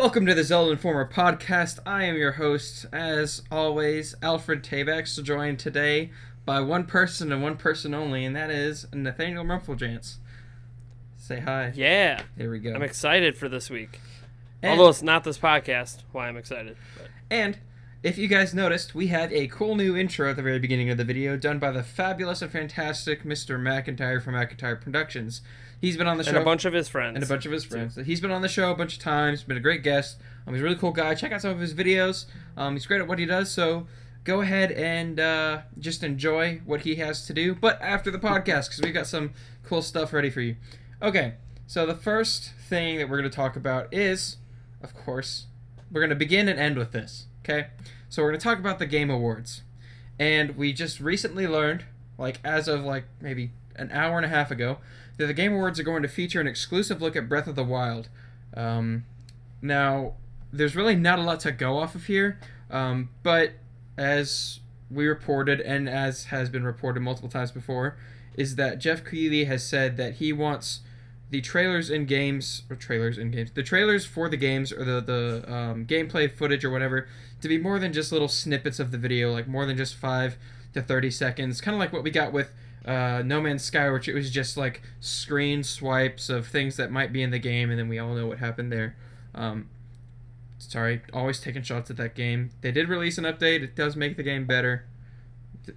Welcome to the Zelda Informer podcast. I am your host, as always, Alfred Tabex, joined today by one person and one person only, and that is Nathaniel Rumpfeljance. Say hi. Yeah, There we go. I'm excited for this week. and, Although it's not this podcast, why I'm excited. But and if you guys noticed, we had a cool new intro at the very beginning of the video done by the fabulous and fantastic Mr. McIntyre from McIntyre Productions. He's been on the show. and a bunch of his friends. and a bunch of his friends. He's been on the show a bunch of times. Been a great guest. Um, he's a really cool guy. Check out some of his videos. Um, he's great at what he does. So go ahead and uh, just enjoy what he has to do. But after the podcast, because we've got some cool stuff ready for you. Okay, so the first thing that we're going to talk about is, of course, we're going to begin and end with this. Okay, so we're going to talk about the Game Awards, and we just recently learned, like as of like maybe an hour and a half ago, that the Game Awards are going to feature an exclusive look at Breath of the Wild. Um, now, there's really not a lot to go off of here, um, but as we reported, and as has been reported multiple times before, is that Geoff Keighley has said that he wants the trailers in games or trailers in games, the trailers for the games or the the um, gameplay footage or whatever, to be more than just little snippets of the video, like more than just five to thirty seconds, kind of like what we got with uh, No Man's Sky, which it was just like screen swipes of things that might be in the game, and then we all know what happened there. Um, sorry, always taking shots at that game. They did release an update. It does make the game better.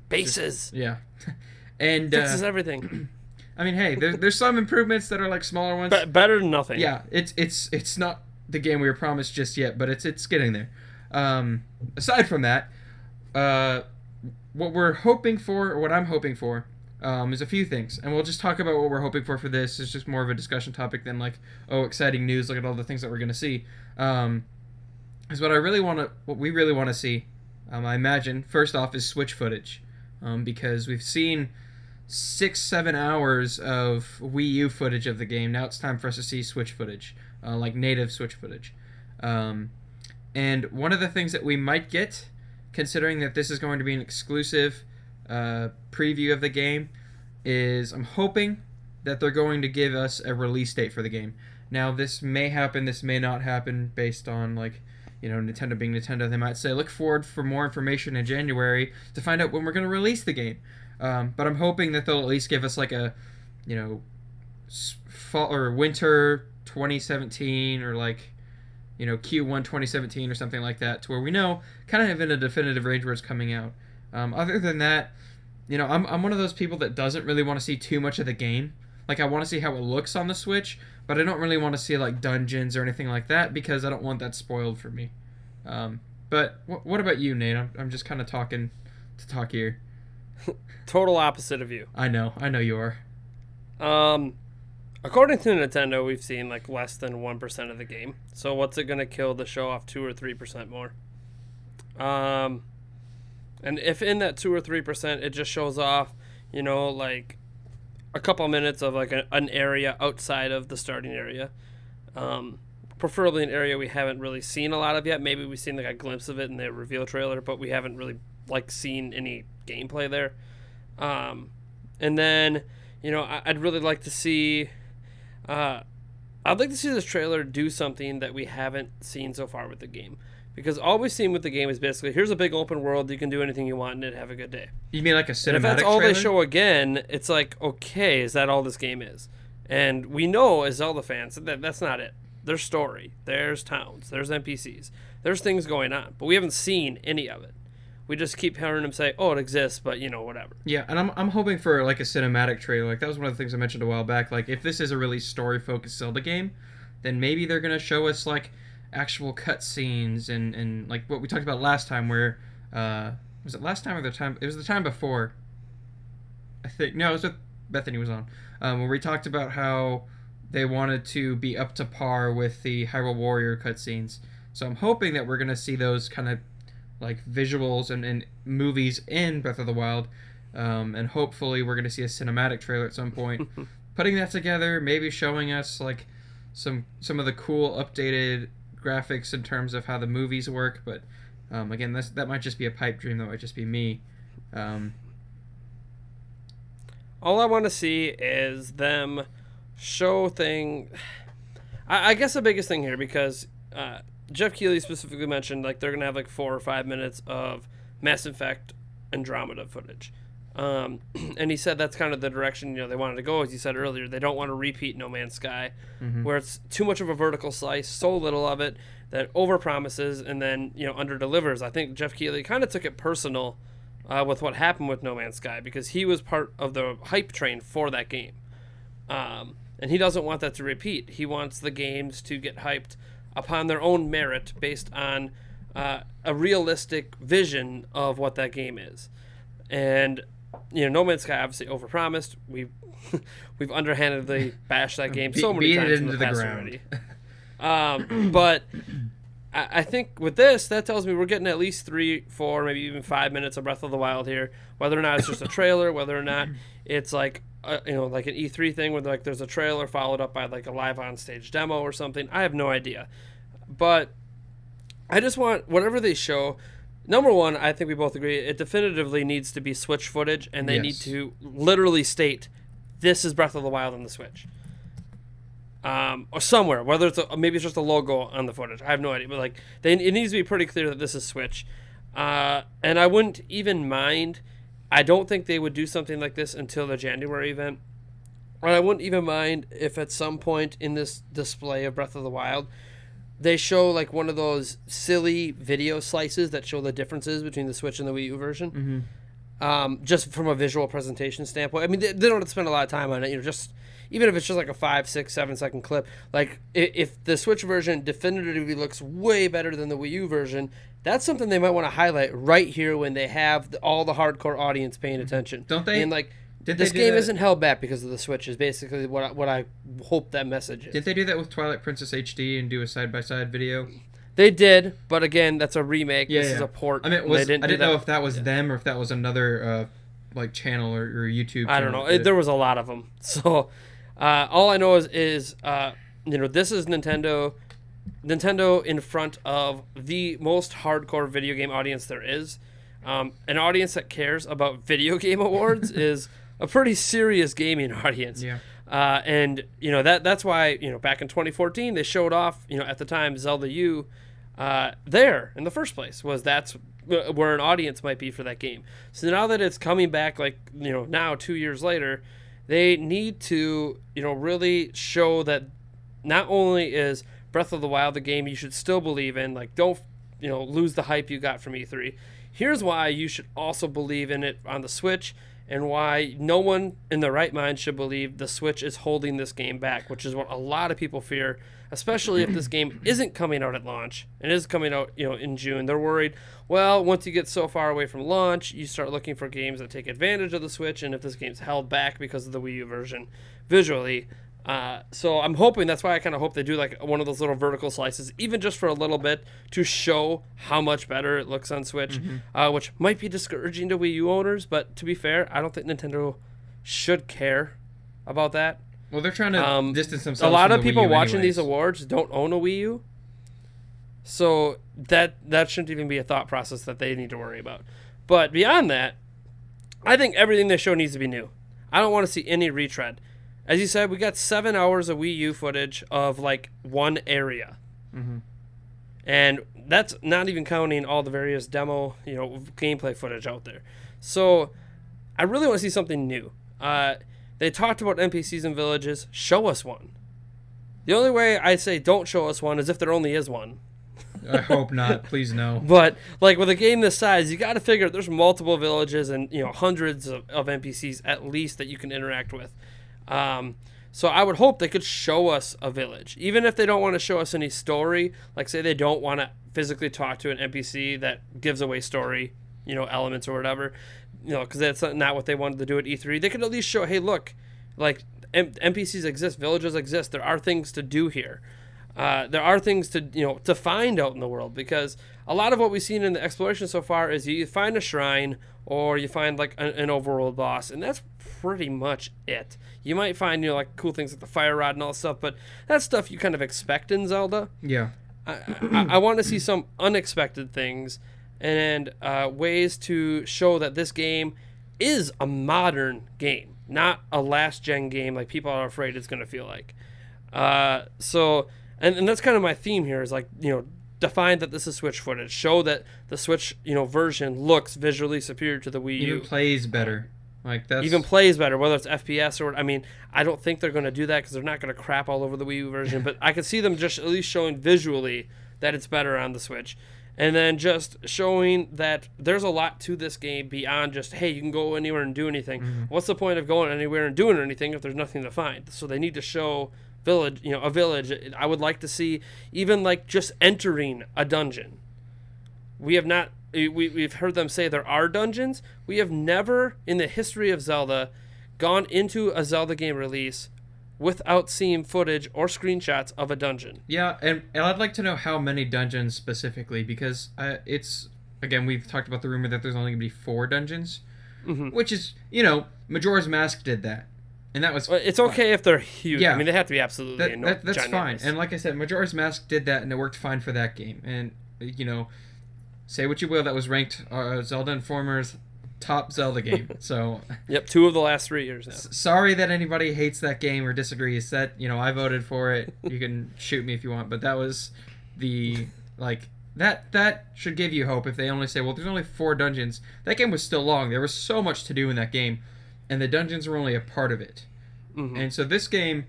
bases Yeah, and fixes uh, everything. I mean, hey, there, there's some improvements that are like smaller ones. Be- better than nothing. yeah, it's it's it's not the game we were promised just yet, but it's it's getting there. Um, aside from that, uh, what we're hoping for, or what I'm hoping for, um, is a few things, and we'll just talk about what we're hoping for for this. It's just more of a discussion topic than like, oh, exciting news! Look at all the things that we're gonna see. Um, is what I really want to, what we really want to see. Um, I imagine first off is Switch footage, um, because we've seen six, seven hours of Wii U footage of the game. Now it's time for us to see Switch footage, uh, like native Switch footage. Um, and one of the things that we might get, considering that this is going to be an exclusive uh, preview of the game, is I'm hoping that they're going to give us a release date for the game. Now this may happen, this may not happen based on like you know Nintendo being Nintendo. They might say look forward for more information in January to find out when we're going to release the game. Um, but I'm hoping that they'll at least give us like a, you know, fall or winter 2017 or like, you know, Q1 2017 or something like that, to where we know kind of in a definitive range where it's coming out. Um, other than that, you know, I'm, I'm one of those people that doesn't really want to see too much of the game. Like I want to see how it looks on the Switch, but I don't really want to see like dungeons or anything like that because I don't want that spoiled for me. Um, but wh- what about you, Nate? I'm, I'm just kind of talking to talk here. Total opposite of you. I know, I know you are. Um, according to Nintendo, we've seen like less than one percent of the game. So what's it gonna kill the show off two or three percent more? Um, and if in that two or three percent, it just shows off, you know, like a couple minutes of like a, an area outside of the starting area. Um, preferably an area we haven't really seen a lot of yet. Maybe we've seen like a glimpse of it in the reveal trailer, but we haven't really like seen any gameplay there. Um, and then, you know, I, I'd really like to see. Uh, I'd like to see this trailer do something that we haven't seen so far with the game. Because all we've seen with the game is basically here's a big open world, you can do anything you want in it, have a good day. You mean like a cinematic And if that's all trailer? they show again, it's like, okay, is that all this game is? And we know as Zelda fans that that's not it. There's story, there's towns, there's NPCs, there's things going on, but we haven't seen any of it. We just keep hearing them say, "Oh, it exists," but you know, whatever. Yeah, and I'm, I'm hoping for like a cinematic trailer. Like that was one of the things I mentioned a while back. Like if this is a really story focused Zelda game, then maybe they're gonna show us like actual cutscenes and and like what we talked about last time. Where uh, was it last time or the time? It was the time before. I think no, it was with Bethany was on. Um, where we talked about how they wanted to be up to par with the Hyrule Warrior cutscenes. So I'm hoping that we're gonna see those kind of like visuals and, and movies in Breath of the Wild. Um, and hopefully we're going to see a cinematic trailer at some point. Putting that together, maybe showing us like some some of the cool updated graphics in terms of how the movies work. But um, again, that's, that might just be a pipe dream. That might just be me. Um, All I want to see is them show thing. I, I guess the biggest thing here because uh, Geoff Keighley specifically mentioned like they're gonna have like four or five minutes of Mass Effect Andromeda footage. Um, and he said that's kind of the direction you know they wanted to go. As you said earlier, they don't want to repeat No Man's Sky, where it's too much of a vertical slice, so little of it that over promises and then you know under delivers. I think Geoff Keighley kind of took it personal uh, with what happened with No Man's Sky because he was part of the hype train for that game, um, and he doesn't want that to repeat. He wants the games to get hyped upon their own merit based on uh, a realistic vision of what that game is, and you know, No Man's Sky obviously overpromised. We've we've underhandedly bashed that game so many beat it times in the the past ground. already. Um, but I, I think with this, that tells me we're getting at least three, four, maybe even five minutes of Breath of the Wild here. Whether or not it's just a trailer, whether or not it's like a, you know like an E3 thing where like there's a trailer followed up by like a live on stage demo or something. I have no idea, but I just want whatever they show. Number one, I think we both agree it definitively needs to be Switch footage, and they need to literally state this is Breath of the Wild on the Switch, um, or somewhere. Whether it's a, maybe it's just a logo on the footage, I have no idea. But like, they, it needs to be pretty clear that this is Switch, uh, and I wouldn't even mind. I don't think they would do something like this until the January event. And I wouldn't even mind if at some point in this display of Breath of the Wild, they show like one of those silly video slices that show the differences between the Switch and the Wii U version. Um, just from a visual presentation standpoint. I mean, they, they don't spend a lot of time on it. You know, just even if it's just like a five, six, seven second clip. Like if, if the Switch version definitively looks way better than the Wii U version, that's something they might want to highlight right here when they have the, all the hardcore audience paying attention. Don't they- And like. Did this game isn't held back because of the Switch. Is basically what I, what I hope that message is. Did they do that with Twilight Princess HD and do a side by side video? They did, but again, that's a remake. Yeah, this is a port. I mean, was, I didn't didn't know if that was them or if that was another uh, like channel or, or YouTube. I don't know. It, there was a lot of them. So uh, all I know is is uh, you know this is Nintendo. Nintendo in front of the most hardcore video game audience there is. Um, an audience that cares about video game awards is a pretty serious gaming audience. Yeah. Uh, and you know that that's why you know back in 2014 they showed off you know at the time Zelda U uh, there in the first place was that's where an audience might be for that game. So now that it's coming back like you know now 2 years later, they need to you know really show that not only is Breath of the Wild the game you should still believe in like don't you know lose the hype you got from E3. Here's why you should also believe in it on the Switch and why no one in their right mind should believe the Switch is holding this game back, which is what a lot of people fear, especially if this game isn't coming out at launch and is coming out, you know, in June. They're worried, well, once you get so far away from launch, you start looking for games that take advantage of the Switch and if this game's held back because of the Wii U version visually, uh, so I'm hoping that's why I kind of hope they do like one of those little vertical slices, even just for a little bit, to show how much better it looks on Switch, uh, which might be discouraging to Wii U owners. But to be fair, I don't think Nintendo should care about that. Well, they're trying to Um, distance themselves. A lot of people watching anyways. these awards don't own a Wii U, so that that shouldn't even be a thought process that they need to worry about. But beyond that, I think everything they show needs to be new. I don't want to see any retread. As you said, we got seven hours of Wii U footage of like one area, Mhm. and that's not even counting all the various demo, you know, gameplay footage out there. So, I really want to see something new. Uh, they talked about NPCs and villages. Show us one. The only way I say don't show us one is if there only is one. I hope not. Please no. But like with a game this size, you got to figure there's multiple villages and you know hundreds of, of NPCs at least that you can interact with. Um, so I would hope they could show us a village, even if they don't want to show us any story. Like say they don't want to physically talk to an NPC that gives away story, you know, elements or whatever. You know, because that's not what they wanted to do at E3. They could at least show, hey, look, like M- NPCs exist, villages exist. There are things to do here. Uh, there are things to you know to find out in the world because a lot of what we've seen in the exploration so far is you find a shrine or you find like an, an overworld boss and that's pretty much it. You might find you know like cool things like the fire rod and all that stuff, but that's stuff you kind of expect in Zelda. Yeah. I, I, I want to see some unexpected things and uh, ways to show that this game is a modern game, not a last gen game like people are afraid it's going to feel like. Uh, so, and, and that's kind of my theme here is like, you know, define that this is Switch footage. Show that the Switch, you know, version looks visually superior to the Wii Even U. plays better. Like that Even plays better, whether it's FPS or I mean, I don't think they're going to do that because they're not going to crap all over the Wii U version. but I could see them just at least showing visually that it's better on the Switch, and then just showing that there's a lot to this game beyond just hey, you can go anywhere and do anything. Mm-hmm. What's the point of going anywhere and doing anything if there's nothing to find? So they need to show village, you know, a village. I would like to see even like just entering a dungeon. We have not. We, we've heard them say there are dungeons. We have never in the history of Zelda gone into a Zelda game release without seeing footage or screenshots of a dungeon. Yeah, and, and I'd like to know how many dungeons specifically because uh, it's again we've talked about the rumor that there's only gonna be four dungeons, Mhm. which is you know Majora's Mask did that, and that was Well, It's okay if they're huge. Yeah. I mean, they have to be absolutely that, that, that's fine. And like I said, Majora's Mask did that, and it worked fine for that game. And you know, say what you will, that was ranked uh, Zelda Informer's top Zelda game. so Yep, two of the last three years now. sorry that anybody hates that game or disagrees. That you know, I voted for it. You can shoot me if you want, but that was the like that that should give you hope if they only say, well, there's only four dungeons. That game was still long. There was so much to do in that game, and the dungeons were only a part of it. Mhm. And so this game,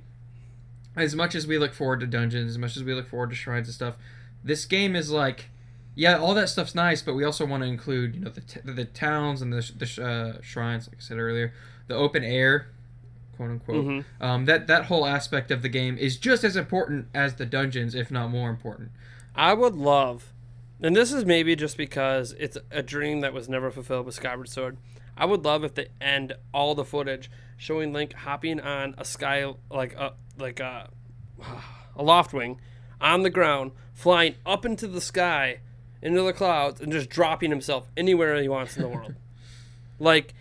as much as we look forward to dungeons, as much as we look forward to shrines and stuff, this game is like, yeah, all that stuff's nice, but we also want to include, you know, the, t- the towns and the, sh- the sh- uh, shrines, like I said earlier, the open air, quote unquote. Mhm. Um, that that whole aspect of the game is just as important as the dungeons, if not more important. I would love, and this is maybe just because it's a dream that was never fulfilled with Skyward Sword. I would love if they end all the footage showing Link hopping on a sky like a like a a Loftwing on the ground, flying up into the sky, into the clouds, and just dropping himself anywhere he wants in the world. like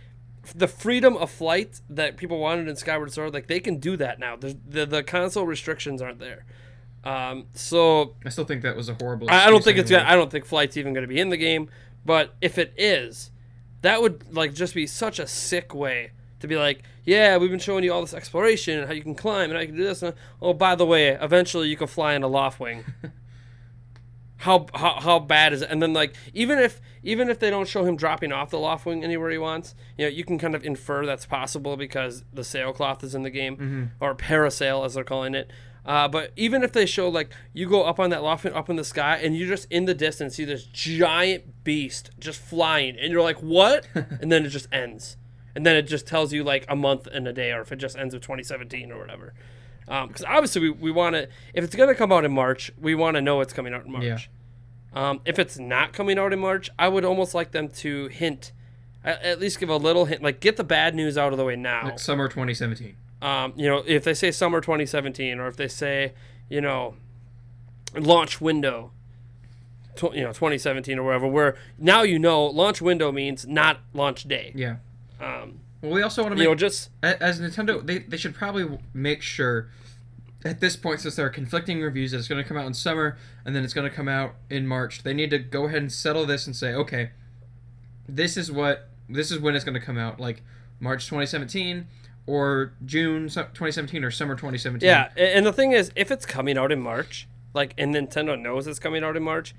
the freedom of flight that people wanted in Skyward Sword, like they can do that now. There's, the the console restrictions aren't there. Um, so I still think that was a horrible. I, I don't think it's anyway. gonna. I don't think flight's even gonna be in the game. But if it is, that would like just be such a sick way to be like, yeah, we've been showing you all this exploration and how you can climb and how you can do this. And, oh, by the way, eventually you can fly in a Loftwing. how, how how bad is it? And then like even if even if they don't show him dropping off the Loftwing anywhere he wants, you know, you can kind of infer that's possible because the sailcloth is in the game mm-hmm. or parasail as they're calling it. Uh, but even if they show like you go up on that loft up in the sky and you just in the distance see this giant beast just flying and you're like what? and then it just ends. And then it just tells you like a month and a day, or if it just ends with 2017 or whatever. Because obviously we, we want to, if it's gonna come out in March, we want to know it's coming out in March. Yeah. Um, if it's not coming out in March, I would almost like them to hint, at, at least give a little hint, like get the bad news out of the way now. Like summer 2017. Um, you know, if they say summer 2017, or if they say, you know, launch window, tw- you know, 2017 or whatever, where now you know launch window means not launch day. Yeah. Um, Well, we also want to you know, just as Nintendo, they, they should probably make sure at this point, since there are conflicting reviews, that it's going to come out in summer and then it's going to come out in March. They need to go ahead and settle this and say, okay, this is what this is when it's going to come out, like March 2017 or June 2017 or summer 2017. Yeah, and the thing is, if it's coming out in March, like, and Nintendo knows it's coming out in March,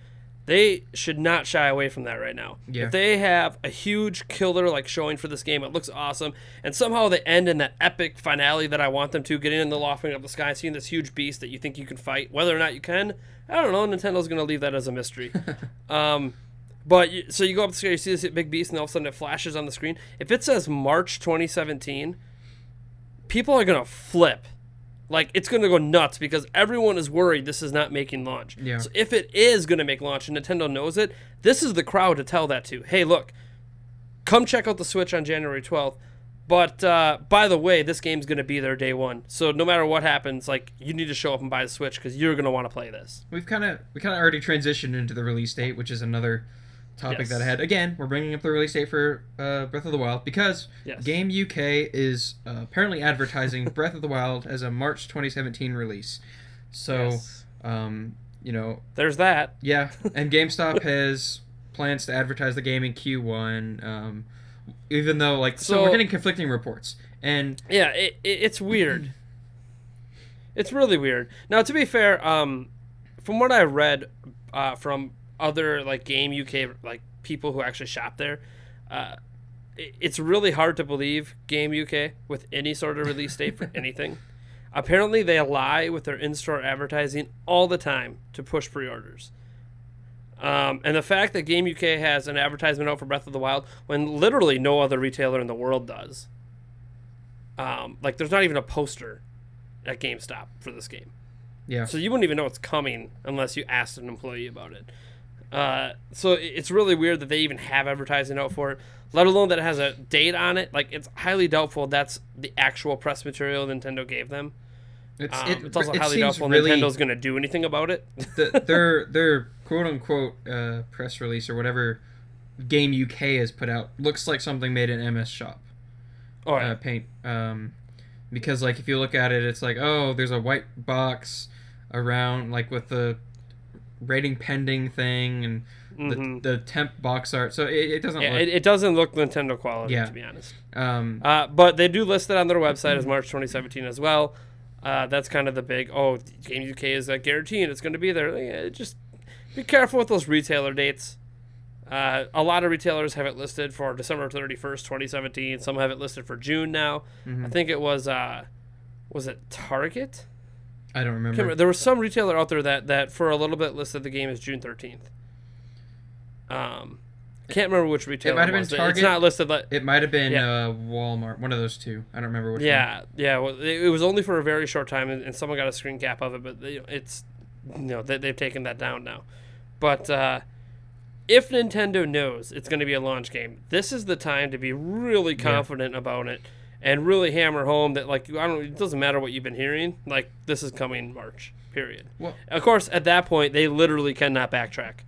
they should not shy away from that right now. Yeah. If they have a huge killer like showing for this game, it looks awesome, and somehow they end in that epic finale that I want them to, getting in the Loftwing up the sky, seeing this huge beast that you think you can fight, whether or not you can, I don't know. Nintendo's gonna leave that as a mystery. um, but you, so you go up the sky, you see this big beast, and all of a sudden it flashes on the screen. If it says March 2017, people are gonna flip. Like it's gonna go nuts because everyone is worried this is not making launch. Yeah. So if it is gonna make launch and Nintendo knows it, this is the crowd to tell that to. Hey, look, come check out the Switch on January 12th. But uh, by the way, this game's gonna be there day one. So no matter what happens, like you need to show up and buy the Switch because you're gonna want to play this. We've kind of we kind of already transitioned into the release date, which is another topic Yes. that I had. Again, we're bringing up the release date for uh, Breath of the Wild because Yes. Game UK is uh, apparently advertising Breath of the Wild as a March 2017 release. So, Yes. um, you know, There's that. yeah, and GameStop has plans to advertise the game in Q1. Um, even though, like, so, So- we're getting conflicting reports, and Yeah, it, it, it's weird. It's really weird. Now, to be fair, um, from what I read uh, from other like Game UK like people who actually shop there. Uh, it- it's really hard to believe Game UK with any sort of release date for anything. Apparently, they lie with their in-store advertising all the time to push pre-orders. Um, and the fact that Game UK has an advertisement out for Breath of the Wild when literally no other retailer in the world does. Um, like, there's not even a poster at GameStop for this game. Yeah. So you wouldn't even know it's coming unless you asked an employee about it. Uh, so it's really weird that they even have advertising out for it, let alone that it has a date on it. Like, it's highly doubtful that's the actual press material Nintendo gave them. It's, Um, it, it's also it highly doubtful really, Nintendo's going to do anything about it. the, their their quote unquote uh, press release or whatever Game UK has put out looks like something made in MS Shop oh, yeah. uh, paint. Um, because like if you look at it, it's like oh, there's a white box around like with the rating pending thing and Mhm. the, the temp box art. So it, it doesn't yeah, look. it, it doesn't look Nintendo quality, Yeah. to be honest. um, Uh, but they do list it on their website as March 2017 as well. Uh, that's kind of the big, oh, Game UK is uh, guaranteeing it's going to be there. Yeah, just be careful with those retailer dates. Uh, a lot of retailers have it listed for December 31st, 2017. Some have it listed for June now. Mhm. I think it was, uh, was it Target? I don't remember. remember. There was some retailer out there that, that for a little bit listed the game as June 13th. Um, can't remember which retailer It might have been was. It's not listed like It might have been Yeah. uh, Walmart, one of those two. I don't remember which. one. Yeah, yeah. Well, it, was only for a very short time, and, and someone got a screen cap of it. But they, it's, you know, they, they've taken that down now. But uh, if Nintendo knows it's going to be a launch game, this is the time to be really confident about it and really hammer home that like I don't. It doesn't matter what you've been hearing. Like this is coming March. Period. Well- of course, at that point, they literally cannot backtrack.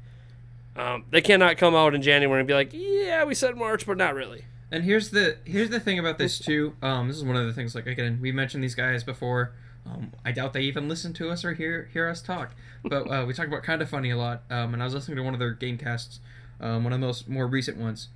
Um, they cannot come out in January and be like, "Yeah, we said March, but not really." And here's the here's the thing about this too. Um, this is one of the things. Like again, we mentioned these guys before. Um, I doubt they even listen to us or hear hear us talk. But uh, we talk about kind of funny a lot. Um, and I was listening to one of their game casts, um, one of the most more recent ones,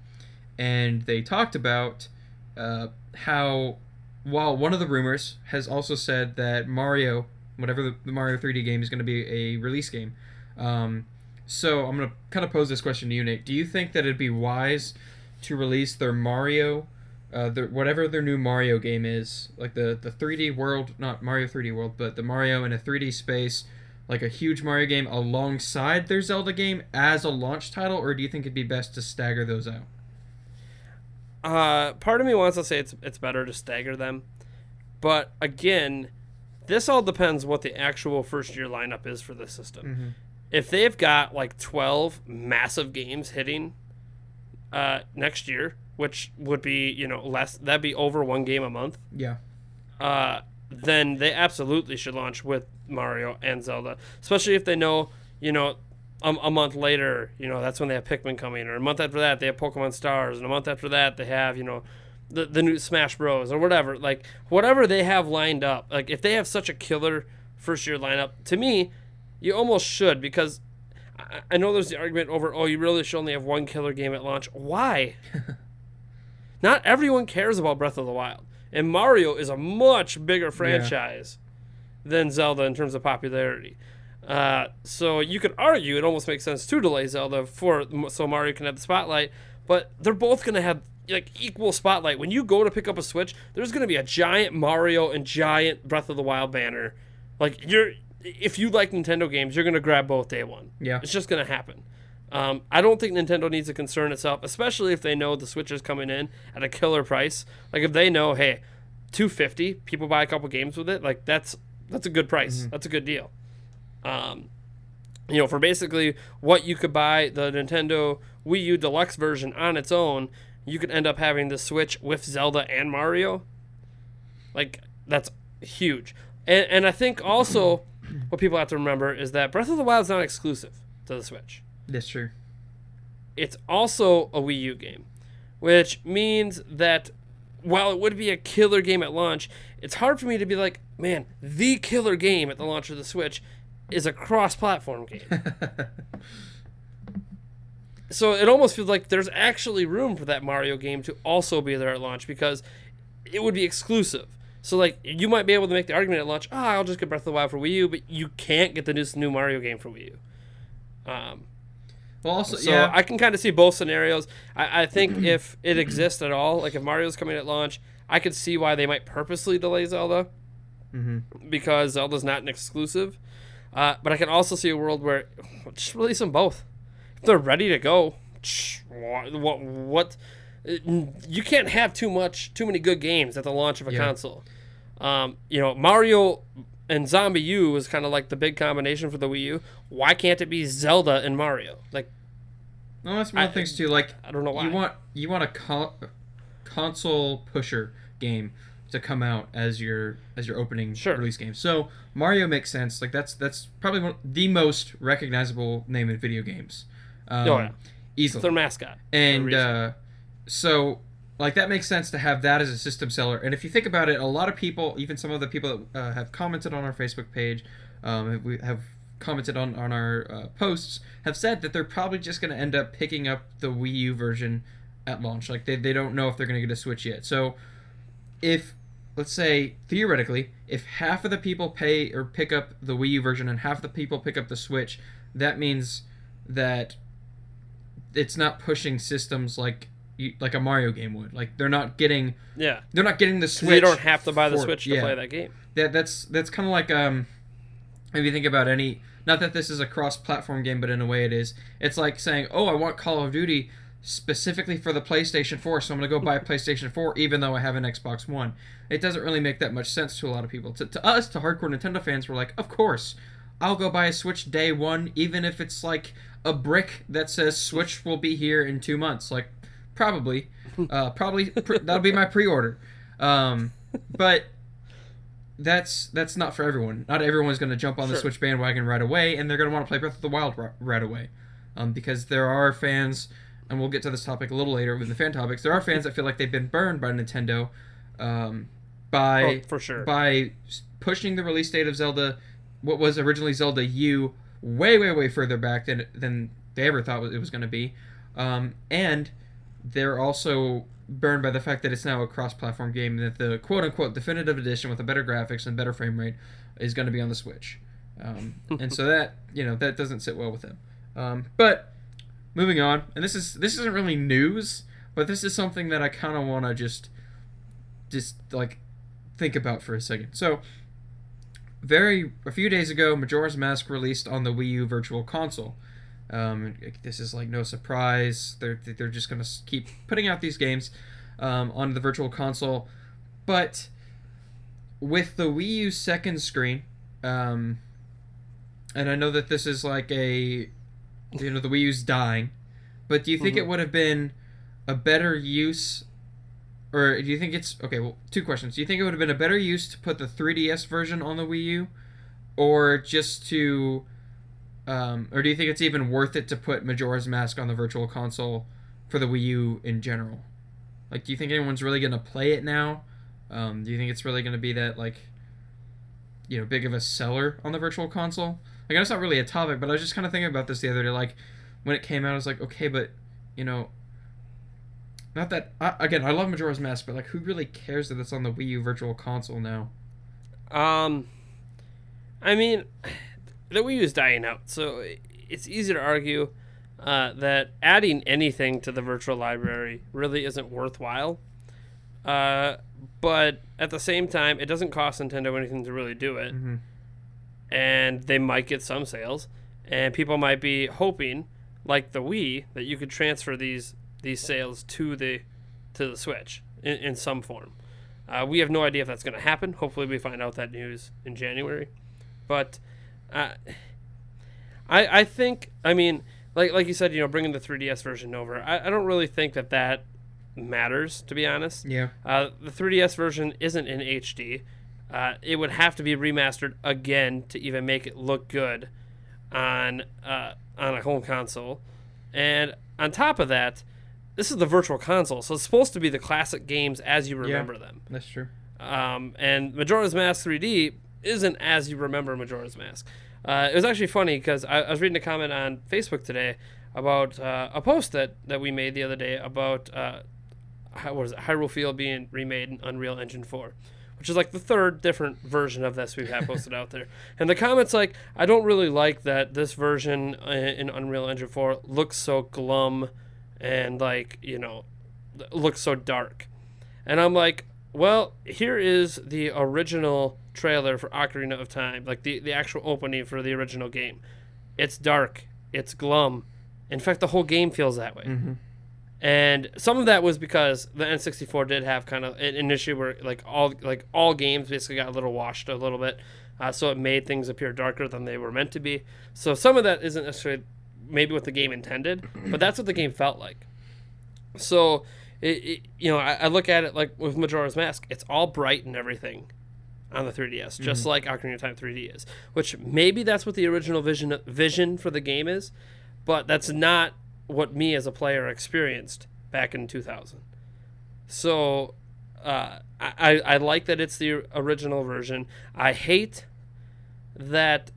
and they talked about uh, how while one of the rumors has also said that Mario, whatever the, the Mario 3D game is going to be a release game. Um, so I'm gonna kind of pose this question to you, Nate. Do you think that it'd be wise to release their Mario, uh, their, whatever their new Mario game is, like the the 3D world, not Mario 3D world, but the Mario in a 3D space, like a huge Mario game alongside their Zelda game as a launch title, or do you think it'd be best to stagger those out? Uh, part of me wants to say it's it's better to stagger them, but again, this all depends what the actual first year lineup is for the system. Mm-hmm. If they've got like twelve massive games hitting uh, next year, which would be you know less, that'd be over one game a month. Yeah. Uh, then they absolutely should launch with Mario and Zelda, especially if they know you know a, a month later, you know, that's when they have Pikmin coming, or a month after that they have Pokemon Stars, and a month after that they have, you know, the the new Smash Bros. or whatever. Like whatever they have lined up. Like if they have such a killer first year lineup, to me, you almost should because I, I know there's the argument over, oh, you really should only have one killer game at launch. Why? Not everyone cares about Breath of the Wild, and Mario is a much bigger franchise than Zelda in terms of popularity. Uh, so you could argue it almost makes sense to delay Zelda for so Mario can have the spotlight, but they're both gonna have like equal spotlight. When you go to pick up a Switch, there's gonna be a giant Mario and giant Breath of the Wild banner. Like you're, if you like Nintendo games, you're gonna grab both day one. Yeah. It's just gonna happen. Um, I don't think Nintendo needs to concern itself, especially if they know the Switch is coming in at a killer price. Like if they know, hey, two fifty, people buy a couple games with it. Like that's that's a good price. That's a good deal. Um, you know, for basically what you could buy the Nintendo Wii U Deluxe version on its own, you could end up having the Switch with Zelda and Mario. Like that's huge. And and I think also what people have to remember is that Breath of the Wild is not exclusive to the Switch That's true. it's also a Wii U game, which means that while it would be a killer game at launch, it's hard for me to be like, man, the killer game at the launch of the Switch is a cross-platform game. so it almost feels like there's actually room for that Mario game to also be there at launch because it would be exclusive. So like you might be able to make the argument at launch, oh, I'll just get Breath of the Wild for Wii U, but you can't get the new, new Mario game for Wii U. Um, Well, also, so yeah, I can kind of see both scenarios. I, I think if it exists at all, like if Mario's coming at launch, I could see why they might purposely delay Zelda mm-hmm. because Zelda's not an exclusive. Uh, but I can also see a world where just release them both. If they're ready to go, what, what, what you can't have too much, too many good games at the launch of a Yeah. console. Um, you know, Mario and ZombiU is kind of like the big combination for the Wii U. Why can't it be Zelda and Mario? Like, no, that's one of I- the things too. Like, I don't know why. you want you want a con- console pusher game to come out as your as your opening Sure. release game. So Mario makes sense. Like that's that's probably one, the most recognizable name in video games. Um, Oh, yeah. easily. It's their mascot. and uh, so like that makes sense to have that as a system seller and if you think about it a lot of people even some of the people that uh, have commented on our facebook page um, we have commented on, on our uh, posts have said that they're probably just going to end up picking up the wii u version at launch like they, they don't know if they're going to get a switch yet so if let's say theoretically if half of the people pay or pick up the wii u version and half the people pick up the switch that means that it's not pushing systems like you- like a Mario game would. Like they're not getting yeah, they're not getting the Switch. you don't have to buy the for- Switch to yeah. play that game. That that's that's kind of like um if you think about any not that this is a cross-platform game, but in a way it is. It's like saying, "Oh, I want Call of Duty specifically for the PlayStation 4, so I'm going to go buy a PlayStation 4 even though I have an Xbox One." It doesn't really make that much sense to a lot of people. To, to us, to hardcore Nintendo fans, we're like, "Of course, I'll go buy a Switch day one, even if it's like a brick that says Switch will be here in two months." Like, probably, uh, probably pr- that'll be my pre-order. Um, but that's that's not for everyone. Not everyone's going to jump on the Sure. Switch bandwagon right away, and they're going to want to play Breath of the Wild ri- right away, um, because there are fans, and we'll get to this topic a little later with the fan topics. There are fans that feel like they've been burned by Nintendo, um, by Oh, for sure. by pushing the release date of Zelda, what was originally Zelda U, way way way further back than than they ever thought it was going to be, um, and they're also burned by the fact that it's now a cross-platform game that the quote-unquote definitive edition with a better graphics and better frame rate is going to be on the Switch, um, and so that you know that doesn't sit well with them. Um, but moving on, and this is this isn't really news, but this is something that I kind of want to just just like think about for a second. So very a few days ago, Majora's Mask released on the Wii U Virtual Console. Um, this is like no surprise. They're they're just gonna keep putting out these games um, on the Virtual Console, but with the Wii U second screen, um, and I know that this is like a you know the Wii U's dying, but do you think Mhm. it would have been a better use or do you think it's okay? Well, two questions. Do you think it would have been a better use to put the 3DS version on the Wii U, or just to, um, or do you think it's even worth it to put Majora's Mask on the Virtual Console for the Wii U in general? Like, do you think anyone's really gonna play it now? Um, do you think it's really gonna be that like, you know, big of a seller on the Virtual Console? Like, that's not really a topic, but I was just kind of thinking about this the other day. Like, when it came out, I was like, okay, but you know, not that I, again, I love Majora's Mask, but like, who really cares that it's on the Wii U Virtual Console now? Um, I mean, the Wii U is dying out, so it's easy to argue uh, that adding anything to the virtual library really isn't worthwhile. Uh, but at the same time, it doesn't cost Nintendo anything to really do it, Mm-hmm. And they might get some sales, and people might be hoping, like the Wii, that you could transfer these these sales to the to the Switch in, in some form. Uh, we have no idea if that's going to happen. Hopefully, we find out that news in January. But uh, I I think I mean like like you said, you know, bringing the 3DS version over. I, I don't really think that that matters to be honest. Yeah. Uh, the 3DS version isn't in HD. Uh, it would have to be remastered again to even make it look good on uh, on a home console. And on top of that, this is the virtual console, so it's supposed to be the classic games as you remember them. That's true. Um, and Majora's Mask 3D isn't as you remember Majora's Mask. Uh, it was actually funny because I, I was reading a comment on Facebook today about uh, a post that, that we made the other day about uh, how what is it, Hyrule Field being remade in Unreal Engine 4, which is like the third different version of this we've had posted out there. And the comments like, I don't really like that this version uh, in Unreal Engine 4 looks so glum and like, you know, looks so dark. And I'm like, well, here is the original trailer for Ocarina of Time, like the, the actual opening for the original game. It's dark, it's glum. In fact, the whole game feels that way. Mm-hmm. And some of that was because the N64 did have kind of an issue where like all like all games basically got a little washed a little bit, uh, so it made things appear darker than they were meant to be. So some of that isn't necessarily maybe what the game intended, but that's what the game felt like. So, it, it, you know, I, I, look at it like with Majora's Mask, it's all bright and everything on the 3DS, mm-hmm. just like Ocarina of Time 3D is. Which maybe that's what the original vision vision for the game is, but that's not what me as a player experienced back in 2000. So uh, I, I like that it's the original version. I hate that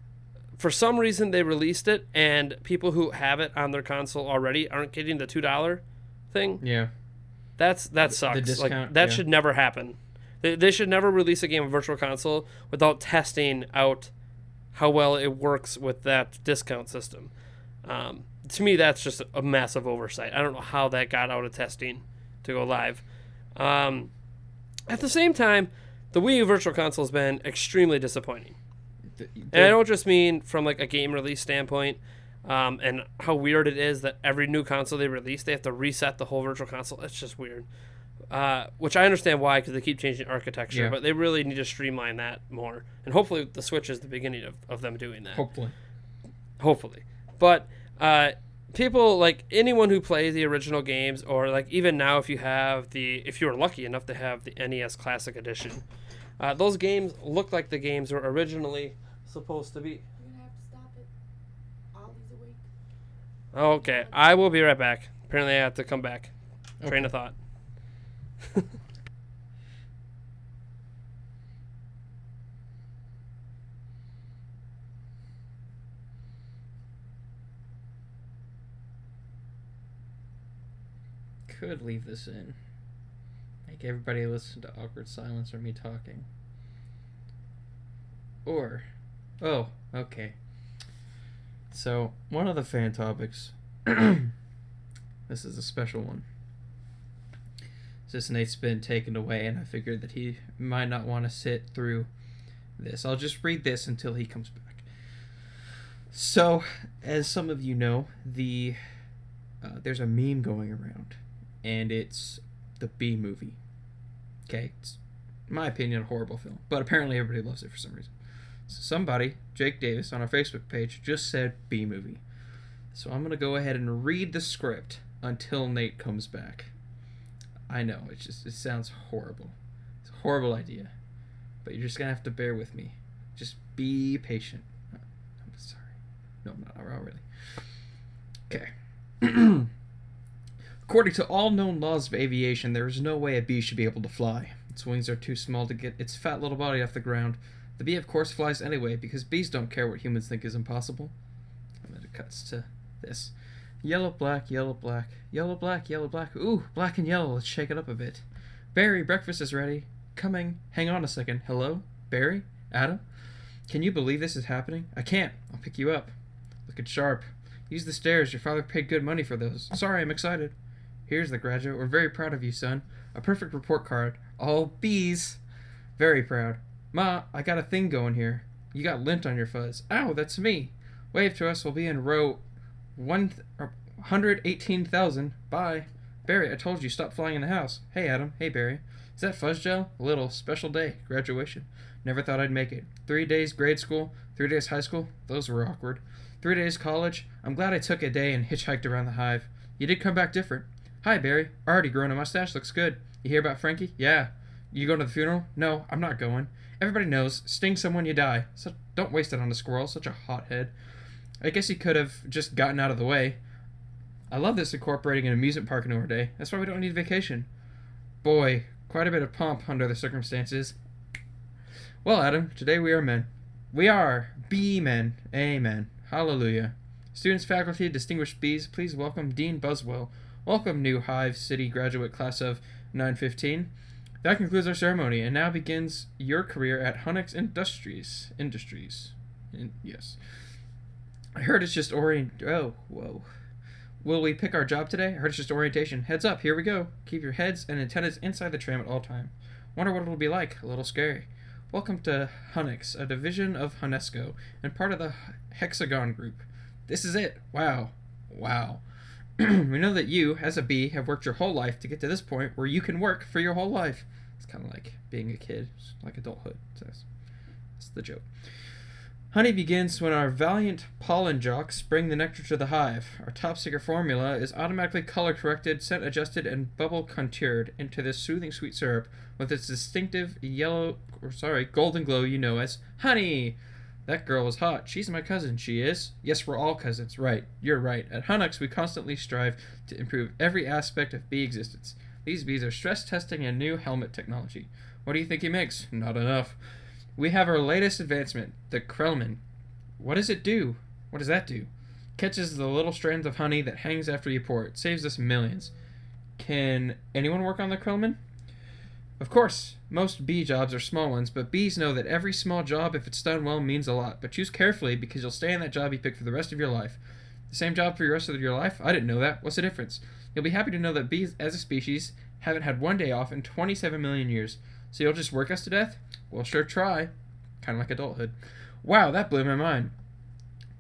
for some reason they released it and people who have it on their console already aren't getting the two dollar thing. Yeah, that's that sucks. Discount, like that yeah. should never happen. They, they should never release a game of Virtual Console without testing out how well it works with that discount system. Um, to me, that's just a massive oversight. I don't know how that got out of testing to go live. Um, at the same time, the Wii U Virtual Console has been extremely disappointing. The, the, and I don't just mean from like a game release standpoint, um, and how weird it is that every new console they release, they have to reset the whole Virtual Console. It's just weird. Uh, which I understand why because they keep changing architecture, yeah. but they really need to streamline that more. And hopefully, the Switch is the beginning of, of them doing that. Hopefully. Hopefully. But uh, people like anyone who plays the original games, or like even now, if you have the, if you were lucky enough to have the NES Classic Edition, uh, those games look like the games were originally supposed to be. Okay, I will be right back. Apparently, I have to come back. Okay. Train of thought. could leave this in. Make everybody listen to awkward silence or me talking. Or, oh, okay. So, one of the fan topics. this is a special one. Since Nate's been taken away, and I figured that he might not want to sit through this. I'll just read this until he comes back. So, as some of you know, the uh, there's a meme going around and it's the B Movie. Okay, it's my opinion a horrible film, but apparently everybody loves it for some reason. So somebody, Jake Davis, on our Facebook page just said B Movie. So I'm gonna go ahead and read the script until Nate comes back. I know it just it sounds horrible. It's a horrible idea, but you're just gonna have to bear with me. Just be patient. I'm sorry. No, I'm not. Not really. Okay. According to all known laws of aviation, there is no way a bee should be able to fly. Its wings are too small to get its fat little body off the ground. The bee, of course, flies anyway, because bees don't care what humans think is impossible. And then it cuts to this. Yellow, black, yellow, black, yellow, black, yellow, black. Ooh, black and yellow. Let's shake it up a bit. Barry, breakfast is ready. Coming. Hang on a second. Hello? Barry? Adam? Can you believe this is happening? I can't. I'll pick you up. Looking sharp. Use the stairs. Your father paid good money for those. Sorry, I'm excited. Here's the graduate. We're very proud of you, son. A perfect report card. All B's. Very proud. Ma, I got a thing going here. You got lint on your fuzz. Ow, that's me. Wave to us. We'll be in row 118,000. Uh, Bye. Barry, I told you, stop flying in the house. Hey, Adam. Hey, Barry. Is that fuzz gel? A little. Special day. Graduation. Never thought I'd make it. Three days grade school. Three days high school. Those were awkward. Three days college. I'm glad I took a day and hitchhiked around the hive. You did come back different. Hi, Barry. Already grown a mustache. Looks good. You hear about Frankie? Yeah. You going to the funeral? No, I'm not going. Everybody knows. Sting someone, you die. So don't waste it on a squirrel. Such a hothead. I guess he could have just gotten out of the way. I love this incorporating an amusement park into our day. That's why we don't need vacation. Boy, quite a bit of pomp under the circumstances. Well, Adam, today we are men. We are bee men. Amen. Hallelujah. Students, faculty, distinguished bees, please welcome Dean Buswell Welcome, new Hive City graduate class of 915. That concludes our ceremony, and now begins your career at Honex Industries. Industries. In, yes. I heard it's just orient. Oh, whoa. Will we pick our job today? I heard it's just orientation. Heads up, here we go. Keep your heads and antennas inside the tram at all time. Wonder what it'll be like. A little scary. Welcome to Honex, a division of Honesco, and part of the Hexagon Group. This is it. Wow. Wow. we know that you, as a bee, have worked your whole life to get to this point where you can work for your whole life. It's kind of like being a kid, like adulthood. So that's, the joke. Honey begins when our valiant pollen jocks bring the nectar to the hive. Our top secret formula is automatically color corrected, scent adjusted, and bubble contoured into this soothing sweet syrup with its distinctive yellow, or sorry, golden glow you know as honey. That girl is hot. She's my cousin. She is. Yes, we're all cousins. Right. You're right. At Honex, we constantly strive to improve every aspect of bee existence. These bees are stress testing a new helmet technology. What do you think he makes? Not enough. We have our latest advancement, the Krelman. What does it do? What does that do? Catches the little strands of honey that hangs after you pour it. Saves us millions. Can anyone work on the Krelman? Of course, most bee jobs are small ones, but bees know that every small job, if it's done well, means a lot. But choose carefully because you'll stay in that job you pick for the rest of your life. The same job for the rest of your life? I didn't know that. What's the difference? You'll be happy to know that bees, as a species, haven't had one day off in 27 million years. So you'll just work us to death? We'll sure try. Kind of like adulthood. Wow, that blew my mind.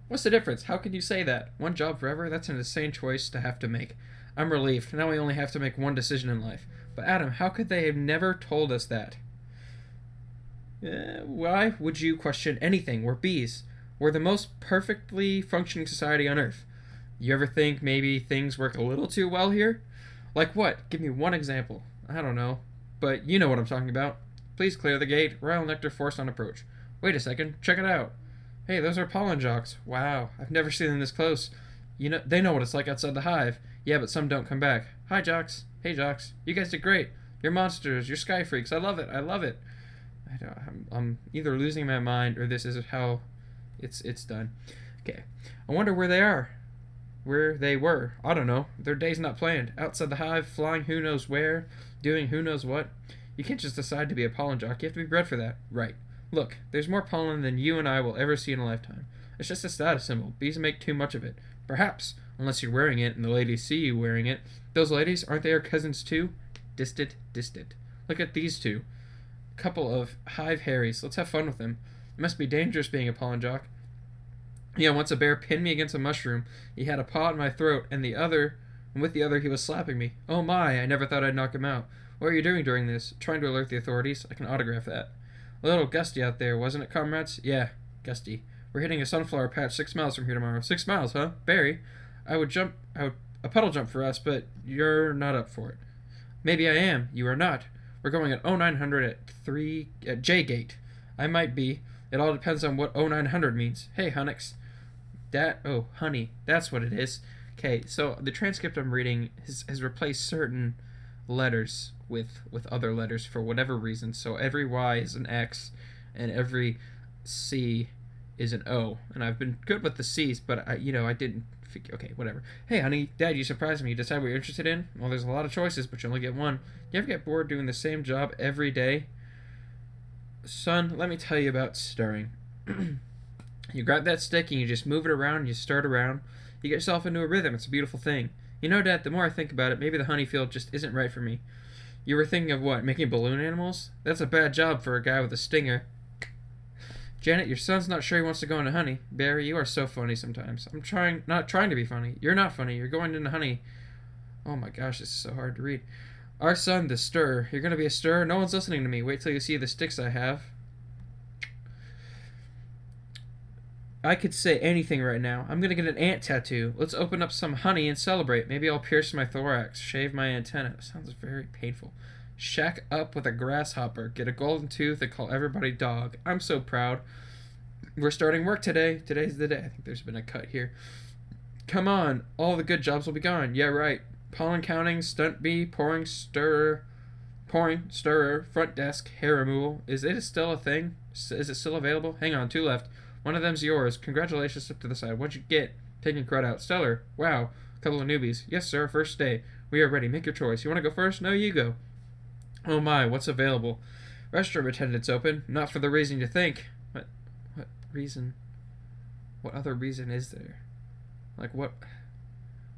What's the difference? How can you say that? One job forever? That's an insane choice to have to make. I'm relieved. Now we only have to make one decision in life. But Adam, how could they have never told us that? Uh, why would you question anything? We're bees. We're the most perfectly functioning society on Earth. You ever think maybe things work a little too well here? Like what? Give me one example. I don't know. But you know what I'm talking about. Please clear the gate. Royal Nectar forced on approach. Wait a second. Check it out. Hey, those are pollen jocks. Wow, I've never seen them this close. You know, they know what it's like outside the hive. Yeah, but some don't come back. Hi, jocks. Hey, jocks. You guys did great. You're monsters. You're sky freaks. I love it. I love it. I don't, I'm, I'm either losing my mind or this is how it's it's done. Okay. I wonder where they are. Where they were. I don't know. Their day's not planned. Outside the hive, flying who knows where, doing who knows what. You can't just decide to be a pollen jock. You have to be bred for that. Right. Look, there's more pollen than you and I will ever see in a lifetime. It's just a status symbol. Bees make too much of it. Perhaps, unless you're wearing it and the ladies see you wearing it. Those ladies, aren't they our cousins too? Distant, distant. Look at these two. Couple of hive Harrys. Let's have fun with them. It must be dangerous being a pollen jock. Yeah, once a bear pinned me against a mushroom. He had a paw in my throat, and the other, and with the other, he was slapping me. Oh my! I never thought I'd knock him out. What are you doing during this? Trying to alert the authorities. I can autograph that. A little gusty out there, wasn't it, comrades? Yeah, gusty. We're hitting a sunflower patch six miles from here tomorrow. Six miles, huh? Barry, I would jump. I would a puddle jump for us, but you're not up for it. Maybe I am. You are not. We're going at 0900 at three at J Gate. I might be. It all depends on what 0900 means. Hey, Honex. That oh, honey. That's what it is. Okay, so the transcript I'm reading has, has replaced certain letters with with other letters for whatever reason. So every Y is an X, and every C is an O. And I've been good with the C's, but I, you know, I didn't. Okay, whatever. Hey, honey, Dad, you surprised me. You decide what you're interested in. Well, there's a lot of choices, but you only get one. You ever get bored doing the same job every day? Son, let me tell you about stirring. you grab that stick and you just move it around. You stir it around. You get yourself into a rhythm. It's a beautiful thing. You know, Dad, the more I think about it, maybe the honey field just isn't right for me. You were thinking of what? Making balloon animals? That's a bad job for a guy with a stinger. Janet, your son's not sure he wants to go into honey. Barry, you are so funny sometimes. I'm trying, not trying to be funny. You're not funny. You're going into honey. Oh my gosh, this is so hard to read. Our son, the stir. You're gonna be a stir? No one's listening to me. Wait till you see the sticks I have. I could say anything right now. I'm gonna get an ant tattoo. Let's open up some honey and celebrate. Maybe I'll pierce my thorax, shave my antenna. Sounds very painful. Shack up with a grasshopper, get a golden tooth, and call everybody dog. I'm so proud. We're starting work today. Today's the day. I think there's been a cut here. Come on, all the good jobs will be gone. Yeah, right. Pollen counting, stunt bee, pouring, stirrer, pouring, stirrer, front desk, hair removal. Is it still a thing? Is it still available? Hang on, two left. One of them's yours. Congratulations, step to the side. What'd you get? Taking crud out. Stellar. Wow. Couple of newbies. Yes, sir. First day. We are ready. Make your choice. You want to go first? No, you go. Oh my, what's available? Restaurant attendants open. Not for the reason you think. What? What reason? What other reason is there? Like what?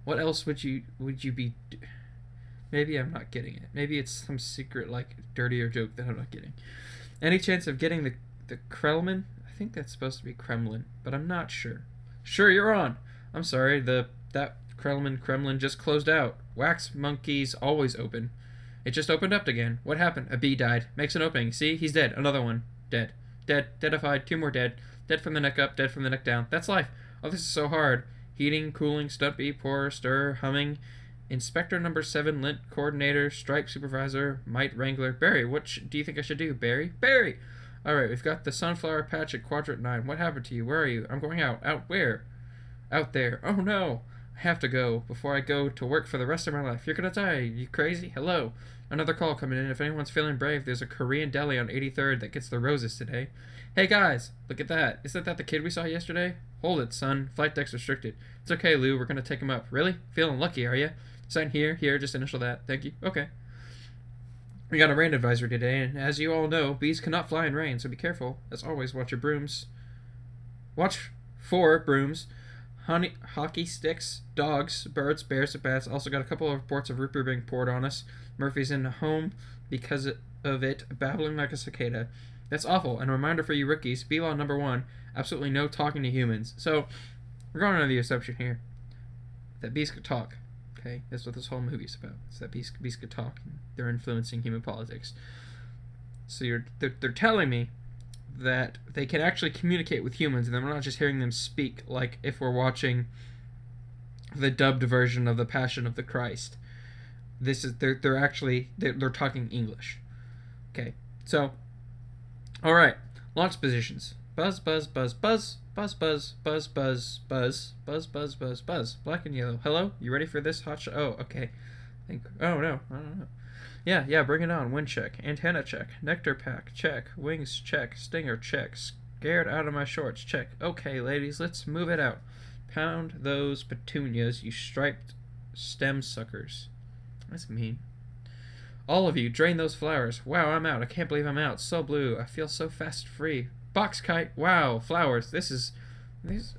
What else would you would you be? d- Maybe I'm not getting it. Maybe it's some secret like dirtier joke that I'm not getting. Any chance of getting the the Kremlin? I think that's supposed to be Kremlin, but I'm not sure. Sure, you're on. I'm sorry. The that Kremlin Kremlin just closed out. Wax monkeys always open. It just opened up again. What happened? A bee died. Makes an opening. See, he's dead. Another one. Dead. Dead. Deadified. Two more dead. Dead from the neck up. Dead from the neck down. That's life. Oh, this is so hard. Heating, cooling, stumpy, pour, stir, humming. Inspector number seven, lint coordinator, strike supervisor, mite wrangler. Barry, what sh- do you think I should do? Barry? Barry! Alright, we've got the sunflower patch at quadrant nine. What happened to you? Where are you? I'm going out. Out where? Out there. Oh no! I have to go before I go to work for the rest of my life. You're gonna die. You crazy? Hello. Another call coming in. If anyone's feeling brave, there's a Korean deli on 83rd that gets the roses today. Hey guys, look at that. Isn't that the kid we saw yesterday? Hold it, son. Flight deck's restricted. It's okay, Lou. We're gonna take him up. Really? Feeling lucky, are you? Sign here, here. Just initial that. Thank you. Okay. We got a rain advisory today, and as you all know, bees cannot fly in rain, so be careful. As always, watch your brooms. Watch for brooms honey, hockey sticks, dogs, birds, bears, and bats. Also got a couple of reports of root beer being poured on us. Murphy's in the home because of it, babbling like a cicada. That's awful. And a reminder for you rookies: B law number one: absolutely no talking to humans. So we're going under the assumption here that bees could talk. Okay, that's what this whole movie's about. It's that bees, bees could talk. They're influencing human politics. So you're they're, they're telling me that they can actually communicate with humans, and then we're not just hearing them speak like if we're watching the dubbed version of the Passion of the Christ. This is they're they're actually they're, they're talking English. Okay, so all right, launch positions. Buzz, buzz, buzz, buzz, buzz, buzz, buzz, buzz, buzz, buzz, buzz, buzz, buzz. Black and yellow. Hello, you ready for this hot shot? Oh, okay. Think. Oh no, I don't know. Yeah, yeah, bring it on. Wind check. Antenna check. Nectar pack. Check. Wings check. Stinger check. Scared out of my shorts. Check. Okay, ladies, let's move it out. Pound those petunias, you striped stem suckers. That's mean. All of you, drain those flowers. Wow, I'm out. I can't believe I'm out. So blue. I feel so fast free. Box kite. Wow, flowers. This is. These.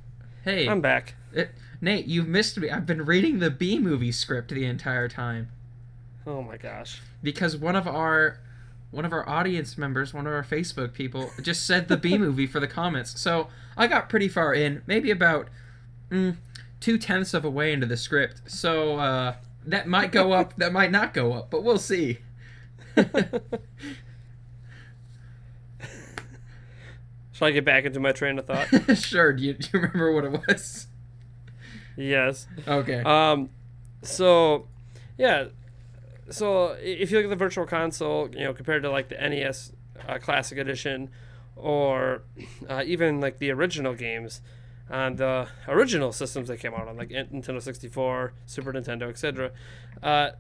Hey, I'm back. it, Nate, you've missed me. I've been reading the B movie script the entire time Oh my gosh. because one of our one of our audience members, one of our Facebook people, just said the B movie for the comments. So I got pretty far in, maybe about mm, two tenths of a way into the script. So uh, that might go up, that might not go up, but we'll see. Shall I get back into my train of thought? sure. Do you, do you remember what it was? yes. Okay. Um, so, yeah. So if you look at the Virtual Console, you know, compared to like the NES uh, Classic Edition, or uh, even like the original games on the original systems that came out on, like Nintendo 64, Super Nintendo, etc., uh,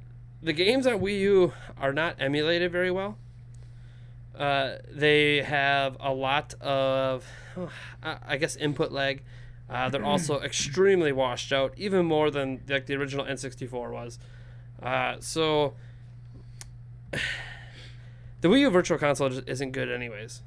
the games on Wii U are not emulated very well. Uh, they have a lot of, I I guess, input lag. Uh, they're also extremely washed out, even more than like the original N64 was. Uh, so the Wii U Virtual Console just isn't good, anyways.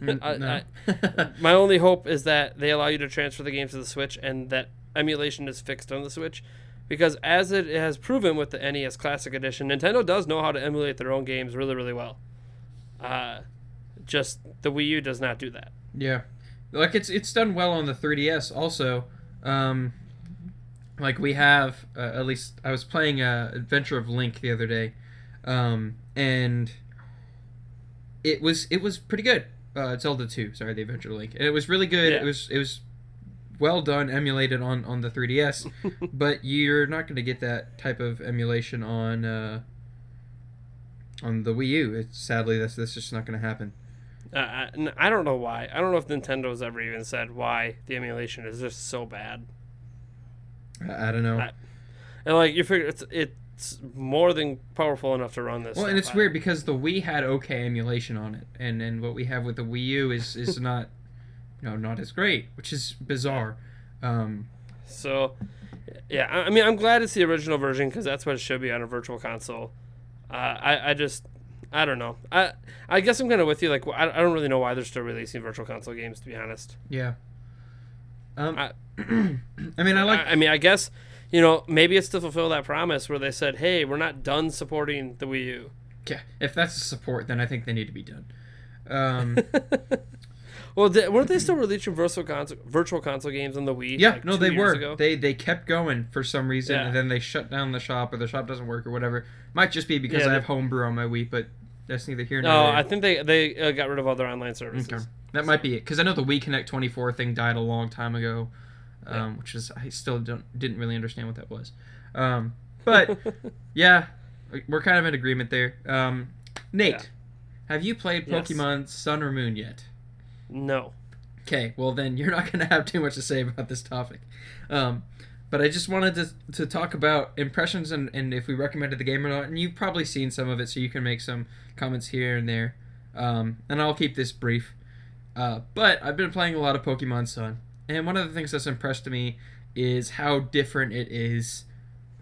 Mm, I- no. My only hope is that they allow you to transfer the games to the Switch and that emulation is fixed on the Switch. Because as it has proven with the NES Classic Edition, Nintendo does know how to emulate their own games really, really well. Uh, just the Wii U does not do that. Yeah, like it's it's done well on the 3DS. Also, um, like we have uh, at least I was playing uh, Adventure of Link the other day, um, and it was it was pretty good. Uh, Zelda 2, sorry, the Adventure Link. And it was really good. Yeah. It was it was well done, emulated on on the 3DS, but you're not going to get that type of emulation on. Uh, on the Wii U, it's sadly that's that's just not going to happen. Uh, I, I don't know why. I don't know if Nintendo's ever even said why the emulation is just so bad. I, I don't know. I- And like you figure it's it's more than powerful enough to run this. Well, and it's I- weird because the Wii had okay emulation on it, and and what we have with the Wii U is is not, you know, not as great, which is bizarre. Um, So, yeah, I I mean, I'm glad it's the original version because that's what it should be on a virtual console. Uh, I I just I don't know. I I guess I'm kind of with you. Like I, I don't really know why they're still releasing virtual console games. To be honest. Yeah. Um, I- I mean, I like. I, I mean, I guess you know maybe it's to fulfill that promise where they said, "Hey, we're not done supporting the Wii U." yeah, if that's support, then I think they need to be done. Um, Well, they, weren't they still releasing virtual console virtual console games on the Wii? yeah, like, no, they were. ago? They they kept going for some reason, Yeah. and then they shut down the shop, or the shop doesn't work, or whatever. Might just be because Yeah, I have homebrew on my Wii, but that's neither here nor No, there. I think they they uh, got rid of all their online services. Okay. That might be it because I know the Wii Connect 24 thing died a long time ago, um, Yeah. which is I still don't didn't really understand what that was. Um, but yeah, we're kind of in agreement there. Um, Nate, Yeah. have you played Yes. Pokemon Sun or Moon yet? No. Okay, well then you're not gonna have too much to say about this topic. Um, but I just wanted to, to talk about impressions and, and if we recommended the game or not. And you've probably seen some of it, so you can make some comments here and there. Um, and I'll keep this brief. Uh, but I've been playing a lot of Pokemon Sun, and one of the things that's impressed me is how different it is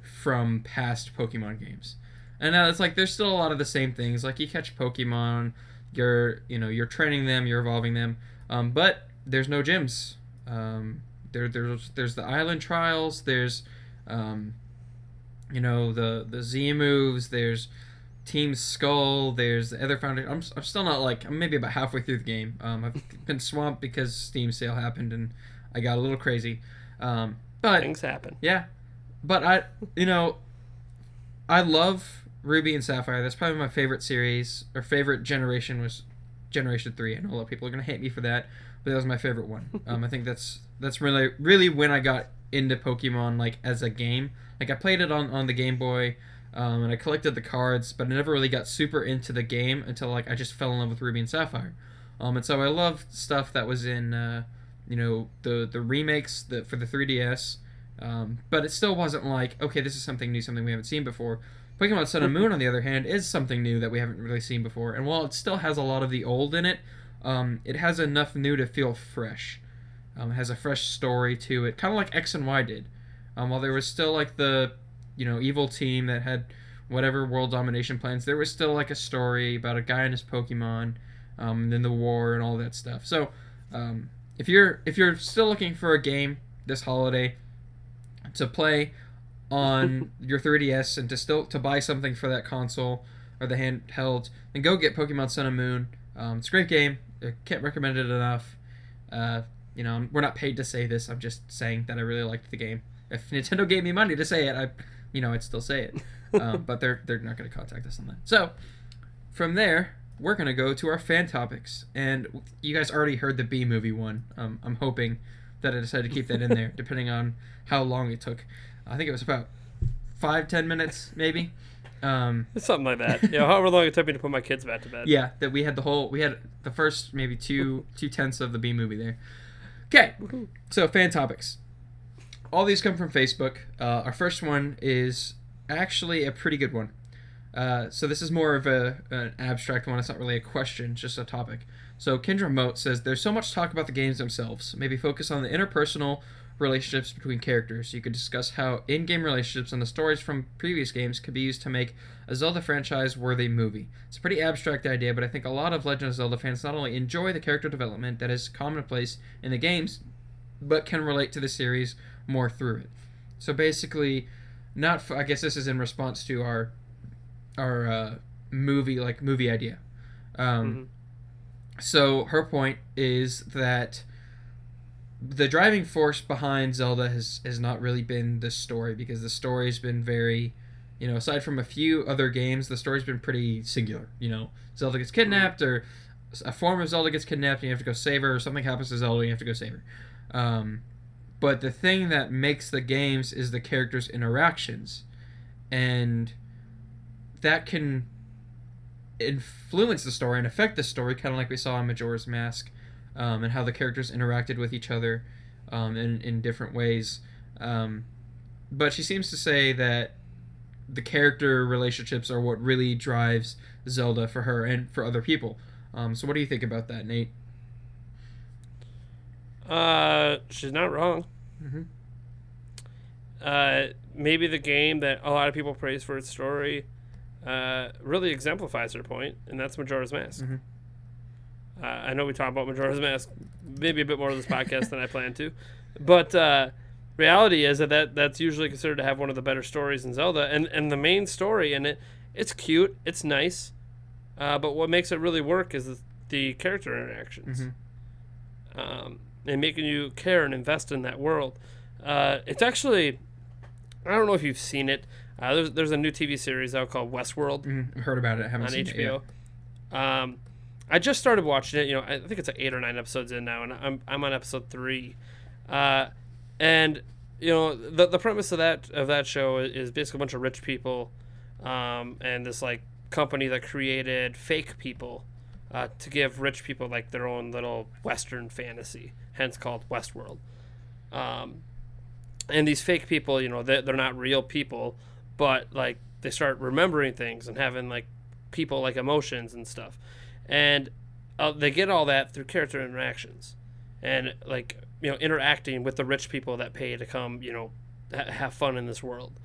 from past Pokemon games. And now it's like there's still a lot of the same things. Like you catch Pokemon, you're you know you're training them, you're evolving them, um, but there's no gyms. Um, there there's there's the island trials. There's um, you know the the Z moves. There's Team Skull. There's the Aether Foundation. I'm, I'm still not like I'm maybe about halfway through the game. Um, I've been swamped because Steam sale happened and I got a little crazy. Um, but Things happen. yeah, but I, you know, I love Ruby and Sapphire. That's probably my favorite series or favorite generation was Generation Three. I know a lot of people are gonna hate me for that, but that was my favorite one. Um, I think that's that's really really when I got into Pokemon like as a game. Like I played it on on the Game Boy. Um, and I collected the cards, but I never really got super into the game until like I just fell in love with Ruby and Sapphire. Um, and so I loved stuff that was in, uh, you know, the the remakes that for the 3DS. Um, but it still wasn't like, okay, this is something new, something we haven't seen before. Pokemon Sun and Moon, on the other hand, is something new that we haven't really seen before. And while it still has a lot of the old in it, um, it has enough new to feel fresh. Um, it has a fresh story to it, kind of like X and Y did. Um, while there was still like the, you know, evil team that had whatever world domination plans, there was still like a story about a guy and his Pokemon, um, and then the war and all that stuff. So, um, if you're if you're still looking for a game this holiday to play on your 3DS and to still to buy something for that console or the handheld, then go get Pokemon Sun and Moon. Um, it's a great game. I can't recommend it enough. Uh, you know, we're not paid to say this. I'm just saying that I really liked the game. If Nintendo gave me money to say it, I, you know, I'd still say it. Um, but they're they're not going to contact us on that. So, from there, we're going to go to our fan topics. And you guys already heard the B movie one. Um, I'm hoping that I decided to keep that in there, depending on how long it took. I think it was about five, ten minutes, maybe. Um, Something like that. Yeah, however long it took me to put my kids back to bed. yeah, that we had the whole, we had the first maybe two two tenths of the B movie there. Okay, so fan topics. All these come from Facebook. Uh, our first one is actually a pretty good one. Uh, so this is more of a an abstract one. It's not really a question, just a topic. So Kendra Moat says there's so much talk about the games themselves. Maybe focus on the interpersonal relationships between characters. You could discuss how in-game relationships and the stories from previous games could be used to make a Zelda franchise worthy movie. It's a pretty abstract idea, but I think a lot of Legend of Zelda fans not only enjoy the character development that is commonplace in the games, but can relate to the series more through it. So basically, not f- I guess this is in response to our our uh, movie like movie idea. Um, Mhm. So her point is that the driving force behind Zelda has has not really been the story because the story's been very, you know, aside from a few other games, the story's been pretty singular. You know, Zelda gets kidnapped or a form of Zelda gets kidnapped and you have to go save her, or something happens to Zelda and you have to go save her. Um, but the thing that makes the games is the characters' interactions, and that can influence the story and affect the story, kind of like we saw in Majora's Mask, um, and how the characters interacted with each other um, in in different ways. Um, but she seems to say that the character relationships are what really drives Zelda for her and for other people. Um, so, what do you think about that, Nate? Uh, she's not wrong. Mm-hmm. Uh, maybe the game that a lot of people praise for its story uh, really exemplifies her point, and that's Majora's Mask. Mhm. Uh, I know we talk about Majora's Mask maybe a bit more of this podcast than I plan to, but uh, reality is that, that that's usually considered to have one of the better stories in Zelda, and and the main story in it, it's cute, it's nice, uh, but what makes it really work is the, the character interactions, Mhm. um, and making you care and invest in that world. Uh, it's actually, I don't know if you've seen it. Uh, there's there's a new TV series out called Westworld. I've heard about it. I haven't on seen it yet. HBO. Um, I just started watching it. You know, I think it's like eight or nine episodes in now, and I'm I'm on episode three. Uh, and you know, the the premise of that of that show is basically a bunch of rich people, um, and this like company that created fake people, uh, to give rich people like their own little Western fantasy, hence called Westworld. Um, and these fake people, you know, they're, they're not real people, but like they start remembering things and having like people like emotions and stuff, and uh, they get all that through character interactions, and like you know interacting with the rich people that pay to come, you know, ha- have fun in this world,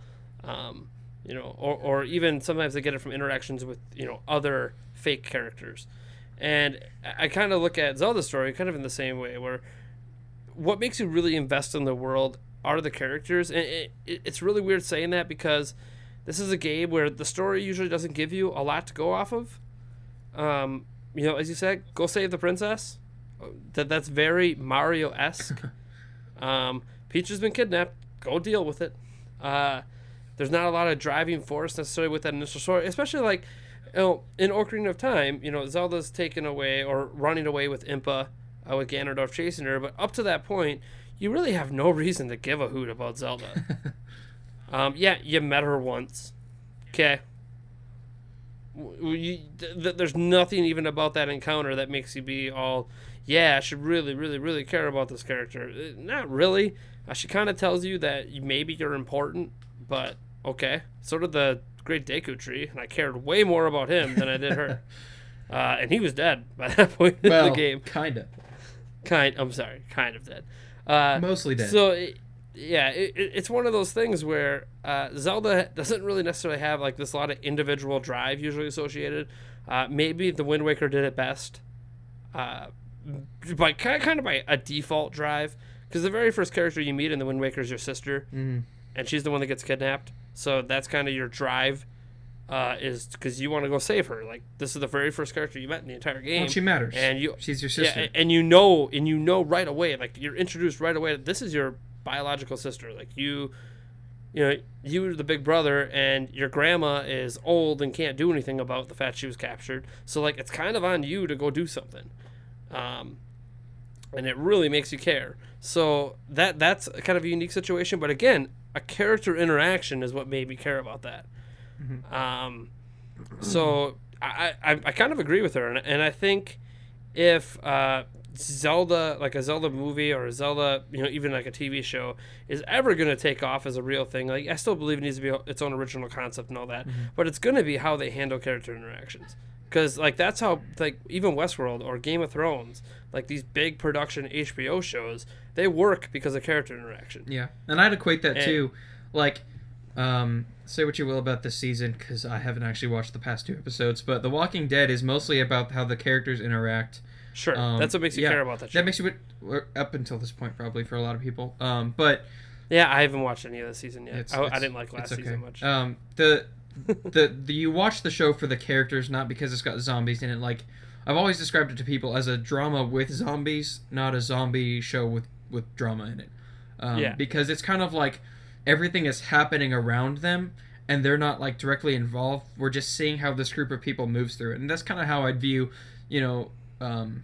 um, you know, or or even sometimes they get it from interactions with you know other fake characters, and I- kind of look at Zelda's story kind of in the same way where what makes you really invest in the world are the characters. And it, it, it's really weird saying that because this is a game where the story usually doesn't give you a lot to go off of. Um, you know as you said go save the princess. That that's very mario-esque. Um, peach has been kidnapped. Go deal with it. Uh, there's not a lot of driving force necessarily with that initial story especially like you know, in Ocarina of Time, you know, Zelda's taken away or running away with Impa, uh, with Ganondorf chasing her. But up to that point, you really have no reason to give a hoot about Zelda. um, yeah, you met her once. Okay. Th- th- there's nothing even about that encounter that makes you be all, yeah, I should really, really, really care about this character. Uh, Not really. Uh, she kind of tells you that maybe you're important, but okay. So did the Great Deku Tree, and I cared way more about him than I did her. uh, and he was dead by that point in the game. kinda. Kind, I'm sorry, kind of dead. Uh, Mostly dead. so it, yeah, it, it- it's one of those things where uh, Zelda doesn't really necessarily have like this lot of individual drive usually associated. Uh, maybe the Wind Waker did it best, uh, by kind kind of by a default drive because the very first character you meet in the Wind Waker is your sister, Mhm. and she's the one that gets kidnapped. So that's kind of your drive. Uh, is because you want to go save her. Like this is the very first character you met in the entire game. Well, she matters. and you She's your sister. a- and you know, and you know right away, like you're introduced right away. that This is your biological sister. Like you, you know, you're the big brother, and your grandma is old and can't do anything about the fact she was captured. So like, it's kind of on you to go do something, um, and it really makes you care. So that that's kind of a unique situation. But again, a character interaction is what made me care about that. Um, so I, I, I kind of agree with her, and, and I think if uh, Zelda, like a Zelda movie or a Zelda, you know, even like a TV show, is ever going to take off as a real thing, like I still believe it needs to be its own original concept and all that, but it's going to be how they handle character interactions. Because like that's how like even Westworld or Game of Thrones, like these big production HBO shows, they work because of character interaction. Yeah, and I'd equate that And- too. Like, um, say what you will about this season, because I haven't actually watched the past two episodes, but The Walking Dead is mostly about how the characters interact. Sure, Um, that's what makes you yeah, care about that show. That makes you up until this point probably for a lot of people. Um, but yeah, I haven't watched any of the season yet. it's, I, I didn't like last it's okay. season much. Um, the, the the you watch the show for the characters, not because it's got zombies in it. Like I've always described it to people as a drama with zombies, not a zombie show with with drama in it. Um, Yeah. Because it's kind of like everything is happening around them, and they're not like directly involved. We're just seeing how this group of people moves through it, and that's kind of how I'd view, you know, um,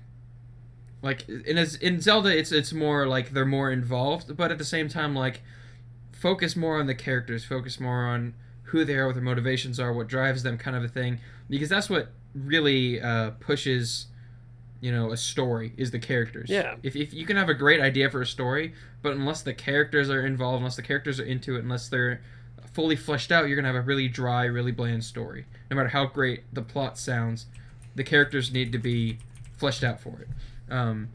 like in in Zelda, it's it's more like they're more involved, but at the same time, like focus more on the characters, focus more on who they are, what their motivations are, what drives them, kind of a thing, because that's what really uh, pushes, you know, a story is the characters. Yeah. If, if you can have a great idea for a story, but unless the characters are involved, unless the characters are into it, unless they're fully fleshed out, you're gonna have a really dry, really bland story. No matter how great the plot sounds, the characters need to be fleshed out for it. Um,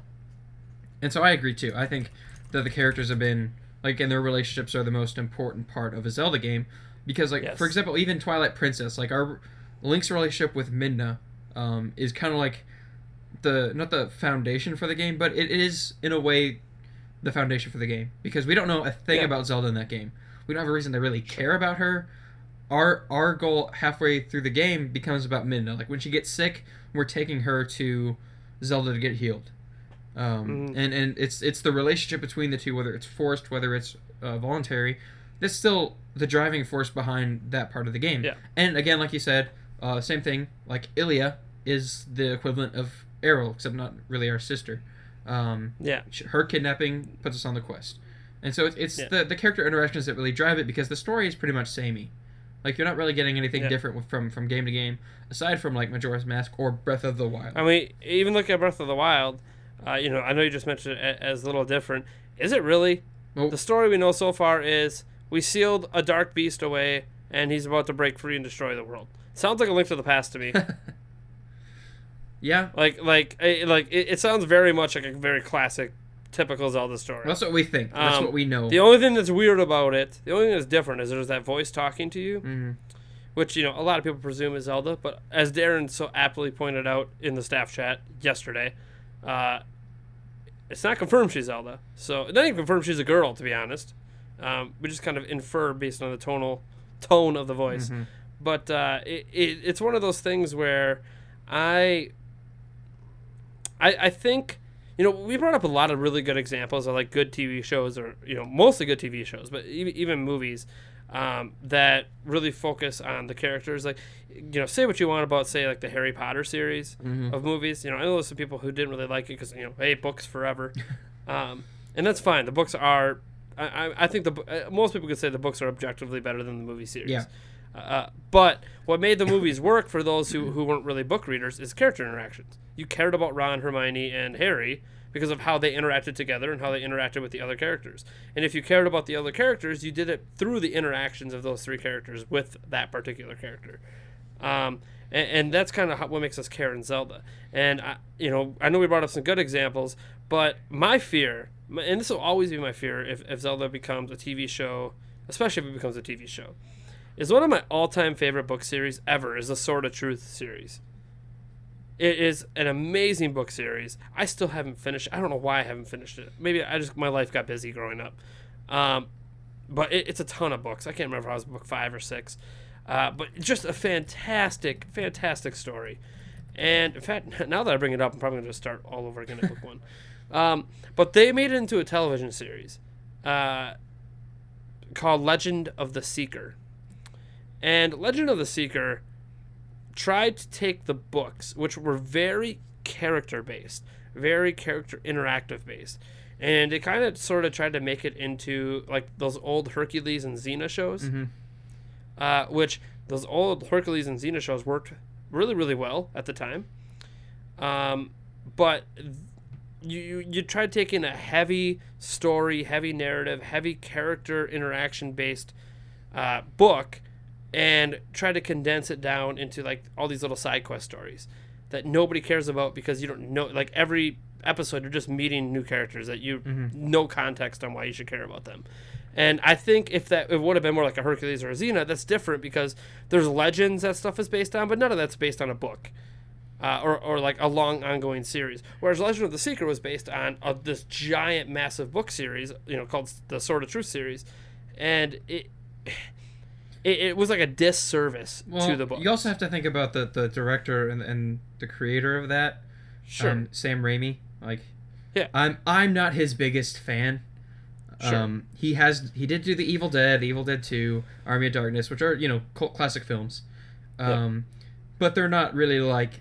and so I agree too. I think that the characters have been like, and their relationships are the most important part of a Zelda game because like Yes. for example, even Twilight Princess, like our Link's relationship with Midna, um, is kind of like the not the foundation for the game, but it is in a way the foundation for the game because we don't know a thing Yeah. about Zelda in that game. We don't have a reason to really care about her. Our our goal halfway through the game becomes about Midna. Like when she gets sick, we're taking her to Zelda to get healed. Um, Mhm. and and it's it's the relationship between the two, whether it's forced, whether it's uh, voluntary. That's still the driving force behind that part of the game. Yeah. And again, like you said, uh, same thing. Like Ilia is the equivalent of Aryll, except not really our sister. Um, Yeah. her kidnapping puts us on the quest, and so it's, it's Yeah. the the character interactions that really drive it because the story is pretty much samey. Like you're not really getting anything Yeah. different from from game to game, aside from like Majora's Mask or Breath of the Wild. I mean, even look at Breath of the Wild. Uh, you know, I know you just mentioned it as a little different. Is it really? Well- The story we know so far is we sealed a dark beast away, and he's about to break free and destroy the world. Sounds like a link to the past to me. yeah, like, like, eh, like it, it sounds very much like a very classic, typical Zelda story. that's what we think. That's Um, what we know. The only thing that's weird about it, the only thing that's different is there's that voice talking to you, Mhm. which you know a lot of people presume is Zelda. But as Darren so aptly pointed out in the staff chat yesterday, uh, it's not confirmed she's Zelda. So it's not even confirmed she's a girl, to be honest. Um, we just kind of infer based on the tonal tone of the voice. Mhm. But uh, it, it, it's one of those things where I, I, I think, you know, we brought up a lot of really good examples of like good TV shows or, you know, mostly good TV shows, but even, even movies um, that really focus on the characters. Like, you know, say what you want about, say, like the Harry Potter series Mhm. of movies. You know, I know there's some people who didn't really like it because, you know, hey, books forever. um, and that's fine. The books are, I, I, think the, uh, most people could say the books are objectively better than the movie series. Yeah. Uh, but what made the movies work for those who, who weren't really book readers is character interactions. You cared about Ron, Hermione, and Harry because of how they interacted together and how they interacted with the other characters. And if you cared about the other characters, you did it through the interactions of those three characters with that particular character. Um, and, and that's kind of what makes us care in Zelda. And I, you know, I know we brought up some good examples, but my fear, and this will always be my fear, if, if Zelda becomes a TV show, especially if it becomes a TV show, is one of my all-time favorite book series ever is the Sword of Truth series. It is an amazing book series. I still haven't finished. I don't know why I haven't finished it. Maybe I just my life got busy growing up. Um, but it, it's a ton of books. I can't remember if I was book five or six. Uh, but just a fantastic, fantastic story. And in fact, now that I bring it up, I'm probably going to start all over again at book one. Um, but they made it into a television series uh, called Legend of the Seeker. And Legend of the Seeker tried to take the books, which were very character based, very character interactive based, and it kind of sort of tried to make it into like those old Hercules and Xena shows, Mhm. uh, which those old Hercules and Xena shows worked really, really well at the time. Um, but you, you you tried taking a heavy story, heavy narrative, heavy character interaction based uh, book and try to condense it down into like all these little side quest stories that nobody cares about because you don't know like every episode you're just meeting new characters that you no context on why you should care about them and i think if that it would have been more like a hercules or a xena that's different because there's legends that stuff is based on but none of that's based on a book uh, or, or like a long ongoing series. Whereas Legend of the Seeker was based on uh, this giant, massive book series, you know, called the Sword of Truth series, and it it, it was like a disservice Well, to the book. you also have to think about the, the director and, and the creator of that, sure, um, Sam Raimi. Like, Yeah. I'm I'm not his biggest fan. Sure. Um, he has he did do the Evil Dead, Evil Dead Two, Army of Darkness, which are you know cult classic films, um, but they're not really like,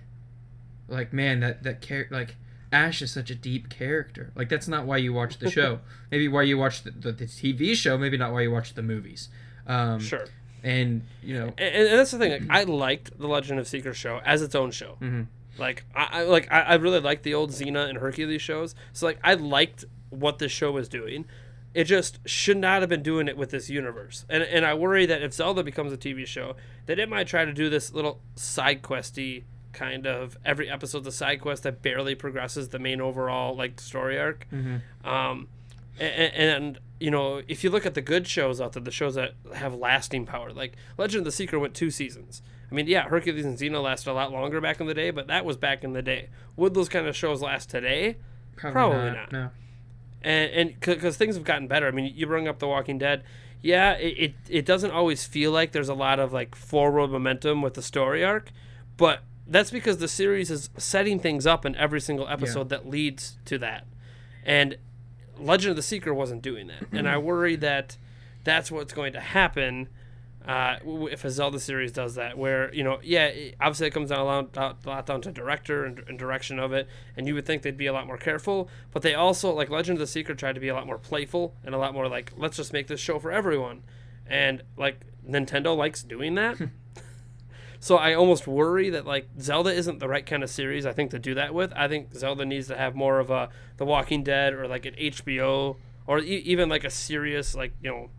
like man that that char- like Ash is such a deep character. Like that's not why you watch the show. maybe why you watch the, the, the TV show. Maybe not why you watch the movies. Um, sure. And you know. And, and that's the thing. Like, I liked the Legend of Seeker show as its own show. mhm. Like I, I like I, I really liked the old Xena and Hercules shows. So like I liked what this show was doing. It just should not have been doing it with this universe. And and I worry that if Zelda becomes a TV show, that it might try to do this little side questy kind of every episode's a side quest that barely progresses the main overall like story arc. Mhm. Um, and, and you know, if you look at the good shows out there, the shows that have lasting power, like Legend of the Seeker went two seasons. I mean, yeah, Hercules and Xena lasted a lot longer back in the day, but that was back in the day. Would those kind of shows last today? Probably not. No. and and because things have gotten better. I mean, you bring up The Walking Dead. Yeah, it, it it doesn't always feel like there's a lot of like forward momentum with the story arc, but that's because the series is setting things up in every single episode that leads to that. And Legend of the Seeker wasn't doing that, and I worry that that's what's going to happen uh, if a Zelda series does that. Where you know, yeah, it- obviously it comes down a lot, a lot down to director and, and direction of it, and you would think they'd be a lot more careful, but they also like Legend of the Seeker tried to be a lot more playful and a lot more like let's just make this show for everyone, and like Nintendo likes doing that. So I almost worry that like Zelda isn't the right kind of series I think to do that with. I think Zelda needs to have more of a The Walking Dead or like an HBO or e- even like a serious like you know,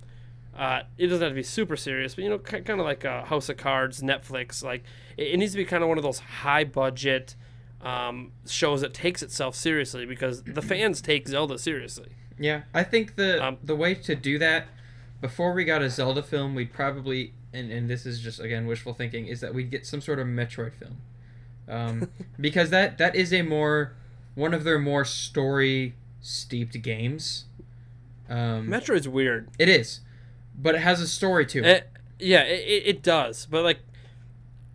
uh, it doesn't have to be super serious, but you know, kind of like a House of Cards, Netflix. Like it, it needs to be kind of one of those high budget um, shows that takes itself seriously because the fans take Zelda seriously. Yeah, I think the Um, the way to do that before we got a Zelda film, we'd probably and and this is just again wishful thinking is that we'd get some sort of Metroid film, um, because that that is a more one of their more story steeped games. Um, Metroid's weird. it is, but it has a story to it. It, yeah, it, it- does, but like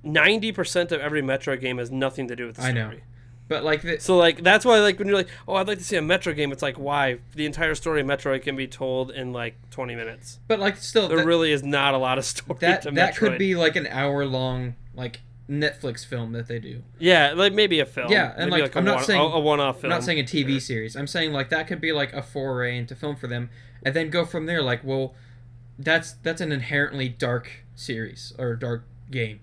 ninety percent of every Metro game has nothing to do with the I story. know. But like the, So like that's why like when you're like, oh, I'd like to see a Metro game. It's like why the entire story of Metroid can be told in like twenty minutes. but like still There that, really is not a lot of story that that Metroid. could be like an hour long like Netflix film that they do. yeah, like maybe a film. Yeah, and, Maybe like, I'm not one, saying- a, a one-off I'm not saying a TV series. I'm saying like that could be like a foray into film for them, and then go from there. Like, well, that's that's an inherently dark series or dark game.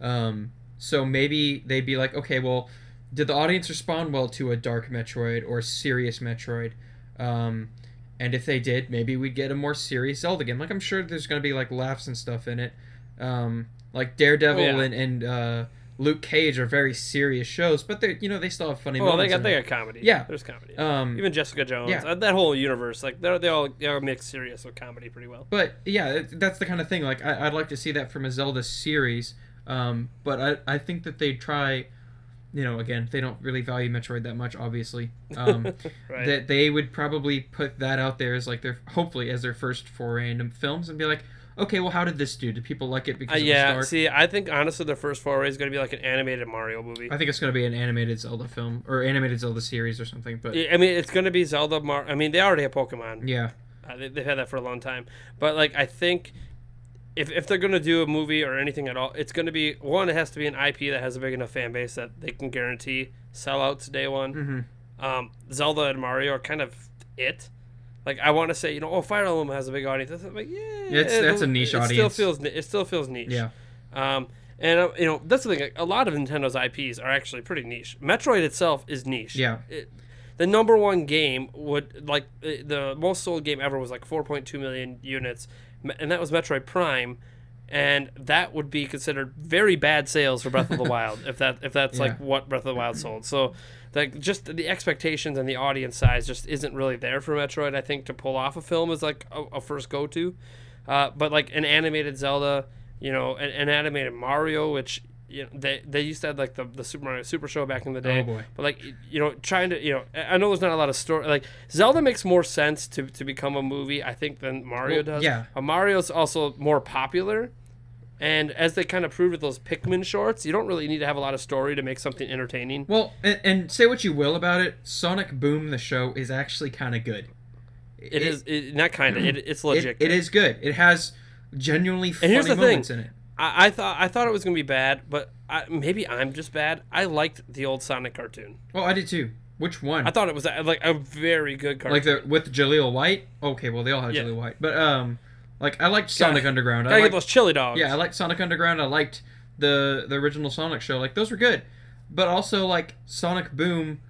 Um, so maybe they'd be like, okay, well, did the audience respond well to a dark Metroid or a serious Metroid? Um, and if they did, maybe we'd get a more serious Zelda game. Like I'm sure there's gonna be like laughs and stuff in it. Um, like Daredevil Oh, yeah. and and uh, Luke Cage are very serious shows, but they you know they still have funny Well, they got they got comedy. Yeah. there's comedy. Um, Even Jessica Jones, yeah. uh, that whole universe, like they're they all they all mix serious with comedy pretty well. But yeah, that's the kind of thing. Like I, I'd like to see that from a Zelda series. Um, but I, I think that they'd try. You know, again, they don't really value Metroid that much, obviously. Um, Right. That they would probably put that out there as like their hopefully as their first foray into films and be like, okay, well, how did this do? Did people like it because Uh, of the yeah, see, I think honestly, the first foray is going to be like an animated Mario movie. I think it's gonna be an animated Zelda film or animated Zelda series or something. But Yeah, I mean, it's going to be Zelda. Mar- I mean, they already have Pokemon. yeah, Uh, they, they've had that for a long time. But like, I think if if they're going to do a movie or anything at all, it's going to be one. It has to be an IP that has a big enough fan base that they can guarantee sellouts day one. hmm Um, Zelda and Mario are kind of it. Like I want to say, you know, oh, Fire Emblem has a big audience. That's like, yeah, It's- that's a niche it audience. It still feels it still feels niche. yeah, Um, and uh, you know that's the thing. like, A lot of Nintendo's IPs are actually pretty niche. Metroid itself is niche. Yeah. It, the number one game would like uh, the most sold game ever was like 4.2 million units, and that was Metroid Prime, and that would be considered very bad sales for Breath of the Wild if that if that's like what Breath of the Wild sold. So. Like just the expectations and the audience size just isn't really there for Metroid. I think to pull off a film is like a, a first go to, uh, but like an animated Zelda, you know, an, an animated Mario, which you know they they used to have like the, the Super Mario Super Show back in the day. Oh, boy. But like you know, trying to you know, I know there's not a lot of story. Like Zelda makes more sense to to become a movie, I think, than Mario Well, does. yeah. Uh, Mario's also more popular. And as they kind of proved with those Pikmin shorts, you don't really need to have a lot of story to make something entertaining. Well, and, and say what you will about it, Sonic Boom the show is actually kind of good. It is it, not kind of it, it's legit. It, it is good. It has genuinely funny here's the thing. moments in it. I, I thought I thought it was gonna be bad, but I, maybe I'm just bad. I liked the old Sonic cartoon. Oh, I did too. Which one? I thought it was uh, like a very good cartoon. like the with Jaleel White. Okay, well they all have Yeah. Jaleel White, but um, like I liked Sonic Gotta- Underground. I Gotta get liked, those chili dogs. yeah, I liked Sonic Underground. I liked the the original Sonic show. Like those were good, but also like Sonic Boom.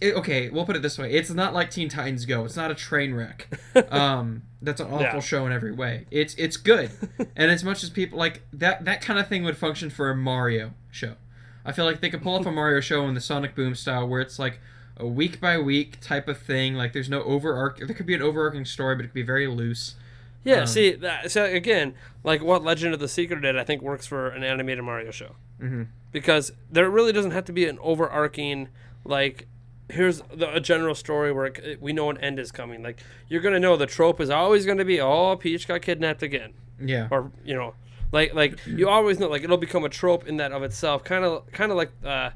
It, okay. We'll put it this way: it's not like Teen Titans Go. It's not a train wreck. um, that's an awful Yeah. show in every way. It's it's good, and as much as people like that, that kind of thing would function for a Mario show. I feel like they could pull off a Mario show in the Sonic Boom style, where it's like, a week by week type of thing. Like there's no overarch. There could be an overarching story, but it could be very loose. Yeah, Um, see, that, so again, like what Legend of the Secret did, I think works for an animated Mario show hmm because there really doesn't have to be an overarching like. Here's the, a general story where it, we know an end is coming. Like you're gonna know the trope is always gonna be, oh, Peach got kidnapped again, Yeah. or you know, like like you always know like it'll become a trope in that of itself. Kind of kind of like uh,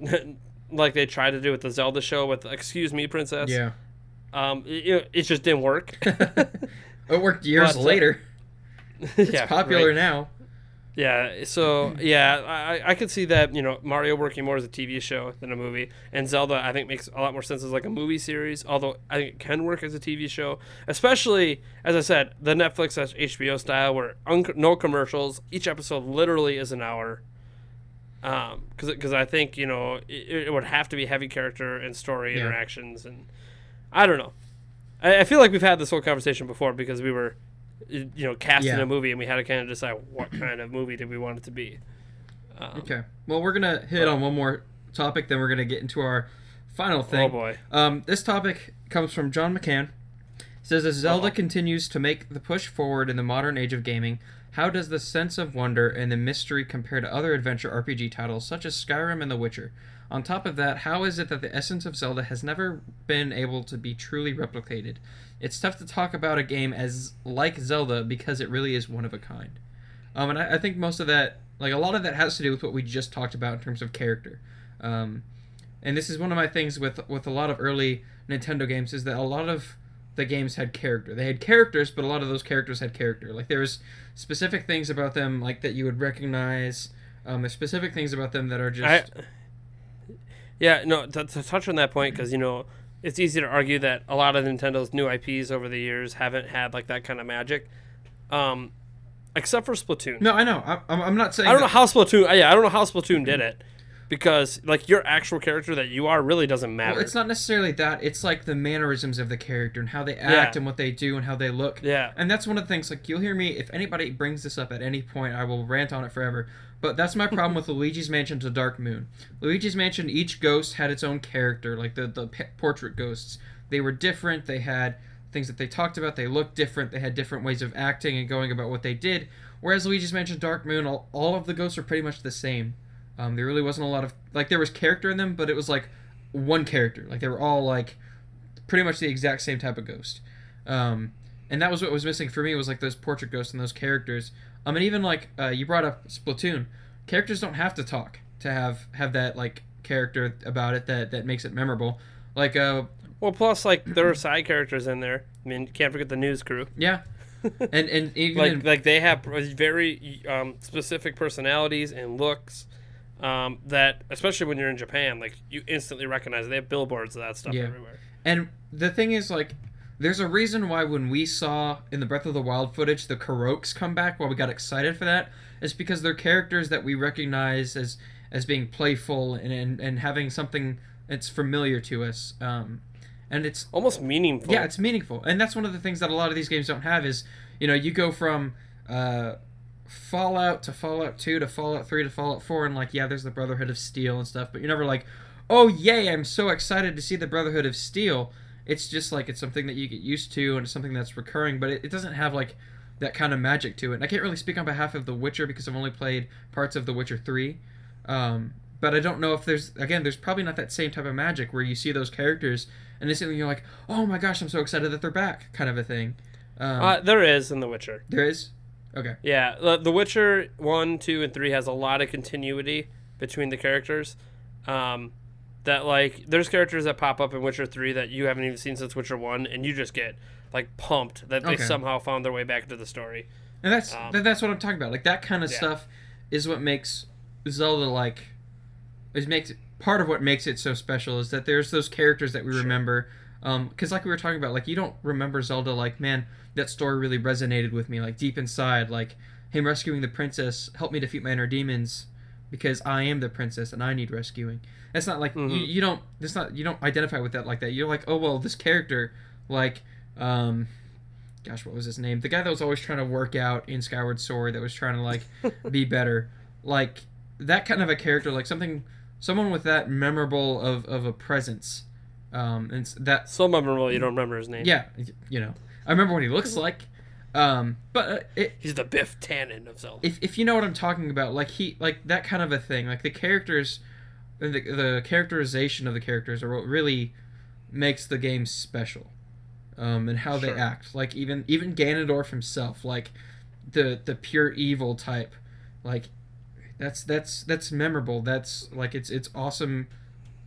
like they tried to do with the Zelda show with "Excuse Me, Princess." Yeah. Um, it, it just didn't work. it worked years But, uh, later. It's yeah, popular right. now. Yeah, so yeah, I, I could see that you know Mario working more as a TV show than a movie, and Zelda I think makes a lot more sense as like a movie series. Although I think it can work as a TV show, especially as I said, the Netflix HBO style where un- no commercials. Each episode literally is an hour. Um, because I think you know it, it would have to be heavy character and story Yeah. interactions, and I don't know. I, I feel like we've had this whole conversation before because we were, you know, casting Yeah. a movie and we had to kind of decide what kind of movie did we want it to be. Um, Okay. Well, we're gonna hit on one more topic, then we're gonna get into our final thing. Oh boy. Um, this topic comes from John McCann. It says as Zelda Uh-oh. continues to make the push forward in the modern age of gaming, how does the sense of wonder and the mystery compare to other adventure RPG titles such as Skyrim and The Witcher? On top of that, how is it that the essence of Zelda has never been able to be truly replicated? It's tough to talk about a game as like Zelda because it really is one of a kind. Um, and I, I think most of that, like a lot of that, has to do with what we just talked about in terms of character. Um, and this is one of my things with with a lot of early Nintendo games is that a lot of the games had character. They had characters, but a lot of those characters had character. Like there was specific things about them, like that you would recognize. Um, there's specific things about them that are just I, yeah, no, to, to touch on that point, because, you know, it's easy to argue that a lot of Nintendo's new IPs over the years haven't had, like, that kind of magic. Um, except for Splatoon. no. I know. I, I'm, I'm not saying. I don't know how Splatoon, yeah, I don't know how Splatoon did it. Because, like, your actual character that you are really doesn't matter. Well, it's not necessarily that. It's like the mannerisms of the character and how they act Yeah. and what they do and how they look. yeah. And that's one of the things. Like you'll hear me if anybody brings this up at any point, I will rant on it forever. But that's my problem with Luigi's Mansion to Dark Moon. Luigi's Mansion, each ghost had its own character. Like the the portrait ghosts, they were different. They had things that they talked about. They looked different. They had different ways of acting and going about what they did. Whereas Luigi's Mansion Dark Moon, all, all of the ghosts are pretty much the same. Um, there really wasn't a lot of like there was character in them, but it was like one character. Like they were all like pretty much the exact same type of ghost. Um, and that was what was missing for me was like those portrait ghosts and those characters. Um, mean, even like uh, you brought up Splatoon, characters don't have to talk to have have that like character about it that that makes it memorable. Like uh, Well, plus, like, there are side characters in there. I mean, you can't forget the news crew. yeah, and and even like in- like they have very um, specific personalities and looks um, that especially when you're in Japan like you instantly recognize they have billboards of that stuff Yeah. everywhere And the thing is, like, there's a reason why when we saw in the Breath of the Wild footage the Koroks come back, why we got excited for that, is because they're characters that we recognize as as being playful and and, and having something that's familiar to us. Um, and it's almost meaningful yeah, it's meaningful, and that's one of the things that a lot of these games don't have. Is you know you go from uh, Fallout to Fallout Two to Fallout Three to Fallout Four, and like yeah, there's the Brotherhood of Steel and stuff, but you're never like, oh yay, I'm so excited to see the Brotherhood of Steel. It's just like it's something that you get used to, and it's something that's recurring, but it, it doesn't have like that kind of magic to it. And I can't really speak on behalf of The Witcher because I've only played parts of The Witcher Three. Um, but I don't know if there's again, there's probably not that same type of magic where you see those characters and instantly you're like, oh my gosh, I'm so excited that they're back, kind of a thing. Um, uh, there is in The Witcher there is, okay, yeah the, the Witcher 1 2 and 3 has a lot of continuity between the characters um, that like there's characters that pop up in Witcher 3 that you haven't even seen since Witcher 1 and you just get like pumped that they Okay. somehow found their way back into the story and that's Um, that, that's what I'm talking about. Like that kind of yeah. stuff is what makes Zelda like, is makes part of what makes it so special is that there's those characters that we Sure. remember. Um, because like we were talking about, like you don't remember Zelda like, man, that story really resonated with me, like deep inside, like him rescuing the princess helped me defeat my inner demons because I am the princess and I need rescuing. It's not like you, Mhm. you don't. It's not you don't identify with that like that. You're like, oh well, this character, like, um, gosh, what was his name? The guy that was always trying to work out in Skyward Sword, that was trying to like be better, like that kind of a character, like something, someone with that memorable of of a presence, Um, and that So memorable, you don't remember his name. yeah, you know, I remember what he looks like. Um, but uh, it, He's the Biff Tannen of Zelda. if if you know what I'm talking about, like he like that kind of a thing, like the characters, the the characterization of the characters are what really makes the game special, um, and how they act. Like even even Ganondorf himself, like the the pure evil type, like that's that's that's memorable. That's like it's it's awesome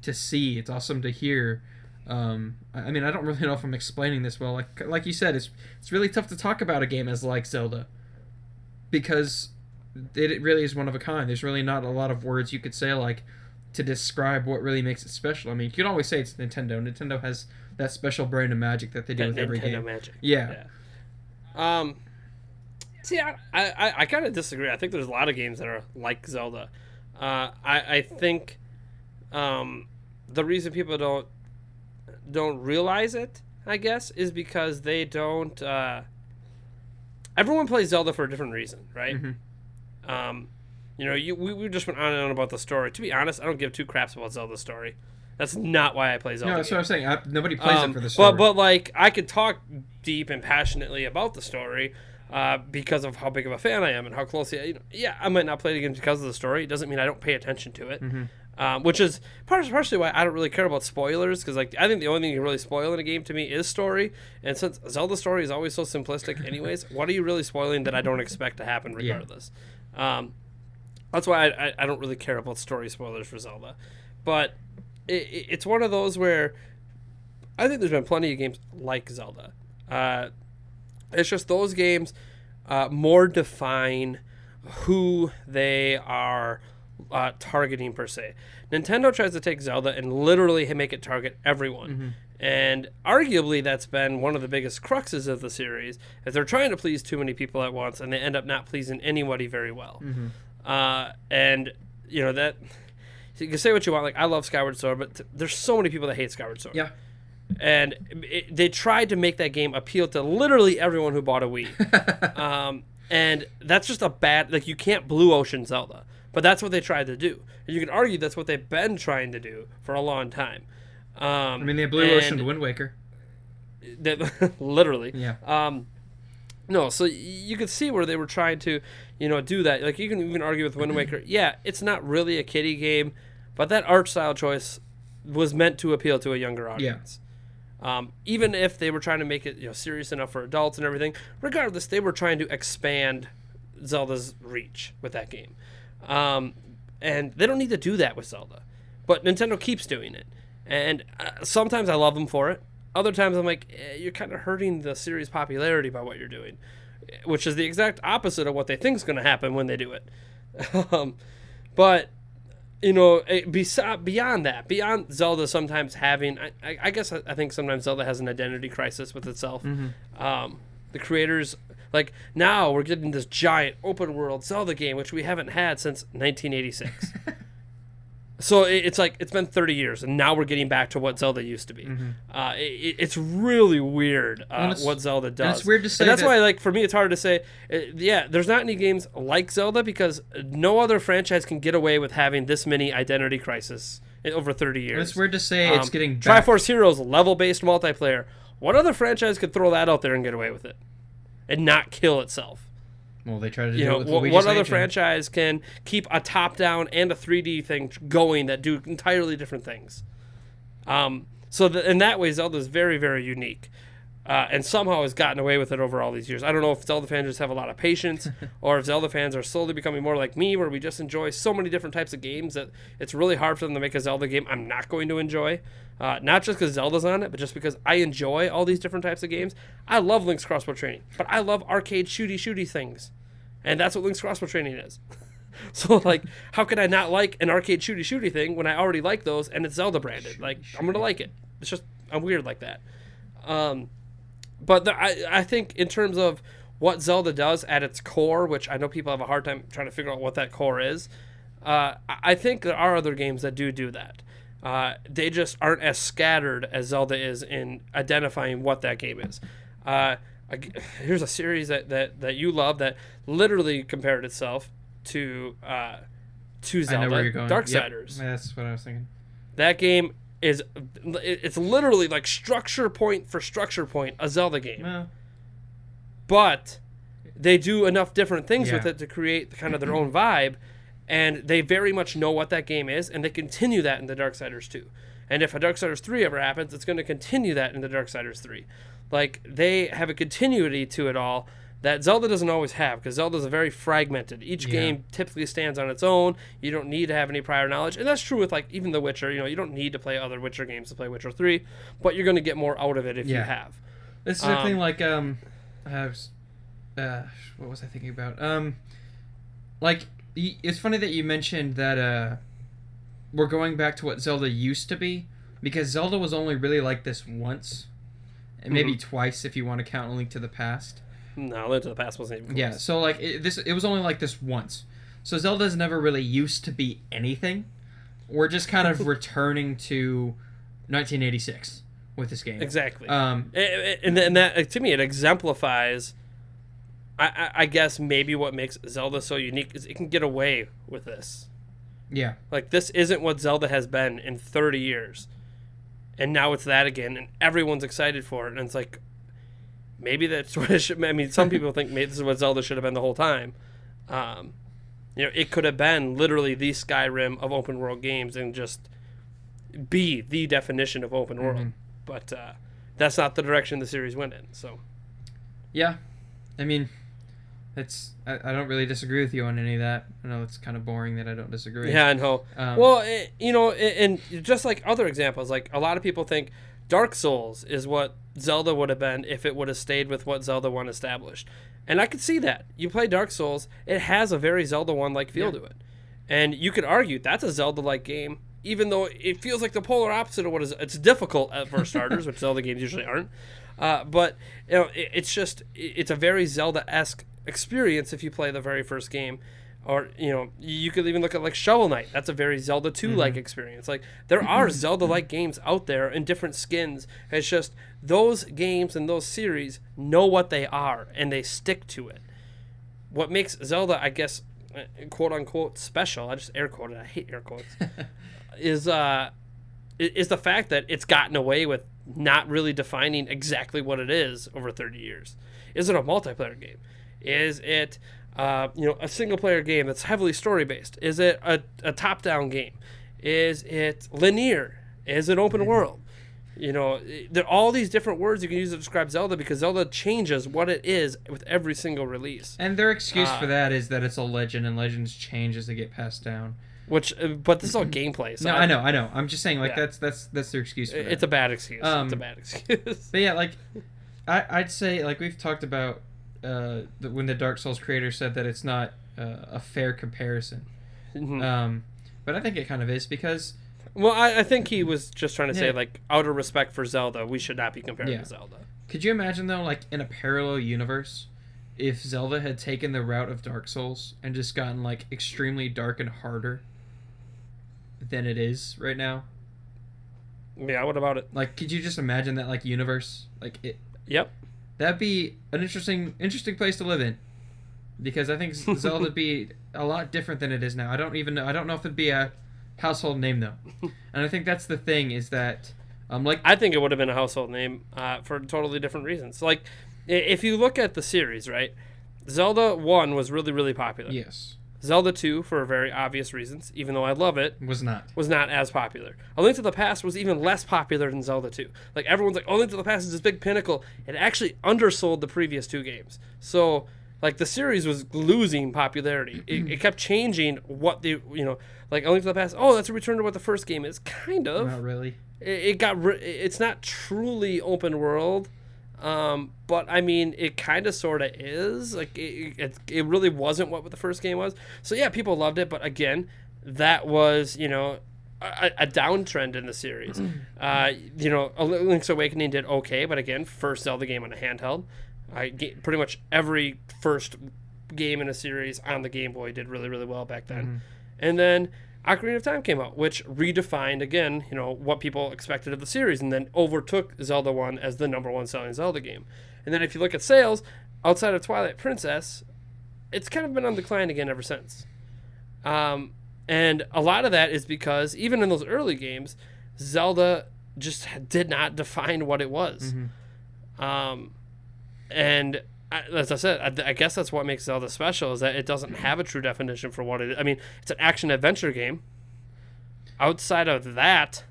to see. It's awesome to hear. Um, I mean, I don't really know if I'm explaining this well. Like like you said, it's it's really tough to talk about a game as like Zelda because it, it really is one of a kind. There's really not a lot of words you could say like to describe what really makes it special. I mean, you can always say it's Nintendo. Nintendo has that special brand of magic that they do That with every Nintendo game. magic. Yeah. Yeah. Um. See, I I, I kind of disagree. I think there's a lot of games that are like Zelda. Uh, I I think, um, the reason people don't don't realize it, I guess, is because they don't. Uh, everyone plays Zelda for a different reason, right? Mhm. Um, you know, you we, we just went on and on about the story. To be honest, I don't give two craps about Zelda's story. That's not why I play Zelda. No, that's what I'm saying. I, nobody plays Um, it for the story. But but like I could talk deep and passionately about the story uh, because of how big of a fan I am and how closely. I, you know, yeah, I might not play the game because of the story. It doesn't mean I don't pay attention to it. Mm-hmm. Um, which is par- partially why I don't really care about spoilers because like I think the only thing you can really spoil in a game to me is story. And since Zelda's story is always so simplistic, anyways, what are you really spoiling that I don't expect to happen Yeah. regardless? Um, that's why I, I, I don't really care about story spoilers for Zelda. But it, it, it's one of those where I think there's been plenty of games like Zelda. Uh, it's just those games uh, more define who they are uh, targeting per se. Nintendo tries to take Zelda and literally make it target everyone. And arguably, that's been one of the biggest cruxes of the series, is they're trying to please too many people at once, and they end up not pleasing anybody very well. Uh, and you know that you can say what you want. Like I love Skyward Sword, but t- there's so many people that hate Skyward Sword. yeah. And it, they tried to make that game appeal to literally everyone who bought a Wii. um, and that's just a bad. Like you can't blue ocean Zelda, but that's what they tried to do. And you can argue that's what they've been trying to do for a long time. Um, I mean, they blue and ocean Wind Waker. that- literally. Yeah. Um, no, so you could see where they were trying to, you know, do that. Like you can even argue with Wind Waker. Yeah, it's not really a kiddie game, but that art style choice was meant to appeal to a younger audience. Yeah. Um, even if they were trying to make it, you know, serious enough for adults and everything, regardless, they were trying to expand Zelda's reach with that game. Um, and they don't need to do that with Zelda, but Nintendo keeps doing it. And uh, sometimes I love them for it. Other times I'm like, eh, you're kind of hurting the series' popularity by what you're doing, which is the exact opposite of what they think is going to happen when they do it. um, but you know, eh, beyond that, beyond Zelda sometimes having, I, I, guess I, I think sometimes Zelda has an identity crisis with itself. Um, the creators, like now, we're getting this giant open world Zelda game, which we haven't had since 1986. so it, it's like it's been 30 years, and now we're getting back to what Zelda used to be. Uh, it, it's really weird uh, it's- what Zelda does. it's weird to say And that's that- why, like, for me, it's hard to say. Uh, yeah, there's not any games like Zelda because no other franchise can get away with having this many identity crises over 30 years. It's weird to say it's Um, getting back. Triforce Heroes level based multiplayer. What other franchise could throw that out there and get away with it, and not kill itself? Well, they try to do You know, what, what other franchise can keep a top down and a 3D thing going that do entirely different things? Um, so the, in that way, Zelda is very, very unique. Uh, and somehow has gotten away with it over all these years. I don't know if Zelda fans just have a lot of patience, or if Zelda fans are slowly becoming more like me, where we just enjoy so many different types of games that it's really hard for them to make a Zelda game I'm not going to enjoy. Uh, not just because Zelda's on it, but just because I enjoy all these different types of games. I love Link's Crossbow Training, but I love arcade shooty shooty things, and that's what Link's Crossbow Training is. So like, how could I not like an arcade shooty shooty thing when I already like those and it's Zelda branded? Like, I'm gonna like it. It's just I'm weird like that. Um, but the, I I think in terms of what Zelda does at its core, which I know people have a hard time trying to figure out what that core is. Uh, I- think there are other games that do do that. Uh, they just aren't as scattered as Zelda is in identifying what that game is. Uh, I here's a series that, that, that you love that literally compared itself to uh, to I know where Zelda, you're going. Yep, Darksiders. That's what I was thinking. That game is it's literally like structure point for structure point a Zelda game. Well, But they do enough different things with it to create kind of their own vibe and they very much know what that game is and they continue that in the Darksiders 2. And if a Darksiders 3 ever happens, it's going to continue that in the Darksiders 3. Like they have a continuity to it all that Zelda doesn't always have because Zelda's very fragmented. Each Yeah. game typically stands on its own. You don't need to have any prior knowledge, and that's true with like even The Witcher. You know, you don't need to play other Witcher games to play Witcher Three, but you're going to get more out of it if you have. It's the Um, thing like um, I was, uh, what was I thinking about? Um, like it's funny that you mentioned that uh, we're going back to what Zelda used to be because Zelda was only really like this once, and maybe Mm-hmm. twice if you want to count Link to the Past. No, Link to the Past wasn't even. Yeah, close. so like it, this, it was only like this once. So Zelda's never really used to be anything. We're just kind of returning to 1986 with this game. exactly. Um, and, and that to me it exemplifies I, I, guess maybe what makes zelda so unique is it can get away with this. Yeah, like this isn't what zelda has been in 30 years. And now it's that again and everyone's excited for it and it's like maybe that's what it should i mean some people think maybe this is what zelda should have been the whole time. Um, you know it could have been literally the skyrim of open world games and just be the definition of open world. Mhm. but uh, that's not the direction the series went in so. Yeah. I mean, it's I, I don't really disagree with you on any of that. I know it's kind of boring that I don't disagree. Yeah, I know. Um, well, eh, you know, and just like other examples, like a lot of people think Dark Souls is what Zelda would have been if it would have stayed with what Zelda 1 established. And I could see that. You play Dark Souls, it has a very Zelda 1 like feel Yeah. to it. And you could argue that's a Zelda like game, even though it feels like the polar opposite of what is it's difficult at for starters, which Zelda games usually aren't. Uh, but you know, it, it's just it- it's a very Zelda esque experience if you play the very first game. Or you know, you could even look at like Shovel Knight. That's a very Zelda 2 like experience. Like there are Zelda like games out there in different skins. It's just those games and those series know what they are and they stick to it. What makes Zelda, I guess, uh, quote unquote special. I just air quoted. I hate air quotes. is uh is the fact that it's gotten away with not really defining exactly what it is over 30 years. Is it a multiplayer game? Is it uh, you know a single player game that's heavily story based? Is it a, a top down game? Is it linear? Is it open world? You know, there are all these different words you can use to describe Zelda because Zelda changes what it is with every single release. And their excuse Uh, for that is that it's a legend and legends change as they get passed down. Which, uh, but this is all gameplay. So no, I know, I know. I'm just saying like Yeah. that's that's that's their excuse for that. It's a bad excuse. Um, it's a bad excuse. But yeah, like I, I'd say like we've talked about uh, the, when the Dark Souls creator said that it's not uh, a fair comparison. Mhm. Um, but I think it kind of is because Well, I, I think he was just trying to say, like, out of respect for Zelda, we should not be comparing Yeah. to Zelda. could you imagine though like in a parallel universe if Zelda had taken the route of Dark Souls and just gotten like extremely dark and harder than it is right now? Yeah, what about it? Like, could you just imagine that like universe? Like it Yep. That'd be an interesting interesting place to live in because i think zelda'd be a lot different than it is now i don't even know i don't know if it'd be a household name though and i think that's the thing is that um like I think it would have been a household name uh, for totally different reasons. Like, if you look at the series, right? Zelda 1 was really, really popular. yes Zelda 2, for very obvious reasons, even though I love it, was not was not as popular. A Link to the Past was even less popular than Zelda 2. Like everyone's like, "Oh, Link to the Past is this big pinnacle." It actually undersold the previous two games. So, like the series was losing popularity. It, it kept changing what the you know, like A Link to the Past. Oh, that's a return to what the first game is. Kind of. not really It, it got. Ri- it's not truly open world. Um, but I mean, it kind of sort of is. Like it, it, it really wasn't what the first game was. So yeah, people loved it, but again, that was you know a, a downtrend in the series. Uh, you know, Link's Awakening did okay, but again, first Zelda game on a handheld. I ga- pretty much every first game in a series on the Game Boy did really really well back then, and then. Ocarina of Time came out, which redefined again, you know, what people expected of the series, and then overtook Zelda One as the number one selling Zelda game. And then if you look at sales, outside of Twilight Princess, it's kind of been on decline again ever since. Um, and a lot of that is because even in those early games, Zelda just did not define what it was. Mm-hmm. Um, and as I said, I, I guess that's what makes Zelda special is that it doesn't have a true definition for what it is. I mean, it's an action adventure game. Outside of that,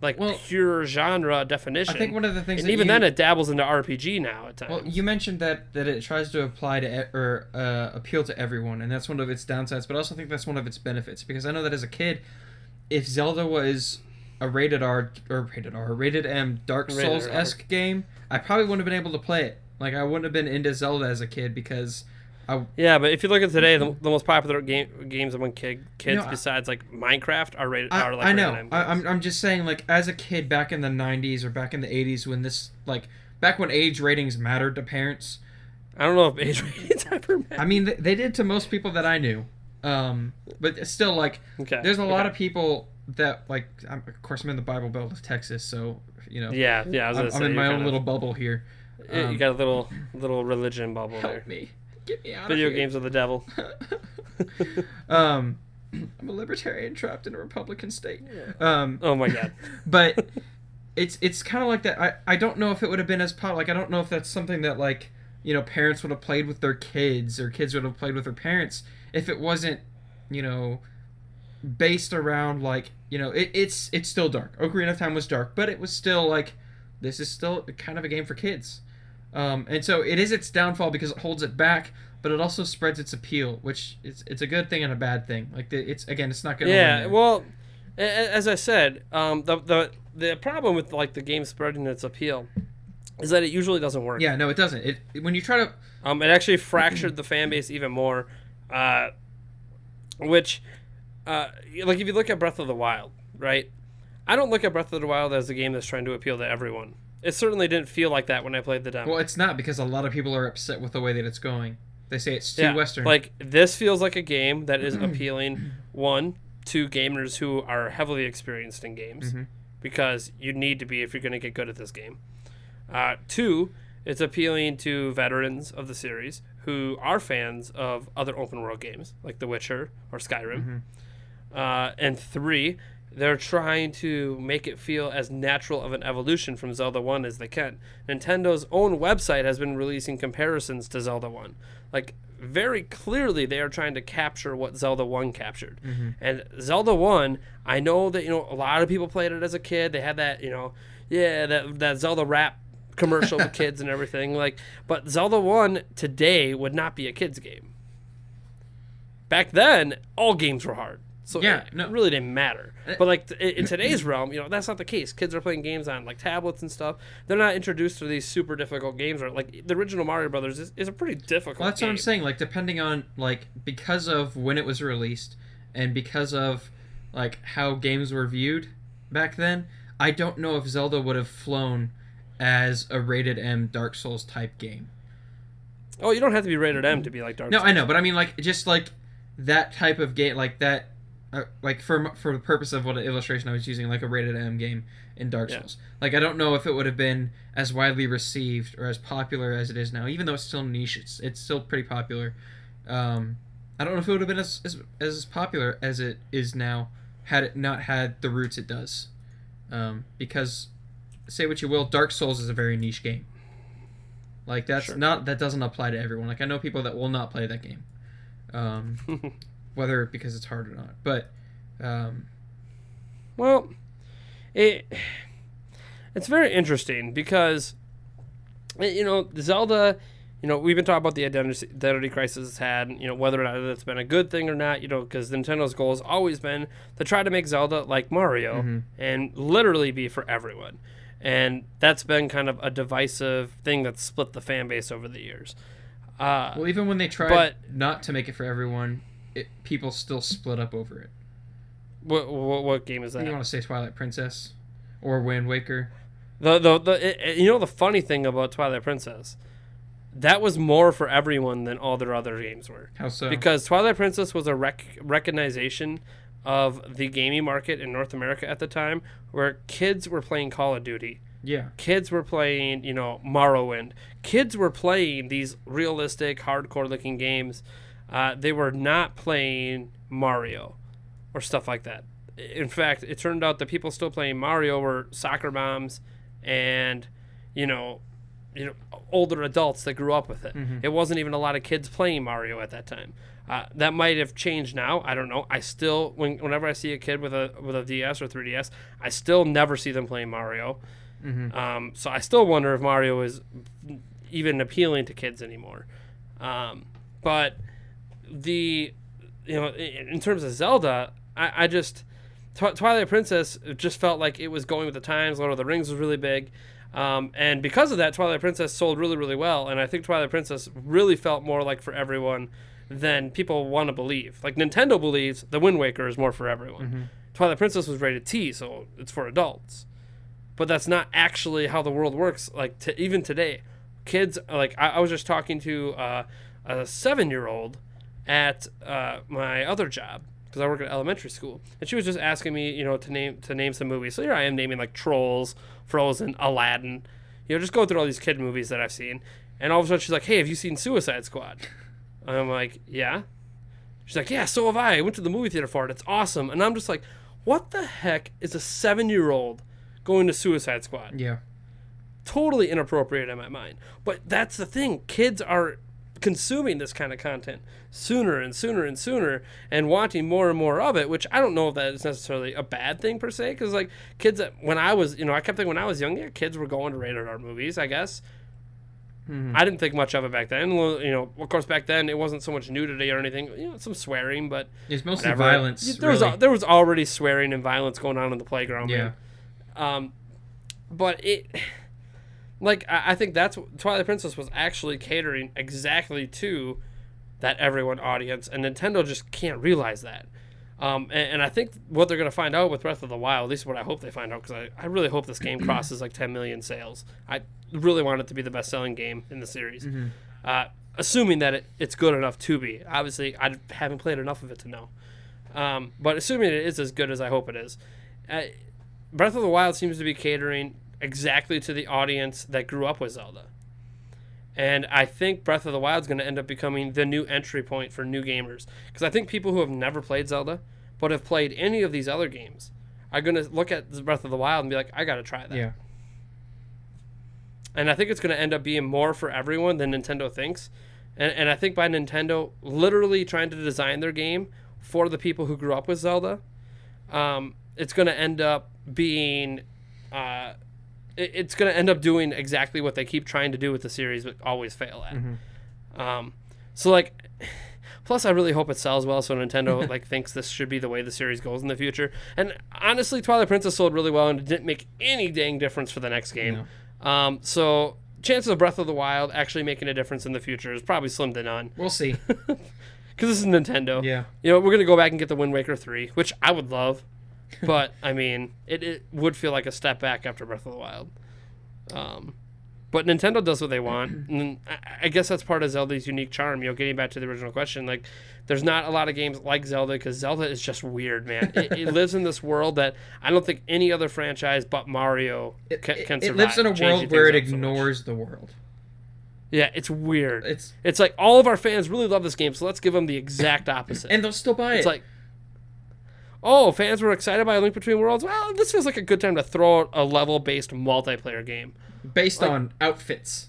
like Well, pure genre definition, I think one of the things and even you- then it dabbles into RPG now at times. Well, you mentioned that that it tries to apply to or uh, appeal to everyone, and that's one of its downsides. But I also think that's one of its benefits because I know that as a kid, if Zelda was a rated R or rated R, rated M Dark Souls esque game, I probably wouldn't have been able to play it. Like I wouldn't have been into Zelda as a kid because I yeah, but if you look at today, the, the most popular game games among kid, kids No, besides like Minecraft are rated I, are like I know. M I, games. I'm, I'm just saying, like, as a kid back in the 90s or back in the 80s when this, like, back when age ratings mattered to parents, I don't know if age ratings ever matter. I mean, they, they did to most people that I knew. Um, but still, like, Okay. there's a lot of people that, like, I'm, of course, I'm in the Bible Belt of Texas, so, you know, Yeah, yeah. I was I'm, gonna I'm in my own of- little bubble here. You Um, got a little little religion bubble there. help me. Get me out Video of here. games of the devil. um, I'm a libertarian trapped in a Republican state. Um, Oh my god. but it's it's kind of like that. I, I don't know if it would have been as pop. Like I don't know if that's something that like you know parents would have played with their kids or kids would have played with their parents if it wasn't you know based around like you know it, it's it's still dark. Ocarina of Time was dark, but it was still like this is still kind of a game for kids. Um, and so it is its downfall because it holds it back, but it also spreads its appeal, which it's it's a good thing and a bad thing. Like the, it's again, it's not to yeah. Well, as I said, um, the the the problem with like the game spreading its appeal is that it usually doesn't work. yeah, no, it doesn't. It when you try to Um, it actually fractured the fan base even more, uh, which, uh, like if you look at Breath of the Wild, right? I don't look at Breath of the Wild as a game that's trying to appeal to everyone. It certainly didn't feel like that when I played the demo. Well, it's not because a lot of people are upset with the way that it's going. They say it's too yeah, western. Like this feels like a game that is appealing one to gamers who are heavily experienced in games Mhm. because you need to be if you're going to get good at this game. Uh, two, it's appealing to veterans of the series who are fans of other open world games like The Witcher or Skyrim. Uh, and three, they're trying to make it feel as natural of an evolution from Zelda 1 as they can. Nintendo's own website has been releasing comparisons to Zelda 1. Like, very clearly, they are trying to capture what Zelda 1 captured. Mm-hmm. And Zelda 1, I know that, you know, a lot of people played it as a kid. They had that, you know, yeah, that, that Zelda rap commercial with kids and everything. Like, but Zelda 1 today would not be a kid's game. Back then, all games were hard. So Yeah, it no. really didn't matter. Eh. But like th- in today's realm, you know, that's not the case. Kids are playing games on like tablets and stuff. They're not introduced to these super difficult games. Or like the original Mario Brothers is, is a pretty difficult. well, that's what I'm saying. Like depending on like because of when it was released and because of like how games were viewed back then, I don't know if Zelda would have flown as a rated M Dark Souls type game. Oh, you don't have to be rated M to be like Dark. No, Souls. I know, but I mean like just like that type of game, like that, uh, like for for the purpose of what an illustration I was using, like a rated M game in Dark Yeah. Souls. Like I don't know if it would have been as widely received or as popular as it is now, even though it's still niche. It's it's still pretty popular. Um, I don't know if it would have been as, as as popular as it is now had it not had the roots it does. Um, because say what you will, Dark Souls is a very niche game. Like that's Sure. not that doesn't apply to everyone. Like I know people that will not play that game, um, whether because it's hard or not. But um, Well, it it's very interesting because you know Zelda. You know, we've been talking about the identity, identity crisis it's had. You know, whether or not it's been a good thing or not. You know, because Nintendo's goal has always been to try to make Zelda like Mario Mhm. and literally be for everyone. And that's been kind of a divisive thing that's split the fan base over the years. Uh, well, even when they tried But- not to make it for everyone, it, people still split up over it. what, what what game is that? You want to say Twilight Princess or Wind Waker? The the, the it, you know the funny thing about Twilight Princess, that was more for everyone than all their other games were. How so? Because Twilight Princess was a rec- recognition of the gaming market in North America at the time, where kids were playing Call of Duty, yeah, kids were playing you know Morrowind, kids were playing these realistic, hardcore-looking games. Uh, they were not playing Mario or stuff like that. in fact, it turned out the people still playing Mario were soccer moms and, you know, you know, older adults that grew up with it. It wasn't even a lot of kids playing Mario at that time. Uh, that might have changed now. I don't know. I still, when, whenever I see a kid with a with a DS or 3DS, I still never see them playing Mario. Um, so I still wonder if Mario is even appealing to kids anymore. Um, but the you know in, terms of Zelda, I, I just Twi- Twilight Princess just felt like it was going with the times. Lord of the Rings was really big. Um, and because of that, Twilight Princess sold really, really well. And I think Twilight Princess really felt more like for everyone than people want to believe. Like Nintendo believes the Wind Waker is more for everyone. Twilight Princess was rated T, so it's for adults. But that's not actually how the world works. Like to, even today, kids like I, I was just talking to uh, a seven-year-old at uh, my other job because I work at elementary school, and she was just asking me, you know, to name to name some movies. So here I am naming like Trolls, Frozen, Aladdin, you know, just going through all these kid movies that I've seen. And all of a sudden she's like, "Hey, have you seen Suicide Squad?" I'm like, "Yeah." She's like, "Yeah, so have I. I went to the movie theater for it. It's awesome." And I'm just like, "What the heck is a seven-year-old going to Suicide Squad?" Yeah. totally inappropriate in my mind. But that's the thing. Kids are consuming this kind of content sooner and sooner and sooner and wanting more and more of it, which I don't know if that is necessarily a bad thing per se. Because, like, kids, that, when I was, you know, I kept thinking when I was younger kids were going to rated R movies, I guess. I didn't think much of it back then. You know, of course, back then it wasn't so much nudity or anything. You know, some swearing, but It's mostly whatever. violence. There was really. there was already swearing and violence going on in the playground. yeah. man. Um, but it, like, I, I think that's Twilight Princess was actually catering exactly to that everyone audience, and Nintendo just can't realize that. Um, and, and I think what they're gonna find out with Breath of the Wild, at least what I hope they find out, because I, I really hope this game crosses like 10 million sales. I really want it to be the best-selling game in the series, uh, assuming that it, it's good enough to be. Obviously, I haven't played enough of it to know, um, but assuming it is as good as I hope it is. Uh, Breath of the Wild seems to be catering exactly to the audience that grew up with Zelda. And I think Breath of the Wild is going to end up becoming the new entry point for new gamers. Because I think people who have never played Zelda, but have played any of these other games, are going to look at Breath of the Wild and be like, I got to try that. Yeah. And I think it's going to end up being more for everyone than Nintendo thinks. And, and I think by Nintendo literally trying to design their game for the people who grew up with Zelda, um, it's going to end up being. Uh, it's going to end up doing exactly what they keep trying to do with the series, but always fail at. Um, so like, plus I really hope it sells well, so Nintendo like thinks this should be the way the series goes in the future. And honestly, Twilight Princess sold really well, and it didn't make any dang difference for the next game. Um, so chances of Breath of the Wild actually making a difference in the future is probably slim to none We'll see. because this is Nintendo. Yeah. You know, we're gonna go back and get the Wind Waker three, which I would love, but I mean, it, it would feel like a step back after Breath of the Wild. Um, but Nintendo does what they want, and I, I guess that's part of Zelda's unique charm. You know, getting back to the original question, like, there's not a lot of games like Zelda because Zelda is just weird, man. it, it lives in this world that I don't think any other franchise but Mario It, can, it- can it survive. lives in a world where it up so ignores the world. Yeah, it's weird. It's It's like all of our fans really love this game, so let's give them the exact opposite. and they'll still buy it. It's like, oh, fans were excited by a Link Between Worlds. Well, this feels like a good time to throw out a level-based multiplayer game. based on outfits.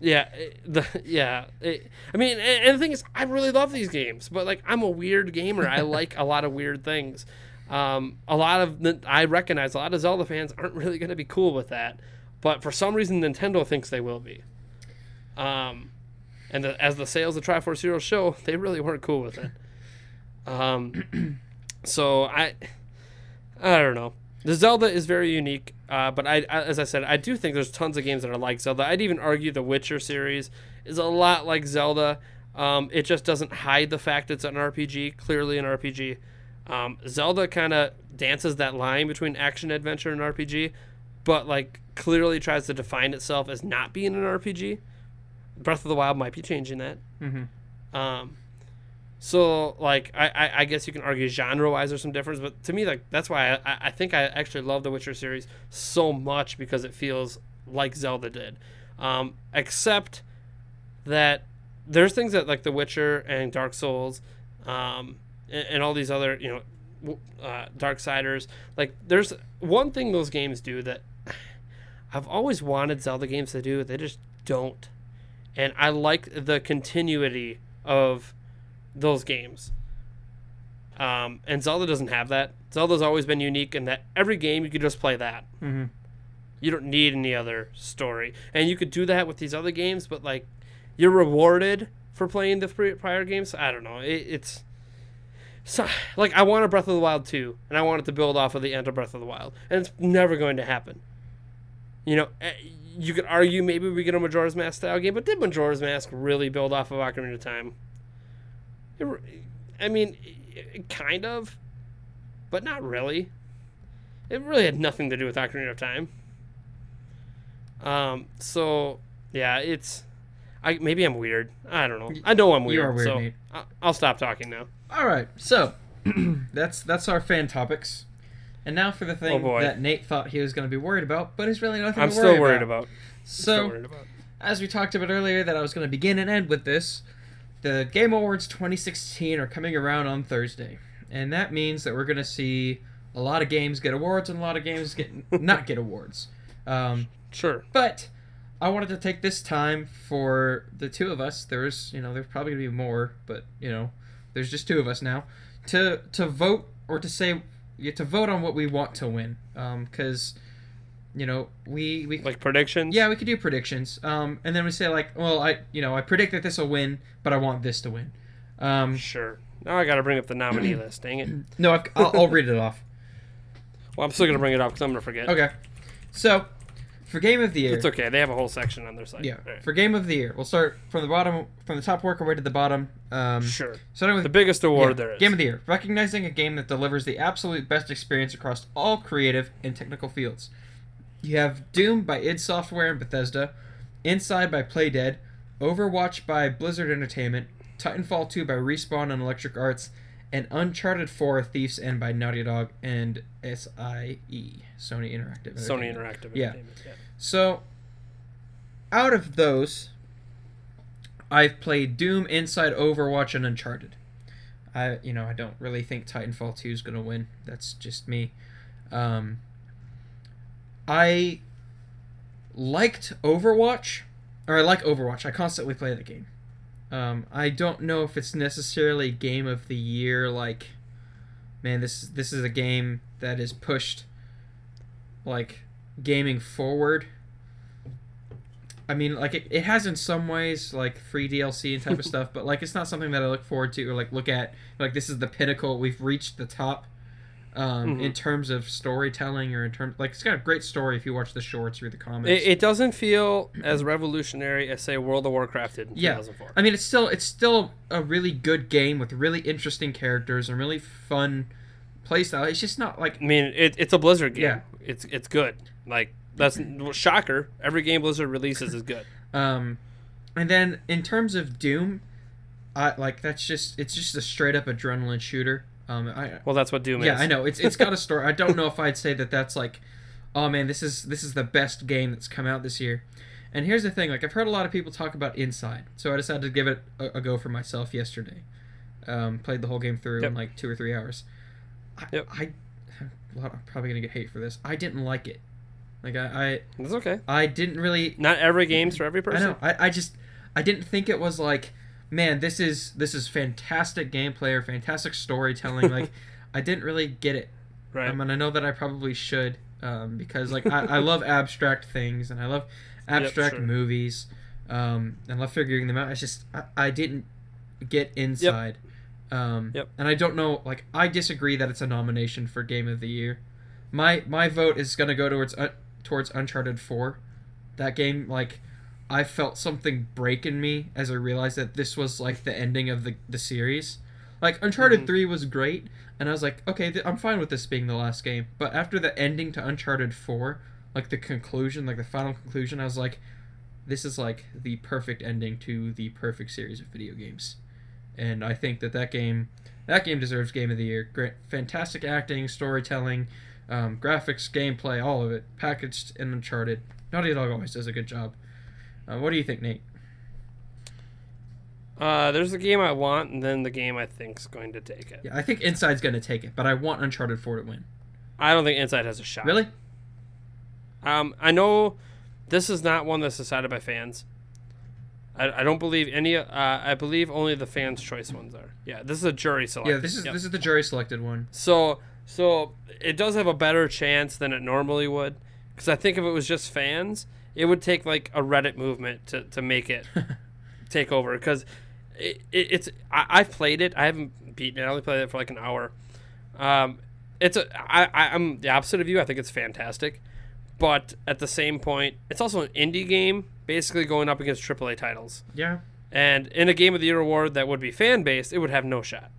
Yeah, the yeah. it- I mean, and, and the thing is, I really love these games, but like, I'm a weird gamer. I like a lot of weird things. Um, a lot of the, I recognize a lot of Zelda fans aren't really going to be cool with that, but for some reason, Nintendo thinks they will be. Um, and the, as the sales of Triforce Heroes show, they really weren't cool with it. Um, so I, I don't know. The Zelda is very unique, uh, but I, I, as I said, I do think there's tons of games that are like Zelda. I'd even argue the Witcher series is a lot like Zelda. Um, it just doesn't hide the fact it's an RPG, clearly an RPG. Um, Zelda kind of dances that line between action adventure and RPG, but like clearly tries to define itself as not being an RPG. Breath of the Wild might be changing that. Mm-hmm. Um, so like I, I, guess you can argue genre wise there's some difference, but to me like that's why I, I- think I actually love the Witcher series so much because it feels like Zelda did. Um, except that there's things that like The Witcher and Dark Souls, um, and, and all these other you know uh, Darksiders. Like, there's one thing those games do that I've always wanted Zelda games to do. They just don't, and I like the continuity of those games. Um, and Zelda doesn't have that. Zelda's always been unique in that every game you could just play that. Mm-hmm. You don't need any other story, and you could do that with these other games. But like, you're rewarded for playing the prior games. I don't know. It, it's so like I want a Breath of the Wild 2, and I want it to build off of the end of Breath of the Wild, and it's never going to happen. You know, eh, you could argue maybe we get a Majora's Mask style game, but did Majora's Mask really build off of Ocarina of Time? I mean, kind of, but not really. It really had nothing to do with Ocarina of Time. Um, so yeah, it's I maybe I'm weird. I don't know. I know I'm weird. You are weird, so Nate. I'll stop talking now. All right, so that's that's our fan topics, and now for the thing Oh, that Nate thought he was going to be worried about, but is really nothing. I'm to still worried about. about. So, still worried about. as we talked about earlier, that I was going to begin and end with this. The Game Awards 2016 are coming around on Thursday, and that means that we're going to see a lot of games get awards and a lot of games get not get awards. Um, Sure. but I wanted to take this time for the two of us. There's, you know, there's probably gonna be more, but you know, there's just two of us now to to vote or to say to vote on what we want to win. Um, because you know we we Like predictions. yeah we could do predictions. Um, and then we say like, well, I you know I predict that this will win, but I want this to win. Um, Sure. Now I got to bring up the nominee list. Dang it. no, I've, I'll, I'll read it off. Well, I'm still gonna bring it up because I'm gonna forget. Okay, so for game of the year, It's okay. They have a whole section on their site. Yeah, right. for game of the year, we'll start from the bottom, from the top, work our way to the bottom. Um, Sure. starting with The biggest award yeah, there is. game of the year, recognizing a game that delivers the absolute best experience across all creative and technical fields. You have Doom by id Software and Bethesda, Inside by Playdead, Overwatch by Blizzard Entertainment, Titanfall 2 by Respawn and Electric Arts, and Uncharted 4: Thieves End by Naughty Dog and SIE, Sony Interactive. Sony Interactive. Yeah. Entertainment, yeah. So, out of those, I've played Doom, Inside, Overwatch, and Uncharted. I, you know, I don't really think Titanfall 2 is gonna win. That's just me. Um, I liked Overwatch, or I like Overwatch. I constantly play the game. Um, I don't know if it's necessarily game of the year. Like, man, this this is a game that is pushed, like, gaming forward. I mean, like it, it has in some ways like free DLC and type of stuff, but like it's not something that I look forward to or like look at. Like this is the pinnacle. We've reached the top um, in Mhm. terms of storytelling or in terms like it's got a great story if you watch the shorts, read the comics. It, it doesn't feel as revolutionary as say World of Warcraft did in Yeah. 2004. I mean, it's still it's still a really good game with really interesting characters and really fun playstyle. It's just not like I mean, it, it's a Blizzard game. Yeah. It's it's good. Like that's shocker. Every game Blizzard releases is good. Um, and then in terms of Doom, I like that's just it's just a straight up adrenaline shooter. Um, I Well, that's what Doom yeah is. Yeah, I know it's it's got a story. I don't know if I'd say that that's like, oh man, this is this is the best game that's come out this year. And here's the thing, like I've heard a lot of people talk about Inside, so I decided to give it a, a go for myself yesterday. Um, played the whole game through in like two or three hours. I, Yep. I, I'm probably gonna get hate for this. I didn't like it. Like I, It's okay. I, I didn't really Not every game's for every person. I know. I, I just I didn't think it was like, man, this is this is fantastic gameplay or fantastic storytelling. like, I didn't really get it. Right. Um, and I know that I probably should, um, because like I, I love abstract things and I love abstract sure. movies, um, and love figuring them out. It's just I, I didn't get inside. Um, Yep. And I don't know. Like I disagree that it's a nomination for Game of the Year. My my vote is gonna go towards uh, towards Uncharted Four. That game, like, I felt something break in me as I realized that this was like the ending of the the series. Like Uncharted Mhm. Three was great, and I was like, okay, th- I'm fine with this being the last game. But after the ending to Uncharted Four, like the conclusion, like the final conclusion, I was like, this is like the perfect ending to the perfect series of video games. And I think that that game, that game deserves Game of the Year. Great, fantastic acting, storytelling, um, graphics, gameplay, all of it packaged in Uncharted. Naughty Dog always does a good job. Uh, what do you think, Nate? Uh, there's the game I want, and then the game I think's going to take it. Yeah, I think Inside's going to take it, but I want Uncharted 4 to win. I don't think Inside has a shot. Really? Um, I know this is not one that's decided by fans. I, I don't believe any. Uh, I believe only the fans' choice ones are. Yeah, this is a jury select. Yeah, this is Yep. this is the jury selected one. So so it does have a better chance than it normally would, because I think if it was just fans, it would take like a Reddit movement to, to make it take over. Because it, it, it's I, I've played it. I haven't beaten it. I only played it for like an hour. Um, it's a I, I I'm the opposite of you. I think it's fantastic, but at the same point, it's also an indie game, basically going up against AAA titles. Yeah. And in a Game of the Year award that would be fan based, it would have no shot.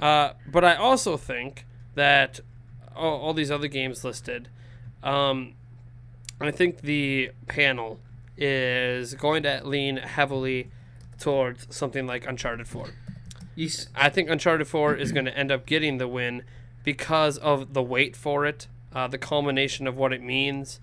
Uh, but I also think that all, all these other games listed, um, I think the panel is going to lean heavily towards something like Uncharted 4. You s- I think Uncharted 4 is going to end up getting the win because of the wait for it, uh, the culmination of what it means,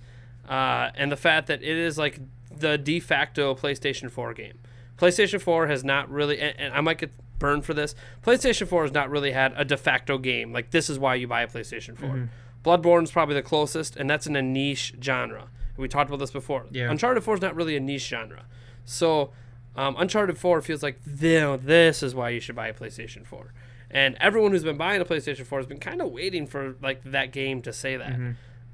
uh, and the fact that it is like the de facto PlayStation 4 game. PlayStation 4 has not really, and, and I might get burned for this. PlayStation 4 has not really had a de facto game. Like, this is why you buy a PlayStation 4. Bloodborne is probably the closest, and that's in a niche genre. We talked about this before. Yeah. Uncharted 4 is not really a niche genre. So, um, Uncharted 4 feels like "Th- this is why you should buy a PlayStation 4. And everyone who's been buying a PlayStation 4 has been kind of waiting for like that game to say that.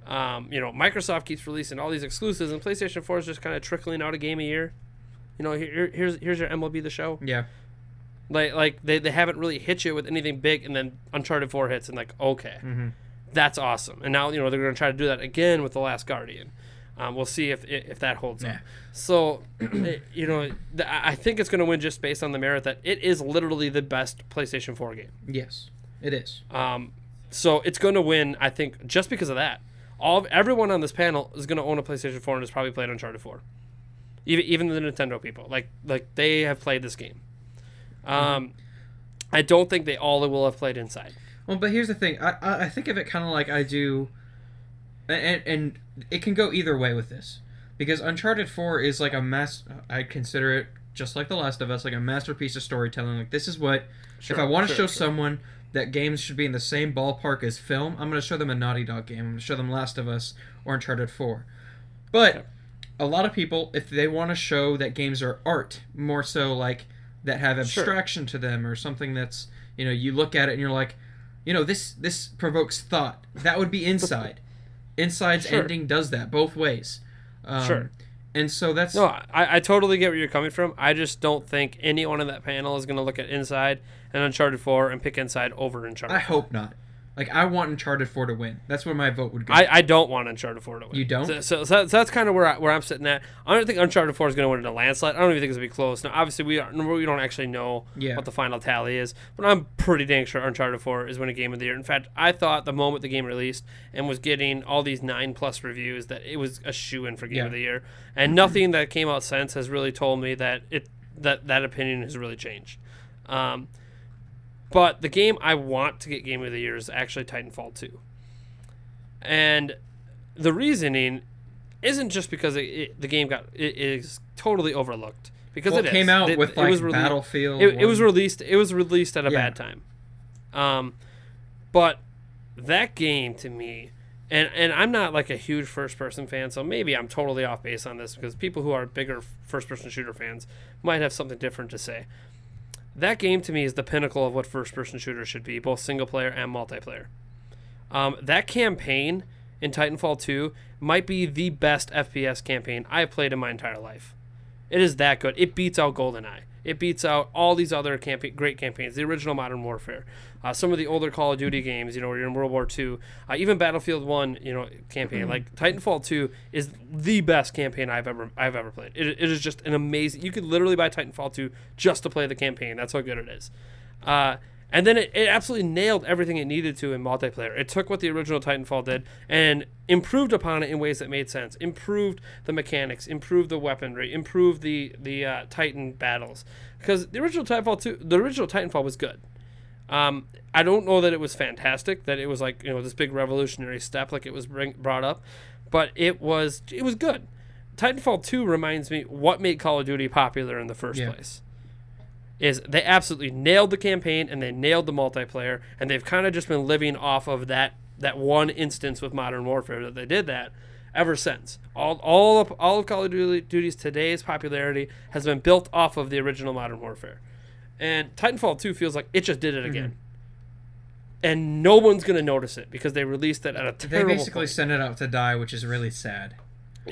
Um, you know, Microsoft keeps releasing all these exclusives, and PlayStation 4 is just kind of trickling out a game a year. You know, here, here's here's your MLB the Show. yeah. Like like they, they haven't really hit you with anything big, and then Uncharted 4 hits, and like okay, Mm-hmm. That's awesome. And now you know they're going to try to do that again with the Last Guardian. Um, we'll see if if that holds up. So, you know, I think it's going to win just based on the merit that it is literally the best PlayStation 4 game. Yes, it is. Um, so it's going to win, I think, just because of that. All everyone on this panel is going to own a PlayStation 4 and has probably played Uncharted 4. Even even the Nintendo people, like like they have played this game. Um, I don't think they all will have played Inside. Well, but here's the thing. I I, I think of it kind of like I do, and and it can go either way with this, because Uncharted Four is like a mass. I consider it just like The Last of Us, like a masterpiece of storytelling. Like this is what if I want to show someone that games should be in the same ballpark as film, I'm going to show them a Naughty Dog game. I'm going to show them Last of Us or Uncharted Four. But a lot of people, if they want to show that games are art, more so like that have Sure. abstraction to them or something that's you know you look at it and you're like, you know this this provokes thought. That would be Inside. Inside's Sure. ending does that both ways. Um, Sure. And so that's No, I, I totally get where you're coming from. I just don't think anyone in that panel is going to look at Inside and Uncharted 4 and pick Inside over Uncharted. I hope not. Like I want Uncharted Four to win. That's where my vote would go. I, I don't want Uncharted 4 to win. You don't? So, so, so that's kind of where, I, where I'm sitting at. I don't think Uncharted 4 is going to win in a landslide. I don't even think it's going to be close. Now, obviously, we, are, we don't actually know Yeah. what the final tally is, but I'm pretty dang sure Uncharted 4 is winning Game of the Year. In fact, I thought the moment the game released and was getting all these 9 plus reviews that it was a shoe in for Game Yeah. of the Year. And nothing that came out since has really told me that it that, that opinion has really changed. Um, but the game I want to get Game of the Year is actually Titanfall 2. And the reasoning isn't just because it, it, the game got it is totally overlooked because well, it it came out It- with it like was rele- Battlefield. It, it was released. It was released at a Yeah. bad time. Um, but that game to me, and and I'm not like a huge first person fan, so maybe I'm totally off base on this because people who are bigger first person shooter fans might have something different to say. That game to me is the pinnacle of what first person shooters should be, both single player and multiplayer. Um, that campaign in Titanfall 2 might be the best FPS campaign I've played in my entire life. It is that good. It beats out GoldenEye. It beats out all these other campa- great campaigns, the original Modern Warfare, uh, some of the older Call of Duty games, you know, where you're in World War II, uh, even Battlefield One, you know, campaign. Like Titanfall 2 is the best campaign I've ever I've ever played. It, it is just an amazing. You could literally buy Titanfall 2 just to play the campaign. That's how good it is. Uh, and then it, it absolutely nailed everything it needed to in multiplayer. It took what the original Titanfall did and improved upon it in ways that made sense. Improved the mechanics, improved the weaponry, improved the the uh, Titan battles. Because the original Titanfall 2, the original Titanfall was good. Um, I don't know that it was fantastic, that it was like you know this big revolutionary step like it was bring, brought up, but it was it was good. Titanfall 2 reminds me what made Call of Duty popular in the first Yeah. place. Is they absolutely nailed the campaign and they nailed the multiplayer, and they've kind of just been living off of that that one instance with Modern Warfare that they did that ever since. All all of, all of Call of Duty, Duty's today's popularity has been built off of the original Modern Warfare, and Titanfall 2 feels like it just did it mm-hmm. again. And no one's gonna notice it because they released it at a terrible. They basically point. sent it out to die, which is really sad.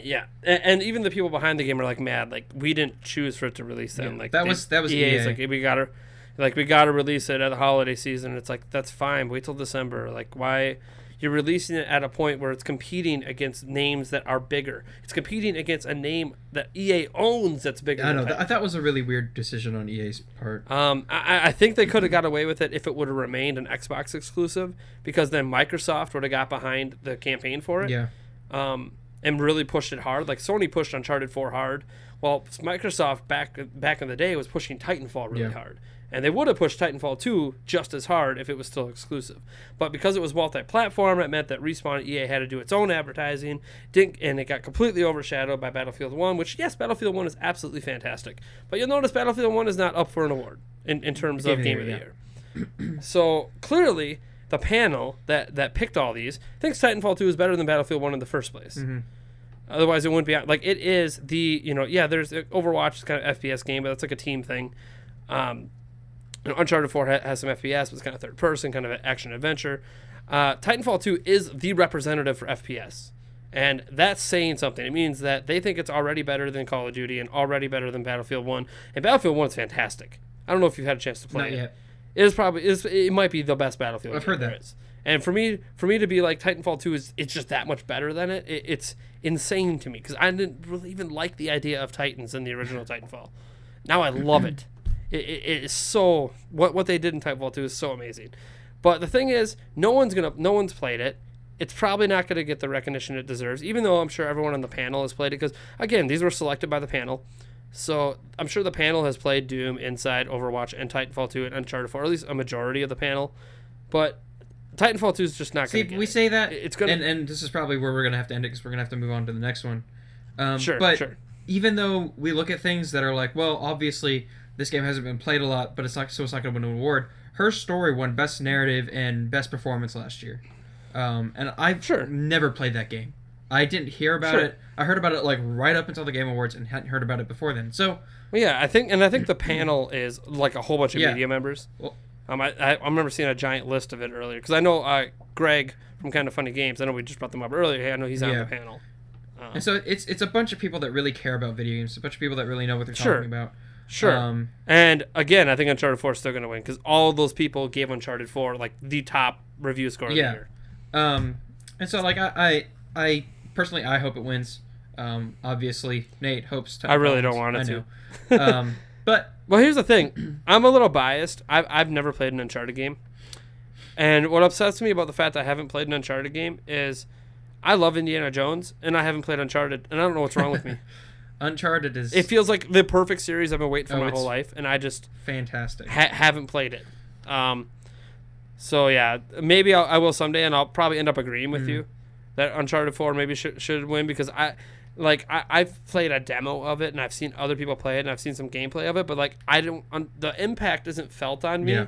Yeah, and, and even the people behind the game are like mad. Like we didn't choose for it to release then. Yeah, like that they- was- that was EA's EA. like we gotta, like we gotta release it at the holiday season. It's like that's fine. Wait till December. Like why? You're releasing it at a point where it's competing against names that are bigger. It's competing against a name that EA owns that's bigger. I know. Th- I thought was a really weird decision on EA's part. Um, I, I think they could have got away with it if it would have remained an Xbox exclusive, because then Microsoft would have got behind the campaign for it Yeah. um, and really pushed it hard. Like Sony pushed Uncharted 4 hard, while Microsoft back back in the day was pushing Titanfall really Yeah. hard. And they would have pushed Titanfall 2 just as hard if it was still exclusive. But because it was multi-platform, it meant that Respawn and EA had to do its own advertising, didn't, and it got completely overshadowed by Battlefield 1, which, yes, Battlefield 1 is absolutely fantastic. But you'll notice Battlefield 1 is not up for an award in, in terms of Game of the Year. So clearly, the panel that that picked all these thinks Titanfall 2 is better than Battlefield 1 in the first place. Otherwise, it wouldn't be out. like it is the you know yeah. There's Overwatch is kind of FPS game, but that's like a team thing. Um, you know, Uncharted 4 ha- has some FPS, but it's kind of third person, kind of action adventure. Uh, Titanfall 2 is the representative for FPS. And that's saying something. It means that they think it's already better than Call of Duty and already better than Battlefield 1. And Battlefield 1 is fantastic. I don't know if you've had a chance to play Not it. yet. It is probably is it might be the best Battlefield. I've heard there that. is. And for me, for me to be like Titanfall 2 is it's just that much better than it. it it's insane to me because I didn't really even like the idea of Titans in the original Titanfall. Now I love it. It, it. it is so what what they did in Titanfall 2 is so amazing. But the thing is, no one's gonna no one's played it. It's probably not going to get the recognition it deserves, even though I'm sure everyone on the panel has played it. Because again, these were selected by the panel, so I'm sure the panel has played Doom, Inside, Overwatch, and Titanfall 2 and Uncharted 4, or at least a majority of the panel. But Titanfall 2 is just not going to we say that, It's gonna- and and this is probably where we're gonna have to end it because we're gonna have to move on to the next one. Um, Sure, but sure. even though we look at things that are like, well, obviously this game hasn't been played a lot, but it's not so it's not gonna win an award. Her story won best narrative and best performance last year, um, and I've Sure. never played that game. I didn't hear about Sure. it. I heard about it like right up until the Game Awards and hadn't heard about it before then. So Well, yeah, I think, and I think the panel is like a whole bunch of Yeah. media members. Well- um, I, I, I remember seeing a giant list of it earlier because I know uh, Greg from Kinda Funny Games. I know we just brought them up earlier. Hey, I know he's on the panel. Um, and so it's it's a bunch of people that really care about video games. A bunch of people that really know what they're Sure. talking about. Sure. Um, and again, I think Uncharted 4 is still going to win because all of those people gave Uncharted 4 like the top review score of the year. Um, and so like I, I, I personally I hope it wins. Um, obviously Nate hopes. To I really don't want it I know. um, but Well, here's the thing. I'm a little biased. I've, I've never played an Uncharted game. And what upsets me about the fact that I haven't played an Uncharted game is I love Indiana Jones and I haven't played Uncharted. And I don't know what's wrong with me. Uncharted is It feels like the perfect series I've been waiting for Oh, my whole life. And I just fantastic. ha- haven't played it. Um, so, yeah, maybe I'll, I will someday. And I'll probably end up agreeing with Mm-hmm. you that Uncharted 4 maybe should, should win because I. Like I, I've played a demo of it and I've seen other people play it and I've seen some gameplay of it, but like I don't, un, the impact isn't felt on me Yeah.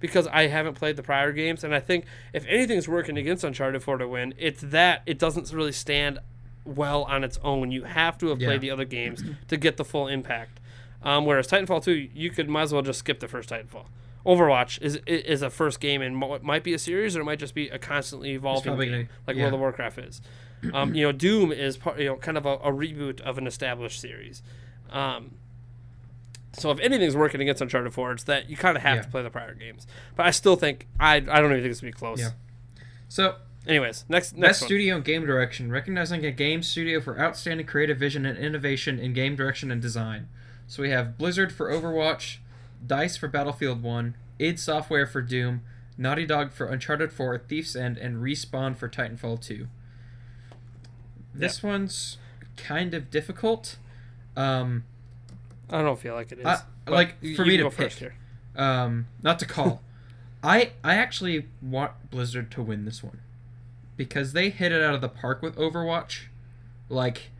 because I haven't played the prior games. And I think if anything's working against Uncharted 4 to win, it's that it doesn't really stand well on its own. You have to have Yeah. played the other games to get the full impact. Um, whereas Titanfall 2, you could might as well just skip the first Titanfall. Overwatch is is a first game and it might be a series or it might just be a constantly evolving game, gonna- like yeah. World of Warcraft is. Um, you know, Doom is part, you know kind of a, a reboot of an established series. Um, so if anything's working against Uncharted 4, it's that you kind of have Yeah. to play the prior games. But I still think I I don't even think it's gonna be close. Yeah. So Anyways, next next. Studio and Game Direction, recognizing a game studio for outstanding creative vision and innovation in game direction and design. So we have Blizzard for Overwatch, Dice for Battlefield 1, id Software for Doom, Naughty Dog for Uncharted 4, Thief's End, and Respawn for Titanfall 2. This one's kind of difficult. Um, I don't feel like it is. I- like, for me to go first pick. here. um, not to call. I I actually want Blizzard to win this one because they hit it out of the park with Overwatch. Like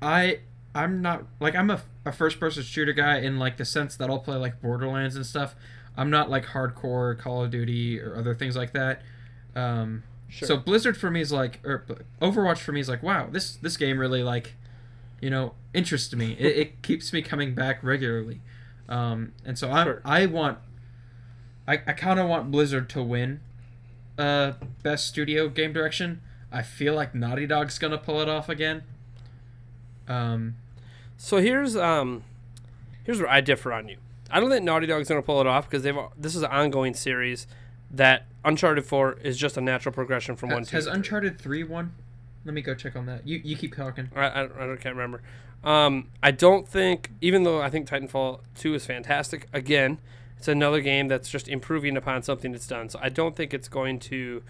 I I'm not like I'm a, a first person shooter guy in like the sense that I'll play like Borderlands and stuff. I'm not like hardcore Call of Duty or other things like that. Um, Sure. So Blizzard for me is like, or Overwatch for me is like, wow, this this game really like, you know, interests me. It, it keeps me coming back regularly, um, and so I Sure. I want, I, I kind of want Blizzard to win, uh, best studio game direction. I feel like Naughty Dog's gonna pull it off again. Um, So here's um, here's where I differ on you. I don't think Naughty Dog's gonna pull it off because they've this is an ongoing series that Uncharted Four is just a natural progression from one. has, two, has. Uncharted three won? Let me go check on that. You you keep talking. I, I, I don't- can't remember. Um, I don't think, even though I think Titanfall 2 is fantastic, again, it's another game that's just improving upon something that's done. So I don't think it's going to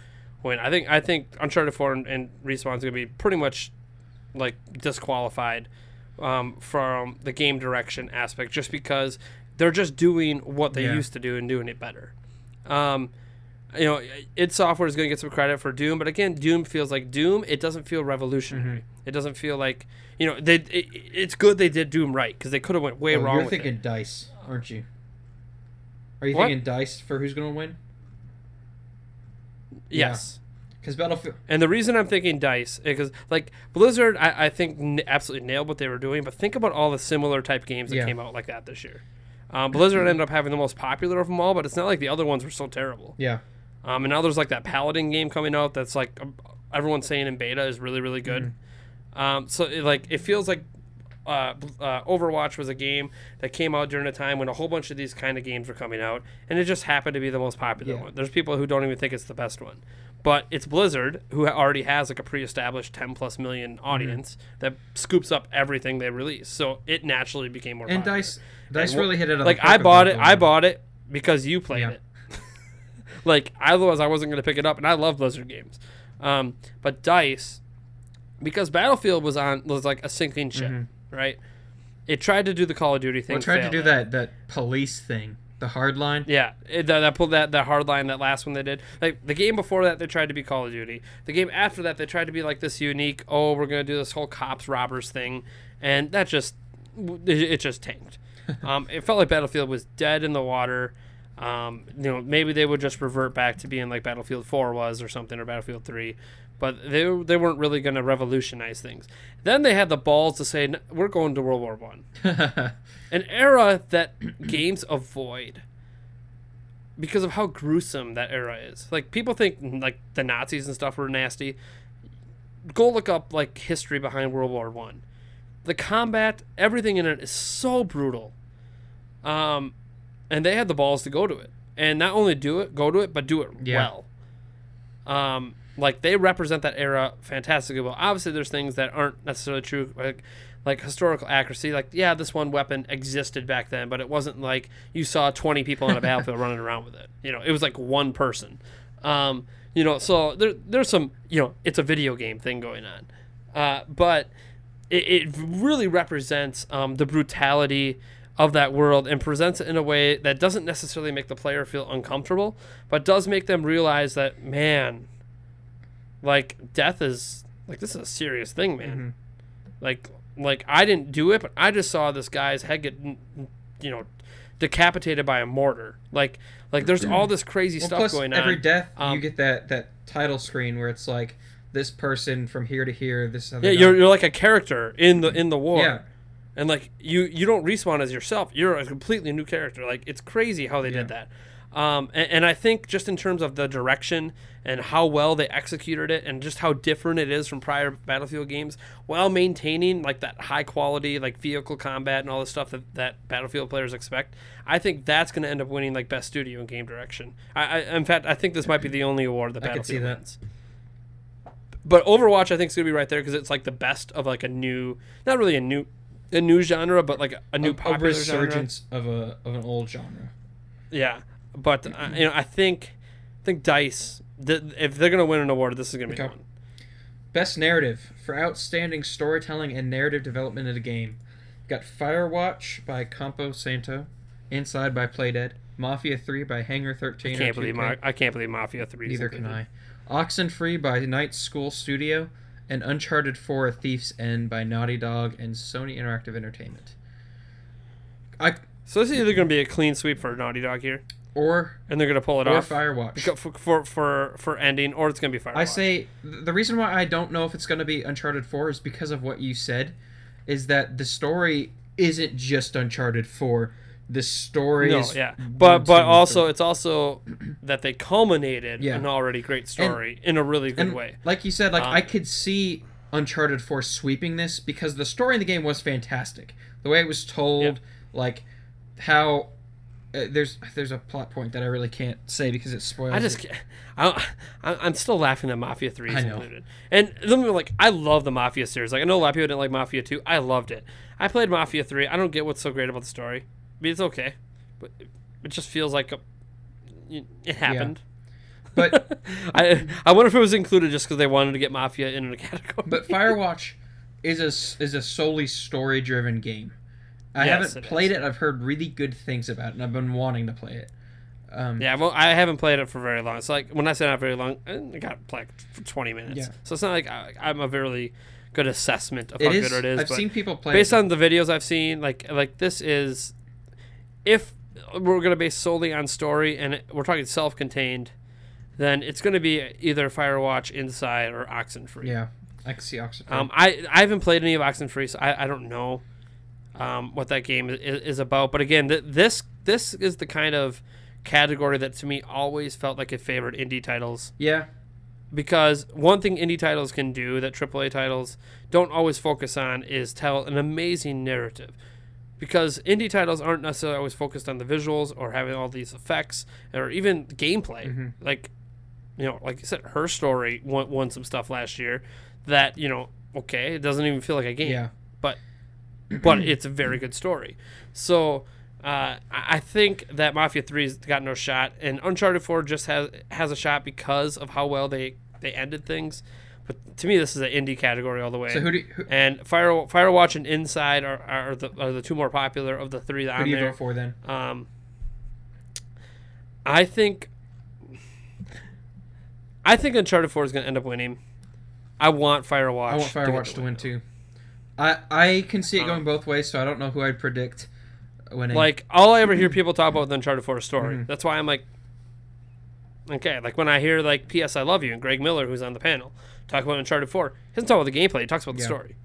win. I think I think Uncharted 4 and, and Respawn's going to be pretty much like disqualified um, from the game direction aspect just because they're just doing what they Yeah. used to do and doing it better. Um, you know, id Software is going to get some credit for Doom, but again, Doom feels like Doom. It doesn't feel revolutionary. Mm-hmm. It doesn't feel like you know they. It, it's good they did Doom right because they could have went way Oh, wrong. you're thinking dice, aren't you? Are you What? thinking dice for who's gonna win? Yes. Because Battlefield. And the reason I'm thinking Dice because like Blizzard, I, I think n- absolutely nailed what they were doing. But think about all the similar type games that Yeah. came out like that this year. Um, Blizzard ended up having the most popular of them all, but it's not like the other ones were so terrible. Yeah. Um, and now there's like that Paladin game coming out that's like um, everyone's saying in beta is really really good. Um, so it, like it feels like uh, uh, Overwatch was a game that came out during a time when a whole bunch of these kind of games were coming out, and it just happened to be the most popular Yeah. one. There's people who don't even think it's the best one, but it's Blizzard who already has like a pre-established 10 plus million Mm-hmm. audience that scoops up everything they release. So it naturally became more. And popular. dice, dice And really hit it like I bought it. I bought it because you played Yeah. it. like otherwise, I wasn't going to pick it up, and I love Blizzard games. Um, but Dice, because Battlefield was on was like a sinking ship, right? It tried to do the Call of Duty thing. Well, tried to do at that that police thing, the hard line. Yeah, it, that, that pulled that that hard line. That last one they did. Like the game before that, they tried to be Call of Duty. The game after that, they tried to be like this unique. Oh, we're gonna do this whole cops robbers thing, and that just it, it just tanked. um, it felt like Battlefield was dead in the water. Um, you know, maybe they would just revert back to being like Battlefield 4 was or something, or Battlefield 3, but they they weren't really going to revolutionize things. Then they had the balls to say, "We're going to World War One." an era that games avoid because of how gruesome that era is. Like people think like the Nazis and stuff were nasty. Go look up like history behind World War One. The combat, everything in it is so brutal. Um, and they had the balls to go to it, and not only do it, go to it, but do it Yeah. well. Um, like they represent that era fantastically well. Obviously, there's things that aren't necessarily true, like like historical accuracy. Like, yeah, this one weapon existed back then, but it wasn't like you saw 20 people on a battlefield running around with it. You know, it was like one person. Um, you know, so there, there's some, you know, it's a video game thing going on. Uh, but it, it really represents um, the brutality of that world and presents it in a way that doesn't necessarily make the player feel uncomfortable, but does make them realize that, man, like, death is, like, this is a serious thing, man. Like, like I didn't do it, but I just saw this guy's head get, you know, decapitated by a mortar. Like, like there's all this crazy Well, stuff plus going on. every death, Um, you get that that title screen where it's like this person from here to here. This other yeah, you're, you're like a character in the in the war. Yeah. and like you you don't respawn as yourself. You're a completely new character. Like it's crazy how they did that. Um, and, and I think just in terms of the direction and how well they executed it, and just how different it is from prior Battlefield games, while maintaining like that high quality like vehicle combat and all the stuff that, that Battlefield players expect, I think that's going to end up winning like best studio and game direction. I, I in fact I think this might be the only award that I could see Battlefield that. wins. But Overwatch, I think, is gonna be right there because it's like the best of like a new, not really a new, a new genre, but like a, a new a, a popular genre. resurgence of a of an old genre. Yeah, but uh, you know, I think, I think Dice, th- if they're gonna win an award, this is gonna be Okay. one. Best narrative for outstanding storytelling and narrative development in a game. Got Firewatch by Campo Santo, Inside by Playdead, Mafia 3 by Hangar 13. I can't believe Ma- I can't believe Mafia Three. Neither can. I. Oxenfree by Night School Studio, and Uncharted 4: A Thief's End by Naughty Dog and Sony Interactive Entertainment. I So this is either going to be a clean sweep for Naughty Dog here, or and they're going to pull it or off Firewatch. For, for for for ending, or it's going to be Firewatch. I say the reason why I don't know if it's going to be Uncharted 4 is because of what you said, is that the story isn't just Uncharted 4. The story no, is yeah, but but also it's also that they culminated Yeah. an already great story in a really good way. like you said, like Um, I could see Uncharted 4 sweeping this because the story in the game was fantastic. The way it was told, like how uh, there's there's a plot point that I really can't say because it spoils. I just, it. I, I, I'm still laughing that Mafia Three is included. And let me like, I love the Mafia series. Like, I know a lot of people didn't like Mafia Two. I loved it. I played Mafia Three. I don't get what's so great about the story. I mean, it's okay, but it just feels like a, it happened. But I, I wonder if it was included just because they wanted to get Mafia in a category. But Firewatch is a is a solely story driven game. I Yes, haven't it played is. it. I've heard really good things about it, and I've been wanting to play it. Um, Yeah, well, I haven't played it for very long. It's like when I say not very long, I got like 20 minutes. Yeah. So it's not like I, I'm a very good assessment of it how is. good it is. I've but seen people play. based it. on the videos I've seen, like like this is, if we're gonna base solely on story and it, we're talking self-contained, then it's gonna be either Firewatch, Inside, or Oxenfree. Yeah, I can see Oxford. Um, I I haven't played any of Oxenfree, so I, I don't know, um, what that game is, is about. But again, th- this this is the kind of category that to me always felt like it favored indie titles yeah, because one thing indie titles can do that AAA titles don't always focus on is tell an amazing narrative. Because indie titles aren't necessarily always focused on the visuals or having all these effects or even gameplay. Mm-hmm. Like, you know, like I said, her story won, won some stuff last year that you know, okay, it doesn't even feel like a game, yeah. but but it's a very good story. So uh, I think that Mafia Three's got no shot, and Uncharted Four just has has a shot because of how well they they ended things. But to me, this is an indie category all the way. So who do you, who, and Fire Firewatch and Inside are, are the are the two more popular of the three that who on do you there. vote for then? Um, I think I think Uncharted Four is going to end up winning. I want Firewatch. I want to Firewatch the to win. win too. I I can see it going both ways, so I don't know who I'd predict winning. Like all I ever hear people talk about with Uncharted 4 is story. Mhm. That's why I'm like, okay. Like when I hear like P.S. I Love You and Greg Miller, who's on the panel, talk about Uncharted 4, he doesn't talk about the gameplay. He talks about the Yeah. story.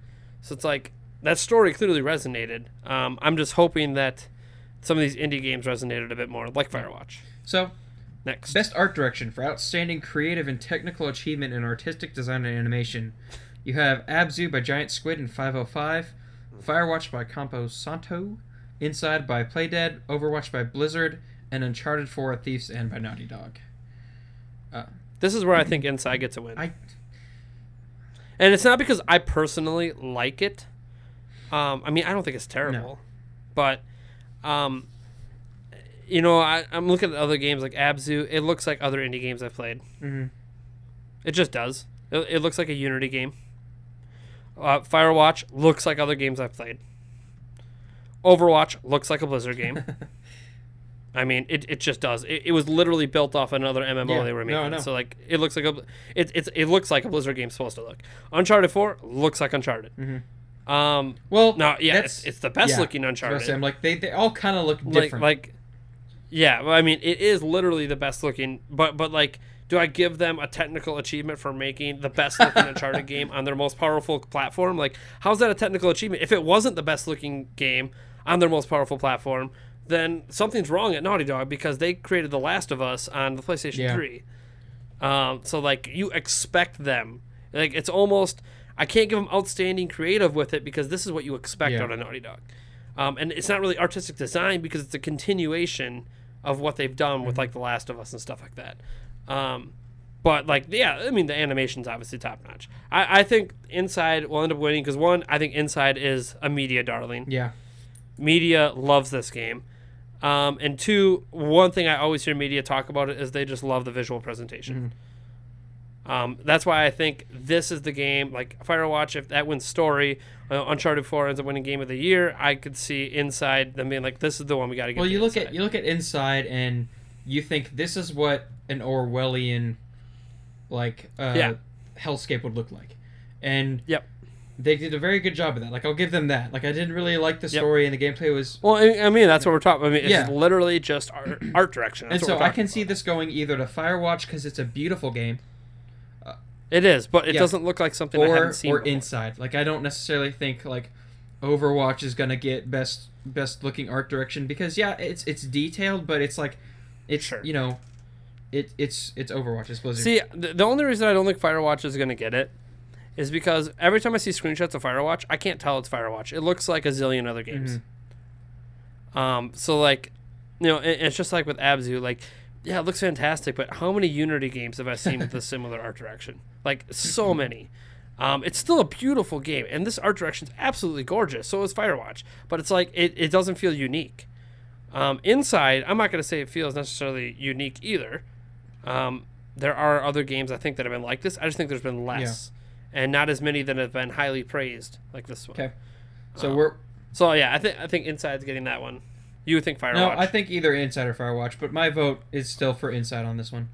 So it's like that story clearly resonated. Um, I'm just hoping that some of these indie games resonated a bit more, like Firewatch. so, Next, best art direction for outstanding creative and technical achievement in artistic design and animation. You have Abzu by Giant Squid and 505, Firewatch by Campo Santo, Inside by Playdead, Overwatch by Blizzard, and Uncharted 4: A Thief's End by Naughty Dog. this is where I think Inside gets a win. I And it's not because I personally like it. Um, I mean, I don't think it's terrible, but um, you know, I, I'm looking at other games like Abzu. It looks like other indie games I've played. Mm-hmm. It just does. It, it looks like a Unity game. Uh, Firewatch looks like other games I've played. Overwatch looks like a Blizzard game. I mean, it, it just does. It, it was literally built off another MMO Yeah. they were No, I making. So like, it looks like a it, it's it looks like a Blizzard game's supposed to look. Uncharted Four looks like Uncharted. Mhm. Um, Well, no, yeah, it's, it's the best yeah, looking Uncharted. I'm Like they, they all kind of look like different. like yeah well, i mean it is literally the best looking but but like do i give them a technical achievement for making the best looking uncharted game on their most powerful platform like how's that a technical achievement if it wasn't the best looking game on their most powerful platform then something's wrong at naughty dog because they created the last of us on the playstation Yeah. 3 um, so like you expect them like it's almost i can't give them outstanding creative with it because this is what you expect Yeah. out of naughty dog um, and it's not really artistic design because it's a continuation of what they've done with like The Last of Us and stuff like that. Um, but like, yeah, I mean, the animation's obviously top notch. I, I think Inside will end up winning because one, I think Inside is a media darling. yeah, Media loves this game. Um, and two, one thing I always hear media talk about it is they just love the visual presentation. Um, that's why I think this is the game. Like Firewatch, if that wins story, uh, Uncharted Four ends up winning Game of the Year. I could see Inside them being like, "This is the one we got to get." Well, you look Inside. at you look at Inside, and you think this is what an Orwellian, like, uh, Yeah. hellscape would look like, and Yep. they did a very good job of that. Like I'll give them that. Like I didn't really like the Yep. story and the gameplay was. Well, I I mean, that's what we're talking. About. I mean, it's Yeah. literally just art, art direction. And so I can see this going either to Firewatch because it's a beautiful game, It is, but it Yeah. doesn't look like something I haven't seen. or before. Inside. Like I don't necessarily think like Overwatch is gonna get best best looking art direction because yeah, it's it's detailed, but it's like it's Sure. you know, it it's it's Overwatch. It's Blizzard. See, the, the only reason I don't think Firewatch is going to get it is because every time I see screenshots of Firewatch, I can't tell it's Firewatch. It looks like a zillion other games. Mm-hmm. Um, so like, you know, it, it's just like with Abzu. Like, yeah, it looks fantastic, but how many Unity games have I seen with a similar art direction? Like, so many. Um, it's still a beautiful game, and this art direction is absolutely gorgeous. So is Firewatch, but it's like it, it doesn't feel unique. Um, inside, I'm not going to say it feels necessarily unique either. Um, there are other games I think that have been like this. I just think there's been less, and not as many that have been highly praised like this one. Okay. So Um, we're So yeah, I think I think Inside's getting that one. You think Firewatch? no, I think either Inside or Firewatch, but my vote is still for Inside on this one,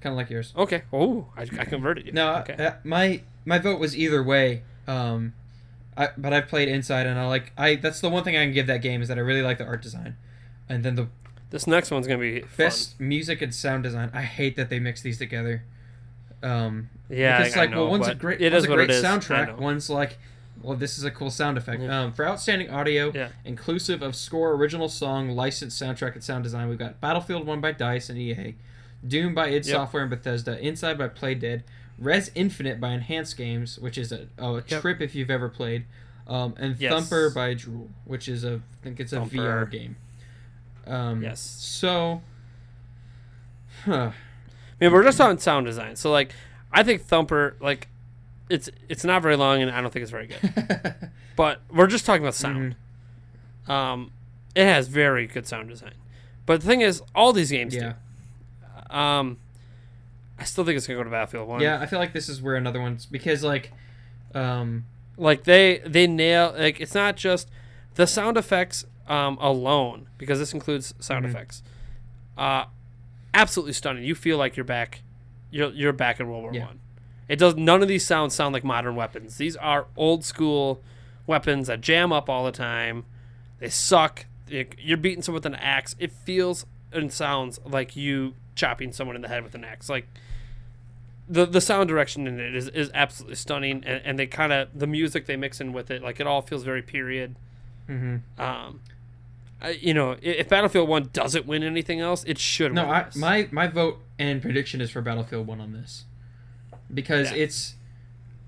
kind of like yours. Okay. Oh, I, I converted you. No, Okay. uh, my my vote was either way. Um, I but I've played Inside and I like I that's the one thing I can give that game is that I really like the art design, and then the this next one's gonna be fun. best music and sound design. I hate that they mix these together. Um, Yeah, because I, like I know, well, one's a great It one's is a great it is. Soundtrack. One's like, well, this is a cool sound effect. Yeah. Um, for outstanding audio, Yeah. inclusive of score, original song, licensed soundtrack, and sound design, we've got Battlefield One by Dice and EA, Doom by id Yep. Software and Bethesda, Inside by Playdead, Rez Infinite by Enhanced Games, which is a, a Yep. trip if you've ever played, um, and Yes. Thumper by Drool, which is a I think it's a Thumper. VR game. Um, Yes. So, huh. I mean, we're just on sound design. So like, I think Thumper like, it's it's not very long, and I don't think it's very good. But we're just talking about sound. Mm-hmm. Um, it has very good sound design. But the thing is, all these games yeah. do. Um, I still think it's gonna go to Battlefield One. Yeah, I feel like this is where another one's because like, um, like they they nail like it's not just the sound effects um, alone because this includes sound Mhm. effects. Uh, absolutely stunning. You feel like you're back, you're you're back in World War Yeah. One. It does. None of these sounds sound like modern weapons. These are old school weapons that jam up all the time. They suck. You- You're beating someone with an axe. It feels and sounds like you chopping someone in the head with an axe. Like the the sound direction in it is, is absolutely stunning, and, and they kind of the music they mix in with it, like it all feels very period. mhm. Um, I, you know, if Battlefield One doesn't win anything else, it should. no, win I, my my vote and prediction is for Battlefield One on this, because Yeah. it's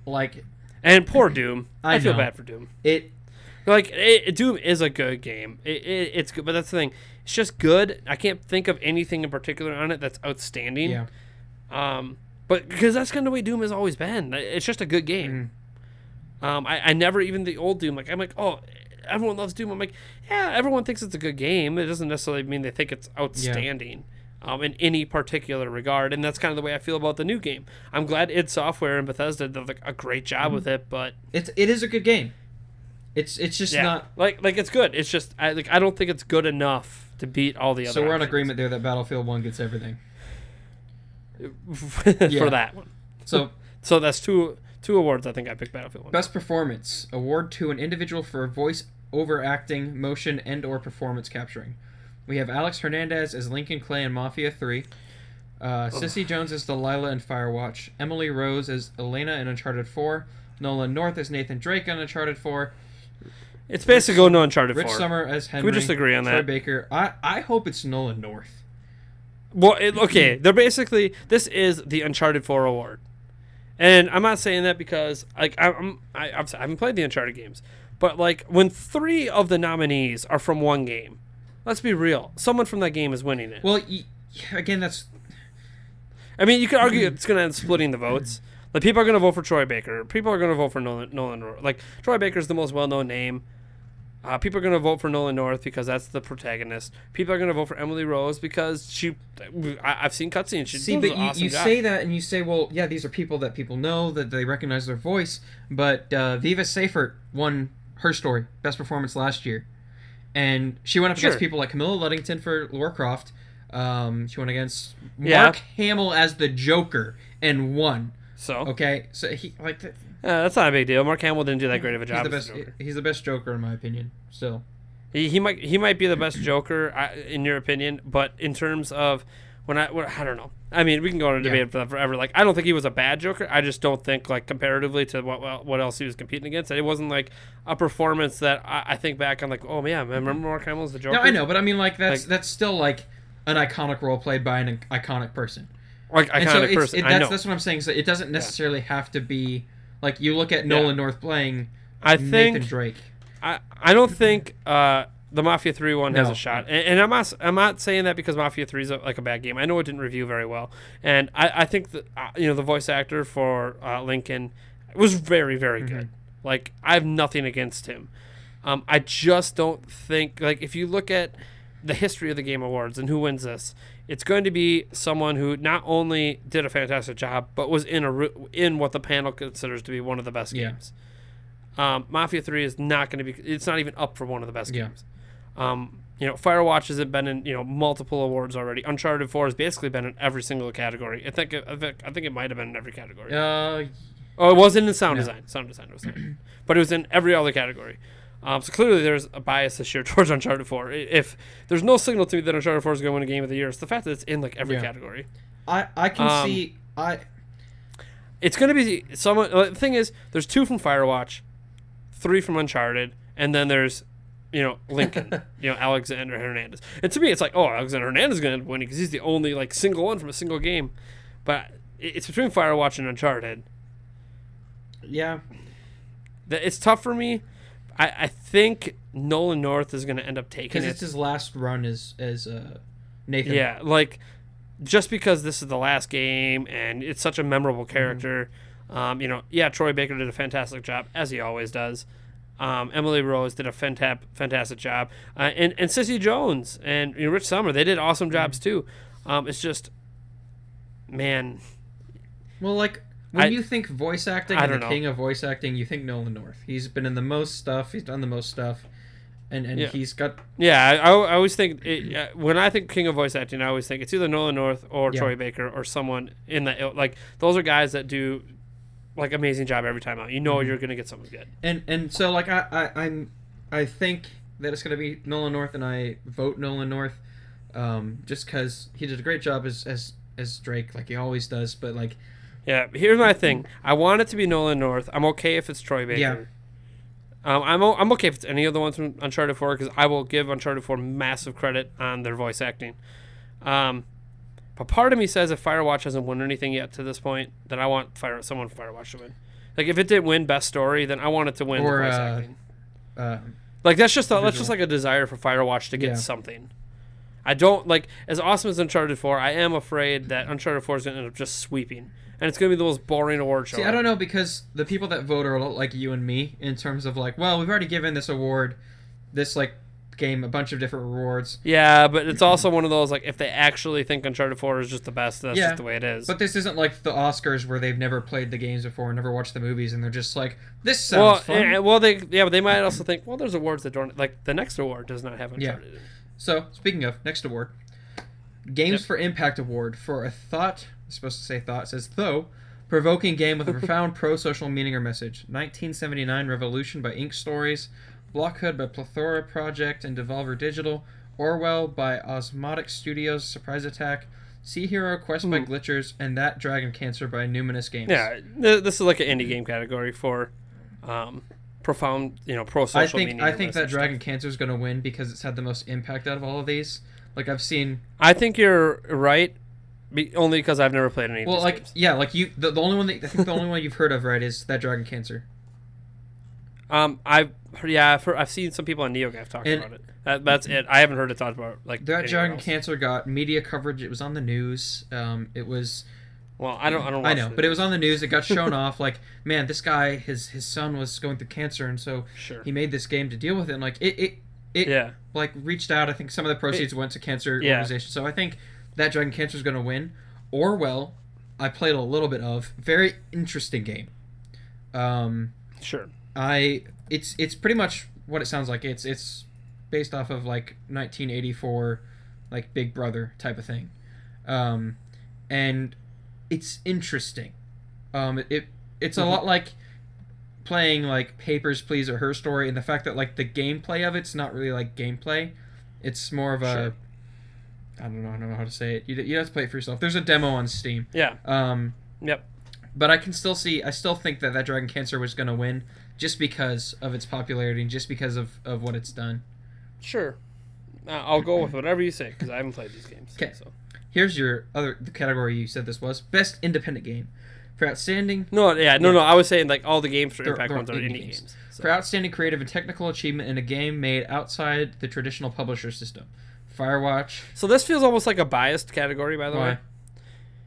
like and poor Doom. I, I feel know. bad for Doom. it. Like it, Doom is a good game. It, it, it's good, but that's the thing. It's just good. I can't think of anything in particular on it that's outstanding. Yeah. Um, but because that's kind of the way Doom has always been. It's just a good game. Mhm. Um, I, I never even the old Doom. Like I'm like, oh, everyone loves Doom. I'm like, yeah, everyone thinks it's a good game. It doesn't necessarily mean they think it's outstanding. Um, in any particular regard, and that's kind of the way I feel about the new game. I'm glad id Software and Bethesda did like a great job Mm-hmm. with it, but It's it is a good game. It's it's just yeah, not. like like it's good. It's just I like I don't think it's good enough to beat all the other. So we're on agreement there that Battlefield One gets everything. for that one. So So that's two two awards. I think I picked Battlefield One. best performance award to an individual for voice overacting, motion, and or performance capturing. We have Alex Hernandez as Lincoln Clay in Mafia Three. Uh, Cissy Jones as Delilah in Firewatch. Emily Rose as Elena in Uncharted 4. Nolan North as Nathan Drake in Uncharted 4. It's basically going to Uncharted Rich Four. Sommer as Henry. we just agree on Troy that? Baker. I, I hope it's Nolan North. Well, it, okay, they're basically this is the Uncharted Four award, and I'm not saying that because like I'm I, I'm I haven't played the Uncharted games, but like when three of the nominees are from one game, let's be real, someone from that game is winning it. Well, y- again, that's I mean, you could argue mm-hmm. it's going to end splitting the votes. Like people are going to vote for Troy Baker. People are going to vote for Nolan. Nolan Like Troy Baker's the most well-known name. Uh, people are going to vote for Nolan North because that's the protagonist. People are going to vote for Emily Rose because she. I, I've seen cutscenes. She See, but you, awesome you say that and you say, well, yeah, these are people that people know, that they recognize their voice. But uh, Viva Seifert won her story, best performance last year. And she went up Sure. against people like Camilla Luddington for Lara Croft. Um, she went against Yeah. Mark Hamill as the Joker and won. So Okay, so he like uh, that's not a big deal. Mark Hamill didn't do that great of a job. he's the best. Joker. He's the best Joker in my opinion. Still, He, he might he might be the best Joker I- in your opinion, but in terms of when I when, I don't know. I mean, we can go on a Yeah. debate for that forever. Like, I don't think he was a bad Joker. I just don't think like comparatively to what what- else he was competing against, it wasn't like a performance that I, I think back. I'm like, oh man, remember Mark Hamill as the Joker? no, I know, but I mean, like that's Like- that's still like an iconic role played by an iconic person. Like so iconic it's, person. it, I that's know. that's what I'm saying. So it doesn't necessarily have to be like you look at Nolan North playing I Nathan think Drake. I, I don't think uh, the Mafia Three one has a shot, and, and I'm not I'm not saying that because Mafia Three is a, like a bad game. I know it didn't review very well, and I, I think that uh, you know the voice actor for uh, Lincoln was very very Mm-hmm. good. Like I have nothing against him. Um, I just don't think like if you look at the history of the Game Awards and who wins this, it's going to be someone who not only did a fantastic job but was in a in what the panel considers to be one of the best Yeah. games. Um, Mafia Three is not going to be. It's not even up for one of the best Yeah. games. Um, you know, Firewatch has been in you know multiple awards already. Uncharted Four has basically been in every single category. I think I think, I think it might have been in every category. Uh, Oh, it wasn't in sound No. design. Sound design was there, but it was in every other category. Um, so clearly, there's a bias this year towards Uncharted 4. If there's no signal to me that Uncharted 4 is going to win a game of the year, it's the fact that it's in like every Yeah. category. I I can Um, see I It's going to be someone. uh, The thing is, there's two from Firewatch, three from Uncharted, and then there's, you know, Lincoln, you know, Alexander Hernandez. And to me, it's like, oh, Alexander Hernandez is going to end up winning because he's the only like single one from a single game. But it's between Firewatch and Uncharted. yeah That it's tough for me. I, I think Nolan North is going to end up taking because it. it's his last run as as uh, Nathan. Yeah, like just because this is the last game and it's such a memorable Mm-hmm. character. Um, you know, yeah, Troy Baker did a fantastic job as he always does. Um, Emily Rose did a fanta- fantastic job, uh, and and Cissy Jones and you know, Rich Sommer they did awesome jobs Mm-hmm. too. Um, it's just, man, Well, like when I- you think voice acting I and the know. king of voice acting, you think Nolan North. He's been in the most stuff. He's done the most stuff, and and Yeah. he's got yeah, I, I, always think it, when I think King of Voice Acting, I always think it's either Nolan North or Yeah. Troy Baker or someone in that ilk. like those are guys that do like amazing job every time out. You know Mm-hmm. you're gonna get something good. and and so like I, I I'm I think that it's gonna be Nolan North, and I vote Nolan North, um, just because he did a great job as as as Drake, like he always does. But like Yeah, here's my thing. I want it to be Nolan North. I'm okay if it's Troy Baker. Yeah. Um, I'm o- I'm okay if it's any of the ones from Uncharted 4 because I will give Uncharted 4 massive credit on their voice acting. Um, but part of me says if Firewatch hasn't won anything yet to this point, then I want Fire someone from Firewatch to win. Like if it didn't win Best Story, then I want it to win Or, voice uh, acting. uh, Like that's just a, that's just like a desire for Firewatch to get Yeah. something. I don't like as awesome as Uncharted 4. I am afraid that Uncharted 4 is going to end up just sweeping, and it's going to be the most boring award show. see, I don't know because the people that vote are a lot like you and me in terms of like, well, we've already given this award, this like game a bunch of different rewards, Yeah, but it's also one of those like if they actually think Uncharted 4 is just the best, that's Yeah, just the way it is. but this isn't like the Oscars where they've never played the games before, never watched the movies, and they're just like, this sounds well, fun. well, they yeah, but they might also think, well, there's awards that don't like the next award does not have Yeah. Uncharted. it. So, speaking of next award, Games for Impact Award for a thought. It's supposed to say thought. it says though provoking game with a profound pro-social meaning or message. 1979 Revolution by Ink Stories, Blockhood by Plethora Project and Devolver Digital, Orwell by Osmotic Studios, Surprise Attack, Sea Hero Quest by Hmm. Glitchers, and That Dragon Cancer by Numinous Games. Yeah, th- this is like an indie game category for um, profound, you know, pro social I think. I think that Dragon stuff. Cancer is going to win because it's had the most impact out of all of these. Like I've seen I think you're right, be, only because I've never played any. Of Well, like games. yeah, like you. The, the only one that I think the only one you've heard of, right, is that Dragon Cancer. um, I've heard, yeah, I've, heard, I've seen some people on NeoGAF talking And- about it. That, that's it. I haven't heard it talked about like That Dragon else. Cancer got media coverage. It was on the news. Um, it was. Well, I don't. I don't. I know, but it was on the news. It got shown off. Like, man, this guy, his his son was going through cancer, and so Sure. he made this game to deal with it. And like, it it it Yeah. like reached out. I think some of the proceeds went to cancer Yeah. organizations. So I think that Dragon Cancer is going to win. Orwell, I played a little bit of. Very interesting game. Um, Sure. I it's it's pretty much what it sounds like. It's it's based off of like 1984, like Big Brother type of thing, um, and it's interesting. Um, it it's a lot like playing like Papers, Please or Her Story, and the fact that like the gameplay of it's not really like gameplay. It's more of a Sure. I don't know. I don't know how to say it. You, you have to play it for yourself. There's a demo on Steam. Yeah. Um, Yep. but I can still see. I still think that that Dragon Cancer was gonna win, just because of its popularity and just because of of what it's done. Sure. I'll go with whatever you say because I haven't played these games. 'Kay. So. Here's your other the category you said this was best independent game for outstanding No, yeah, no, no. I was saying like all the games for They're- Impact they're ones are indie indie games. games. so. for outstanding creative and technical achievement in a game made outside the traditional publisher system. Firewatch. So this feels almost like a biased category, by the Why? way.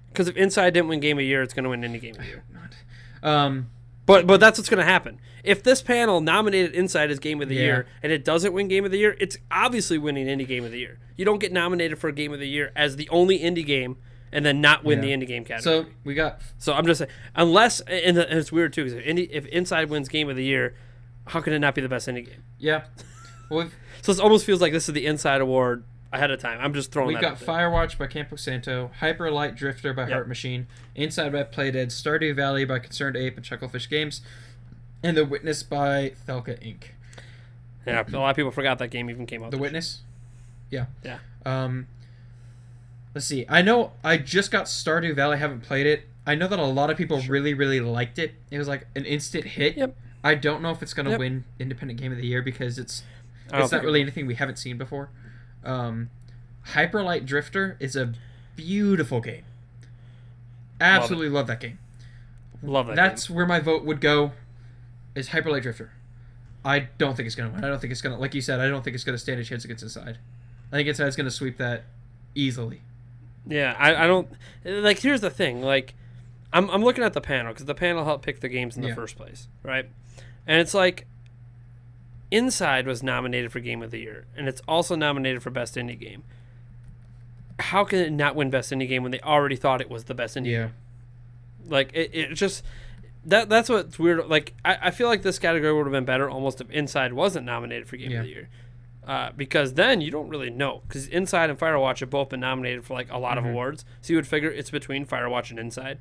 Because if Inside didn't win Game of the Year, it's going to win Indie Game of the Year. Not. Um, But but that's what's going to happen. If this panel nominated Inside as Game of the Yeah. Year and it doesn't win Game of the Year, it's obviously winning Indie Game of the Year. You don't get nominated for a Game of the Year as the only indie game and then not win Yeah. the indie game category. so we got So, I'm just saying, unless and, and it's weird too because if, indie, if Inside wins Game of the Year, how can it not be the best indie game? yeah. Well, So it almost feels like this is the Inside Award ahead of time. I'm just throwing we've got. Firewatch by Campo Santo, Hyper Light Drifter by Yep. Heart Machine, Inside by Playdead, Stardew Valley by Concerned Ape and Chucklefish Games, and The Witness by Thekla Inc. Yeah, a lot of people forgot that game even came out. The Witness? Yeah. Yeah. Um Let's see. I know I just got Stardew Valley, haven't played it. I know that a lot of people really, really liked it. It was like an instant hit. Yep. I don't know if it's gonna Yep. win Independent Game of the Year because it's it's not really anything we haven't seen before. Um Hyper Light Drifter is a beautiful game. Absolutely love, that game. Love that. That's where my vote would go. Is Hyper Light Drifter. I don't think it's gonna win. I don't think it's gonna like you said, I don't think it's gonna stand a chance against Inside. I think Inside's gonna sweep that easily. Yeah, I, I don't like. Here's the thing, like, I'm I'm looking at the panel because the panel helped pick the games in the Yeah. first place, right? And it's like, Inside was nominated for Game of the Year, and it's also nominated for Best Indie Game. How can it not win Best Indie Game when they already thought it was the best indie? Yeah. Like it, it just that that's what's weird. Like I, I feel like this category would have been better almost if Inside wasn't nominated for Game Yeah. of the Year, uh, because then you don't really know because Inside and Firewatch have both been nominated for like a lot Mhm. of awards. So you would figure it's between Firewatch and Inside.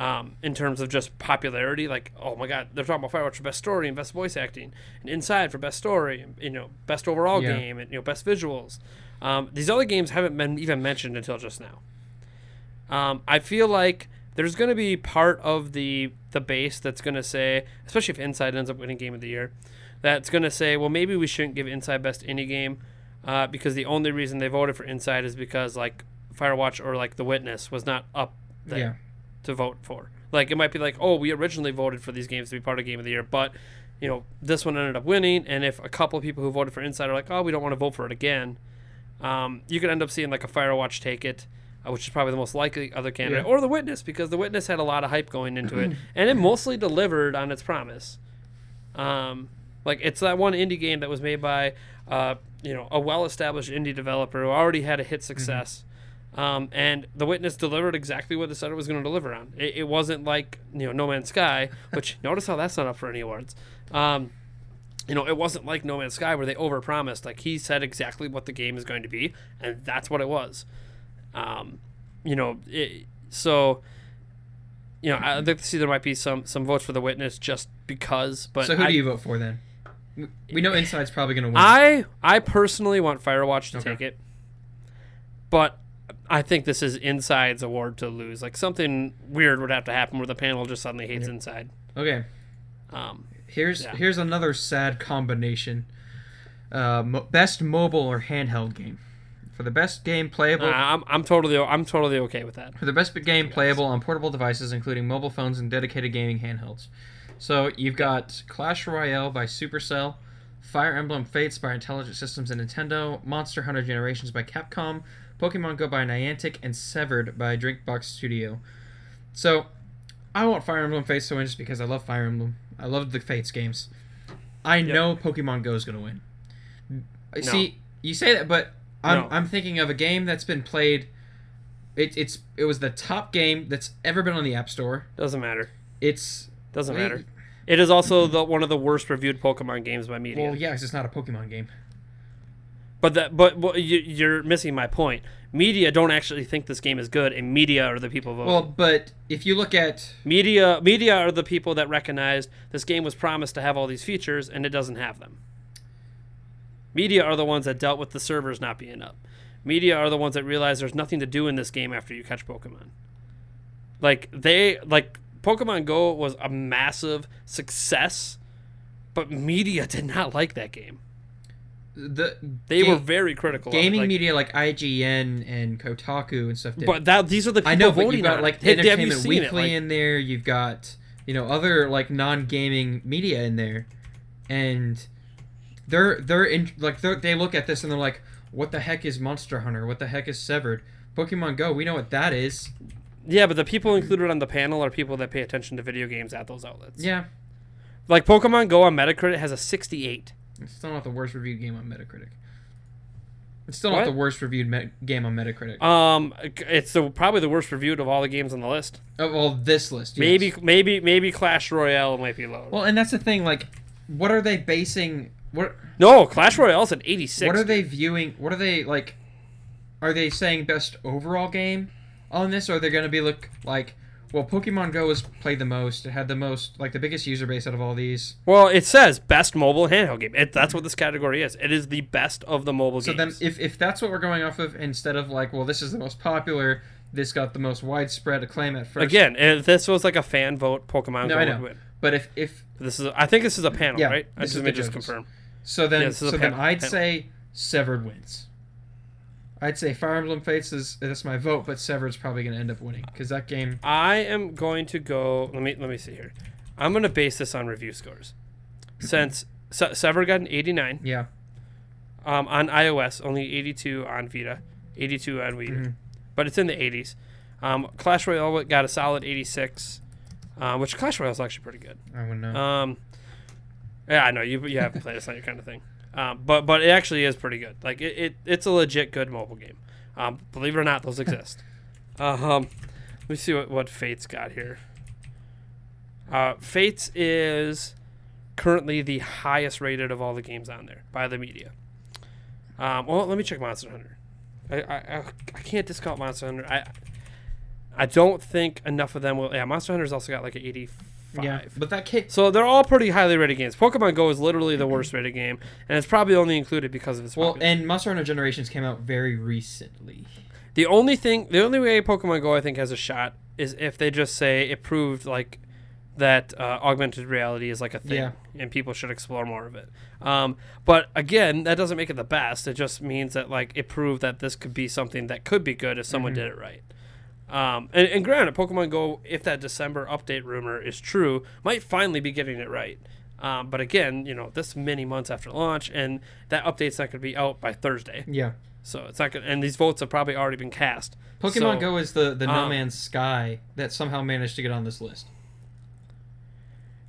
Um, in terms of just popularity, like oh my god, they're talking about Firewatch for best story and best voice acting, and Inside for best story, and you know best overall Yeah. game, and you know best visuals. Um, these other games haven't been even mentioned until just now. Um, I feel like there's going to be part of the the base that's going to say, especially if Inside ends up winning Game of the Year, that's going to say, well, maybe we shouldn't give Inside Best Indie Game uh, because the only reason they voted for Inside is because like Firewatch or like The Witness was not up there Yeah. To vote for. Like it might be like, oh, we originally voted for these games to be part of Game of the Year, but you know this one ended up winning, and if a couple of people who voted for Inside are like, oh, we don't want to vote for it again, um, you could end up seeing like a Firewatch take it, uh, which is probably the most likely other candidate, Yeah. or The Witness because The Witness had a lot of hype going into it, and it mostly delivered on its promise. Um, like it's that one indie game that was made by, uh, you know, a well-established indie developer who already had a hit success. Um, and The Witness delivered exactly what it said it was going to deliver on. It, it wasn't like you know No Man's Sky, which notice how that's not up for any awards. Um, you know, it wasn't like No Man's Sky where they overpromised. Like he said exactly what the game is going to be, and that's what it was. Um, you know, it, so you know, I'd like to see there might be some some votes for The Witness just because. But so who I, do you vote for then? We- know Inside's probably gonna win. I I personally want Firewatch to Okay. take it, but I think this is Inside's award to lose. Like something weird would have to happen where the panel just suddenly hates. Inside. okay. Um, Here's Yeah. here's another sad combination. Uh, mo- best mobile or handheld game. For the best game playable, uh, I'm I'm totally I'm totally okay with that. for the best game playable on portable devices, including mobile phones and dedicated gaming handhelds. So you've got Clash Royale by Supercell, Fire Emblem Fates by Intelligent Systems and Nintendo, Monster Hunter Generations by Capcom, Pokemon Go by Niantic, and Severed by Drinkbox Studio. So I want Fire Emblem Fates to win just because I love Fire Emblem. I love the Fates games. I Yep. know Pokemon Go is going to win. See, you say that, but I'm, No. I'm thinking of a game that's been played. It, it's it was the top game that's ever been on the App Store. Doesn't matter. It's Doesn't matter. It is also the one of the worst reviewed Pokemon games by media. well, yeah, it's not a Pokemon game. But that, but, but you, you're missing my point. Media don't actually think this game is good, and media are the people voting. Well, but if you look at media, media are the people that recognized this game was promised to have all these features, and it doesn't have them. Media are the ones that dealt with the servers not being up. Media are the ones that realized there's nothing to do in this game after you catch Pokemon. Like they like Pokemon Go was a massive success, but media did not like that game. The They ga- were very critical. gaming like- media like IGN and Kotaku and stuff. Did. but that these are the people I know, but you've got like it. Have- have you Entertainment it? Weekly Like, in there. You've got you know other like non-gaming media in there, and they're they're in like they're, they look at this and they're like, what the heck is Monster Hunter? What the heck is Severed? Pokemon Go. We know what that is. Yeah, but the people included on the panel are people that pay attention to video games at those outlets. Yeah, Like Pokemon Go on Metacritic has a 68. It's still not the worst reviewed game on Metacritic. It's still What? not the worst reviewed me- game on Metacritic. Um, it's the probably the worst reviewed of all the games on the list. oh, well, this list. yes. Maybe, maybe, maybe Clash Royale might be lower. Well, and that's the thing. Like, what are they basing? What no, Clash Royale's at 86. What are they viewing? What are they like? Are they saying best overall game on this, or are they going to be look like? Well, Pokemon Go was played the most. It had the most, like the biggest user base out of all these. Well, it says best mobile handheld game. It, that's what this category is. It is the best of the mobile games. So then, if if that's what we're going off of, instead of like, well, this is the most popular, this got the most widespread acclaim at first. Again, if this was like a fan vote, Pokemon No, Go I would know. win. but if if This is, I think this is a panel, Yeah, right? I this just is let me just confirm. so then Yeah, so then I'd panel. say Severed wins. I'd say Fire Emblem Fates is that's my vote, but Severed's probably going to end up winning because that game. I am going to go. Let me let me see here. I'm going to base this on review scores. Since Se- Sever got an 89 Yeah. um, on iOS, only 82 on Vita, 82 on Wii, U. Mhm. but it's in the 80s. Um, Clash Royale got a solid 86, uh, which Clash Royale is actually pretty good. I wouldn't know. Um, yeah, I know you you haven't played. It's not your kind of thing. Um, but but it actually is pretty good. Like it, it it's a legit good mobile game. Um, believe it or not, those exist. um, let me see what what Fates got here. Uh, Fates is currently the highest rated of all the games on there by the media. Um, well, let me check Monster Hunter. I, I, I, can't discount Monster Hunter. I I don't think enough of them will. Yeah, Monster Hunter's also got like an 85. yeah, but that kid. So they're all pretty highly rated games. Pokemon Go is literally the worst rated game, and it's probably only included because of its Well, popularity. and Monster Hunter Generations came out very recently. The only thing, the only way Pokemon Go I think has a shot is if they just say it proved like that uh, augmented reality is like a thing, Yeah. and people should explore more of it. Um, but again, that doesn't make it the best. It just means that like it proved that this could be something that could be good if someone Mhm. did it right. Um, and, and granted, Pokemon Go, if that December update rumor is true, might finally be getting it right. Um, but again, you know, this many months after launch, and that update's not going to be out by Thursday, Yeah. so it's not. Gonna, and these votes have probably already been cast. Pokemon So- Go is the, the No um, Man's Sky that somehow managed to get on this list.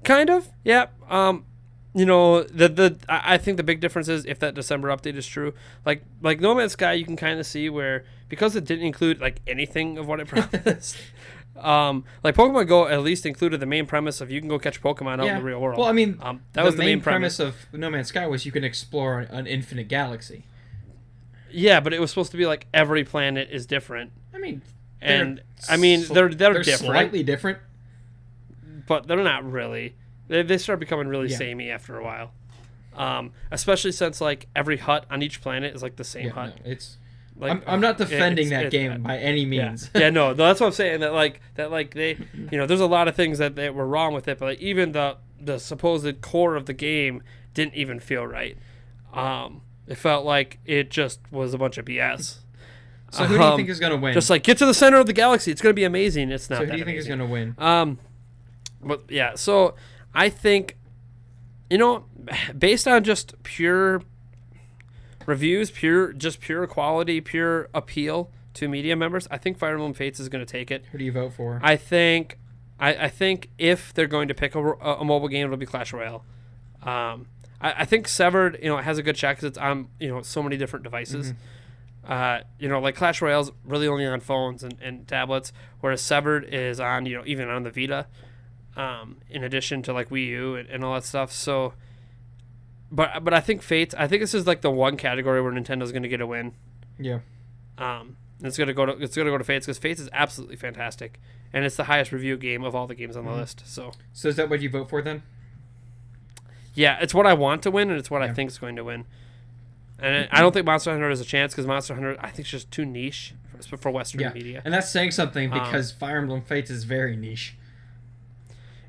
Kind of, yeah. Um, you know, the the I I think the big difference is if that December update is true. Like like No Man's Sky, you can kind of see where because it didn't include like anything of what it promised. um, like Pokemon Go at least included the main premise of you can go catch Pokemon out in the real world. Well, I mean, um, that the was the main, main premise. premise of No Man's Sky was you can explore an, an infinite galaxy. Yeah, but it was supposed to be like every planet is different, I mean, and I mean sl- they're they're, different, slightly different. but they're not really. They they start becoming really Yeah. samey after a while. Um, especially since like every hut on each planet is like the same Yeah, hut. no, it's. Like I'm, I'm not defending it's- that it's game bad. by any means. yeah, no, no, that's what I'm saying. That like that like they, you know, there's a lot of things that, that were wrong with it, but like even the the supposed core of the game didn't even feel right. Um, it felt like it just was a bunch of BS. so who do you Um, think is going to win? Just like get to the center of the galaxy, it's gonna be amazing. It's not. so who do you think is going to win? Um, but yeah, so I think, you know, based on just pure reviews, pure just pure quality, pure appeal to media members, I think Fire Emblem Fates is going to take it. Who do you vote for? I think, I, I think if they're going to pick a, a mobile game, it'll be Clash Royale. Um, I, I think Severed, you know, it has a good shot because it's on you know so many different devices. Uh, you know, like Clash Royale's really only on phones and, and tablets, whereas Severed is on, you know, even on the Vita, um, in addition to like Wii U and, and all that stuff. So but but I think Fates. I think this is like the one category where Nintendo's going to get a win. Yeah. Um, it's gonna go to it's gonna go to Fates because Fates is absolutely fantastic, and it's the highest review game of all the games on the Mhm. list. So So is that what you vote for then? yeah, it's what I want to win, and it's what I think is going to win. And I don't think Monster Hunter has a chance because Monster Hunter I think is just too niche for, for Western Yeah. media. And that's saying something Um, because Fire Emblem Fates is very niche.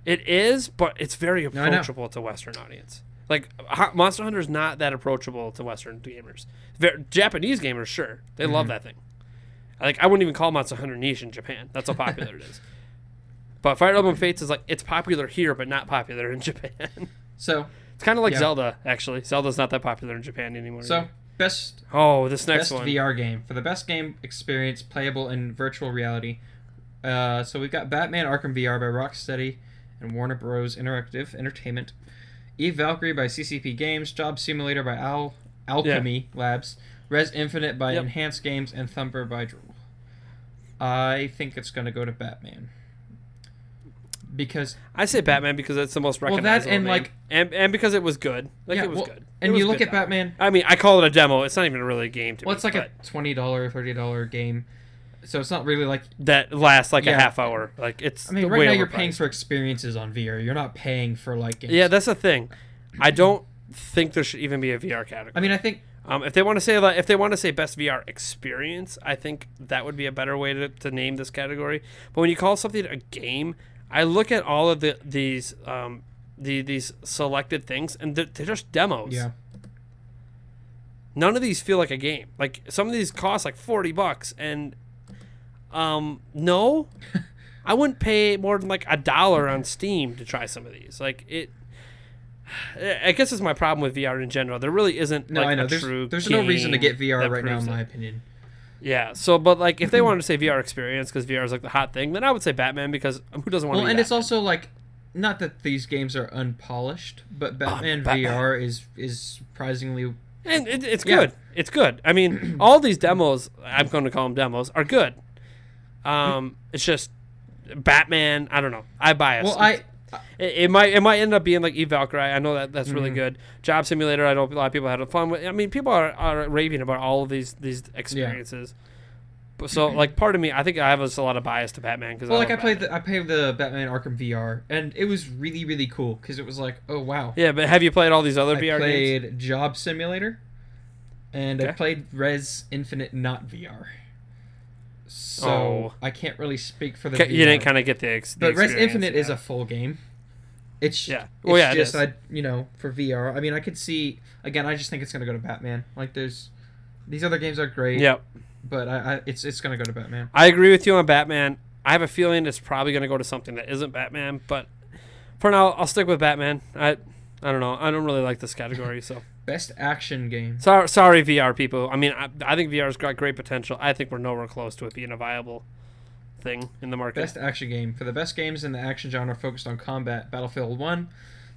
It is, but it's very No, approachable to Western audience. Like Monster Hunter is not that approachable to Western gamers. Japanese gamers, sure, they love Mhm. that thing. Like I wouldn't even call Monster Hunter niche in Japan. That's how popular it is. But Fire Emblem Fates is like it's popular here, but not popular in Japan. So it's kind of like Yeah. Zelda, actually. Zelda's not that popular in Japan anymore. so either. best oh, this next best one. VR game for the best game experience playable in virtual reality. Uh, so we've got Batman Arkham VR by Rocksteady and Warner Bros. Interactive Entertainment, Eve Valkyrie by CCP Games, Job Simulator by Al Alchemy Labs, Rez Infinite by Yep. Enhanced Games, and Thumper by Drool. I think it's gonna go to Batman because I say Batman because that's the most recognizable. Well, that and, name. like- and and because it was good. Like Yeah, it was well, good. It and was you look at demo. Batman. I mean, I call it a demo. It's not even really a game to Well, me. it's like but- a twenty dollar, thirty dollar game, so it's not really like that lasts like a half hour. Like it's. I mean, right now you're paying for experiences on VR. You're not paying for like games. Yeah, that's the thing. I don't think there should even be a VR category. I mean, I think Um, if they want to say like, if they want to say best VR experience, I think that would be a better way to, to name this category. But when you call something a game, I look at all of the these um, the these selected things, and they're, they're just demos. yeah, None of these feel like a game. Like some of these cost like forty bucks, and um, no, I wouldn't pay more than like a dollar on Steam to try some of these. Like it. I guess it's my problem with VR in general. There really isn't no, like I know. a there's true there's no reason to get VR right now, in my it. opinion. Yeah. So, but like, if they wanted to say VR experience because VR is like the hot thing, then I would say Batman because who doesn't want Well, to? and it's also like, not that these games are unpolished, but Batman, Oh, Batman. VR is is surprisingly and it, it's Yeah. good. It's good. I mean, all these demos, I'm going to call them demos, are good. Um, it's just Batman. I don't know. I bias. well. I It, it might it might end up being like Eve Valkyrie. I know that that's really Mhm. good. Job Simulator. I know a lot of people had fun with. I mean, people are, are raving about all of these these experiences. But so like part of me, I think I have a lot of bias to Batman because well, like I played the I played the Batman Arkham VR, and it was really really cool because it was like, oh wow. Yeah, but have you played all these other I VR played games? Job Simulator, and I played Rez Infinite not VR. So Oh. I can't really speak for the. Ca- You didn't kind of get the, ex- the But Rez Infinite is a full game. It's Yeah. It's Well, yeah, just. I you know for VR. I mean, I could see again. I just think it's gonna go to Batman. Like there's these other games are great. Yep. But I, I it's it's gonna go to Batman. I agree with you on Batman. I have a feeling it's probably going to go to something that isn't Batman, but for now, I'll stick with Batman. I, I don't know. I don't really like this category, so Best action game. sorry, sorry, VR people. I mean, I, I think VR's got great potential. I think we're nowhere close to it being a viable thing in the market. Best action game for the best games in the action genre focused on combat: Battlefield One,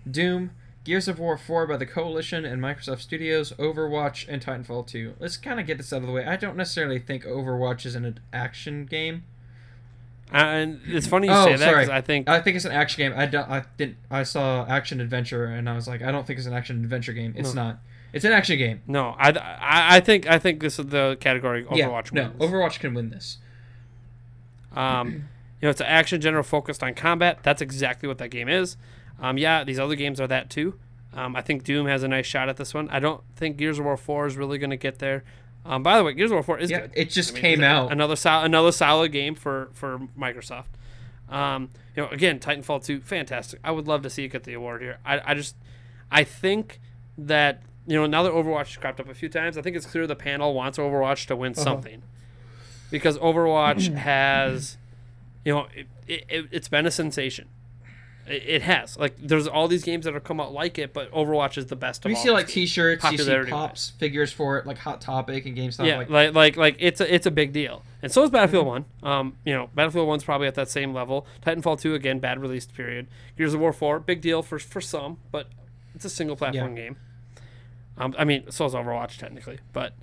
Doom, Gears of War 4 by the Coalition and Microsoft Studios, Overwatch, and Titanfall 2. Let's kind of get this out of the way. I don't necessarily think Overwatch is an action game. And it's funny you Oh, say that because I think I think it's an action game. I don't. I didn't. I saw action adventure and I was like, I don't think it's an action adventure game. It's No. not. It's an action game. no, I, I, I think I think this is the category Overwatch yeah, wins. no, Overwatch can win this. Um, you know, it's an action general focused on combat. That's exactly what that game is. Um, yeah, these other games are that too. Um, I think Doom has a nice shot at this one. I don't think Gears of War 4 is really going to get there. Um, by the way, Gears of War 4 is Yeah, good. it just I mean, came out. Another sol- another solid game for for Microsoft. Um, you know, again, Titanfall 2, fantastic. I would love to see it get the award here. I, I just, I think that you know now that Overwatch has cropped up a few times, I think it's clear the panel wants Overwatch to win Uh-huh. something because Overwatch has, you know, it, it, it, it's been a sensation. It, has like there's all these games that have come out like it, but Overwatch is the best. Of all see like. T-shirts, you see pops, figures for it, like Hot Topic and GameStop. yeah, like, like, like like it's a it's a big deal, and so is Battlefield One. Um, you know, Battlefield One's probably at that same level. Titanfall Two again, bad release period. Gears of War Four, big deal for for some, but it's a single platform game. Um, I mean, so is Overwatch technically, but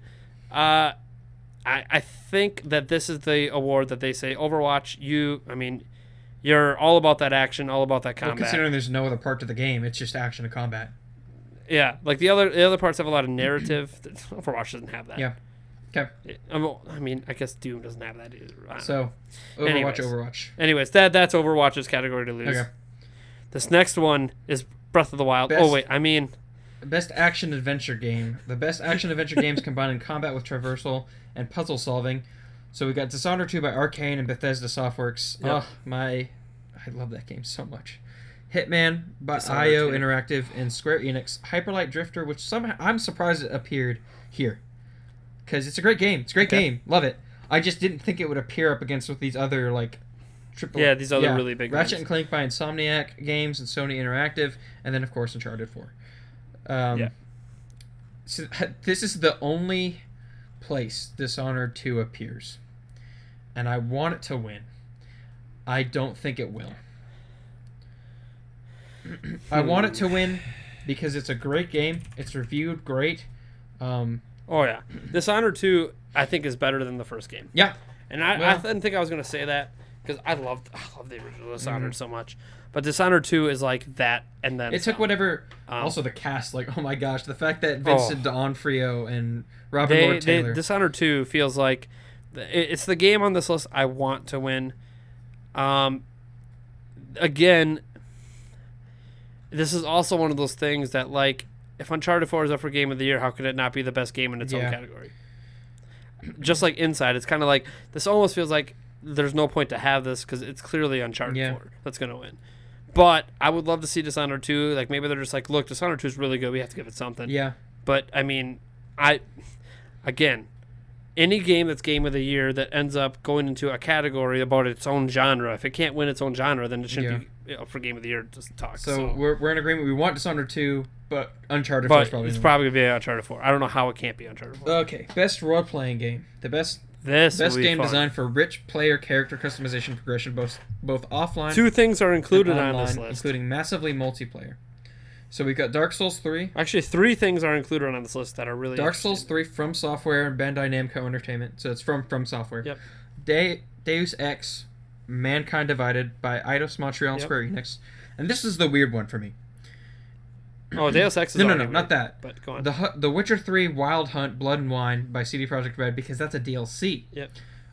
uh, I I think that this is the award that they say Overwatch. You, I mean, you're all about that action, all about that combat. well, considering there's no other part to the game, it's just action and combat. Yeah, like the other the other parts have a lot of narrative. Overwatch doesn't have that. Yeah. Okay. I'm- mean, I guess Doom doesn't have that either. I. So, Overwatch, Anyways. Overwatch. Anyways, that that's Overwatch's category to lose. Okay. This next one is Breath of the Wild. Oh, best- Oh wait, I mean, Best action adventure game. The best action adventure games combining combat with traversal and puzzle solving. So we got Dishonored 2 by Arcane and Bethesda Softworks. Yep. Oh, my. I love that game so much. Hitman by Dishonored IO 2. Interactive and Square Enix. Hyperlight Drifter, which somehow I'm surprised it appeared here. Because it's a great game. It's a great Okay. game. Love it. I just didn't think it would appear up against with these other, like, triple. Yeah, these other really big Ratchet ones. and Clank by Insomniac Games and Sony Interactive. And then, of course, Uncharted 4. Um, Yeah. So this is the only place Dishonored 2 appears. And I want it to win. I don't think it will. I want it to win because it's a great game. It's reviewed great. Um, oh yeah, Dishonored two I think is better than the first game. yeah, And I, I didn't think I was gonna say that because I loved I love the original Dishonored Mhm. so much. But Dishonored two is like that, and then it took some. whatever. Um, also, the cast, like, oh my gosh, the fact that Vincent D'Onofrio and Robert they, Lord they Taylor. Dishonored two feels like it's the game on this list I want to win. Um, again, this is also one of those things that like if Uncharted four is up for Game of the Year, how could it not be the best game in its Yeah. own category? Just like Inside, it's kind of like this almost feels like there's no point to have this because it's clearly Uncharted Yeah. 4 that's going to win. But I would love to see Dishonored 2. Like maybe they're just like, look, Dishonored 2 is really good. We have to give it something. yeah, But I mean, I again, any game that's game of the year that ends up going into a category about its own genre, if it can't win its own genre, then it shouldn't be up for game of the year. Just talk. so, So, we're, we're in agreement. We want Dishonored 2, but Uncharted 4 is probably it's probably gonna be Uncharted 4. I don't know how it can't be Uncharted 4. Okay, best role playing game. The best this best be game fun. designed for rich player character customization progression, both both offline Two things are included online, on this list. including massively multiplayer. So we've got Dark Souls 3, Actually, three things are included on this list that are really Dark Souls 3 from Software and Bandai Namco Entertainment. So it's from from Software. Yep. De- Deus Ex, Mankind Divided by Eidos Montreal and Yep. Square Enix. And this is the weird one for me. Oh, Deus Ex is No, no, no, not that. But go on. The The Witcher 3 Wild Hunt Blood and Wine by CD Projekt Red because that's a DLC. Yep.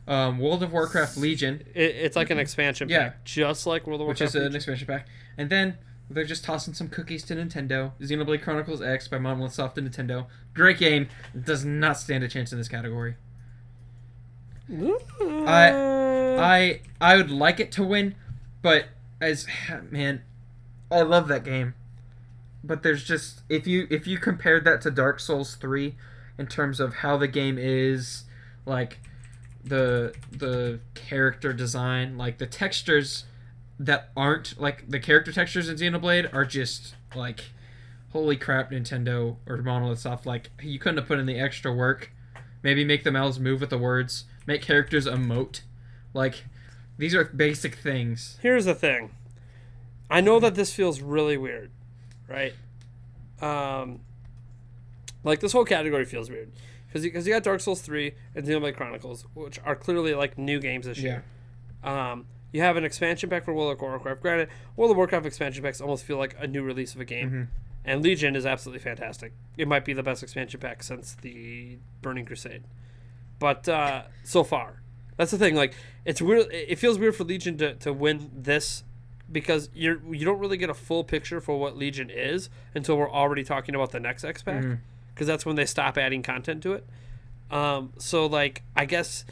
Um, World of Warcraft Legion, It, it's like an expansion Yeah. pack, just like World of Warcraft. which is an expansion pack. And then they're just tossing some cookies to Nintendo. Xenoblade Chronicles X by Monolith Soft and Nintendo. Great game. Does not stand a chance in this category. I I I would like it to win, but as man, I love that game. But there's just if you if you compared that to Dark Souls 3 in terms of how the game is like the the character design, like the textures that aren't like the character textures in Xenoblade are just like holy crap Nintendo or Monolith Soft like you couldn't have put in the extra work. Maybe make the mouths move with the words, make characters emote. Like these are basic things. Here's the thing. I know that this feels really weird, right? Um, like this whole category feels weird because because you got Dark Souls three and Xenoblade Chronicles, which are clearly like new games this year. Um, you have an expansion pack for World of Warcraft. Granted, World of Warcraft expansion packs almost feel like a new release of a game, Mhm. and Legion is absolutely fantastic. It might be the best expansion pack since the Burning Crusade, but uh, so far, that's the thing. Like, it's weird. It feels weird for Legion to, to win this because you're you don't really get a full picture for what Legion is until we're already talking about the next X pack because that's when they stop adding content to it. Um, so like I guess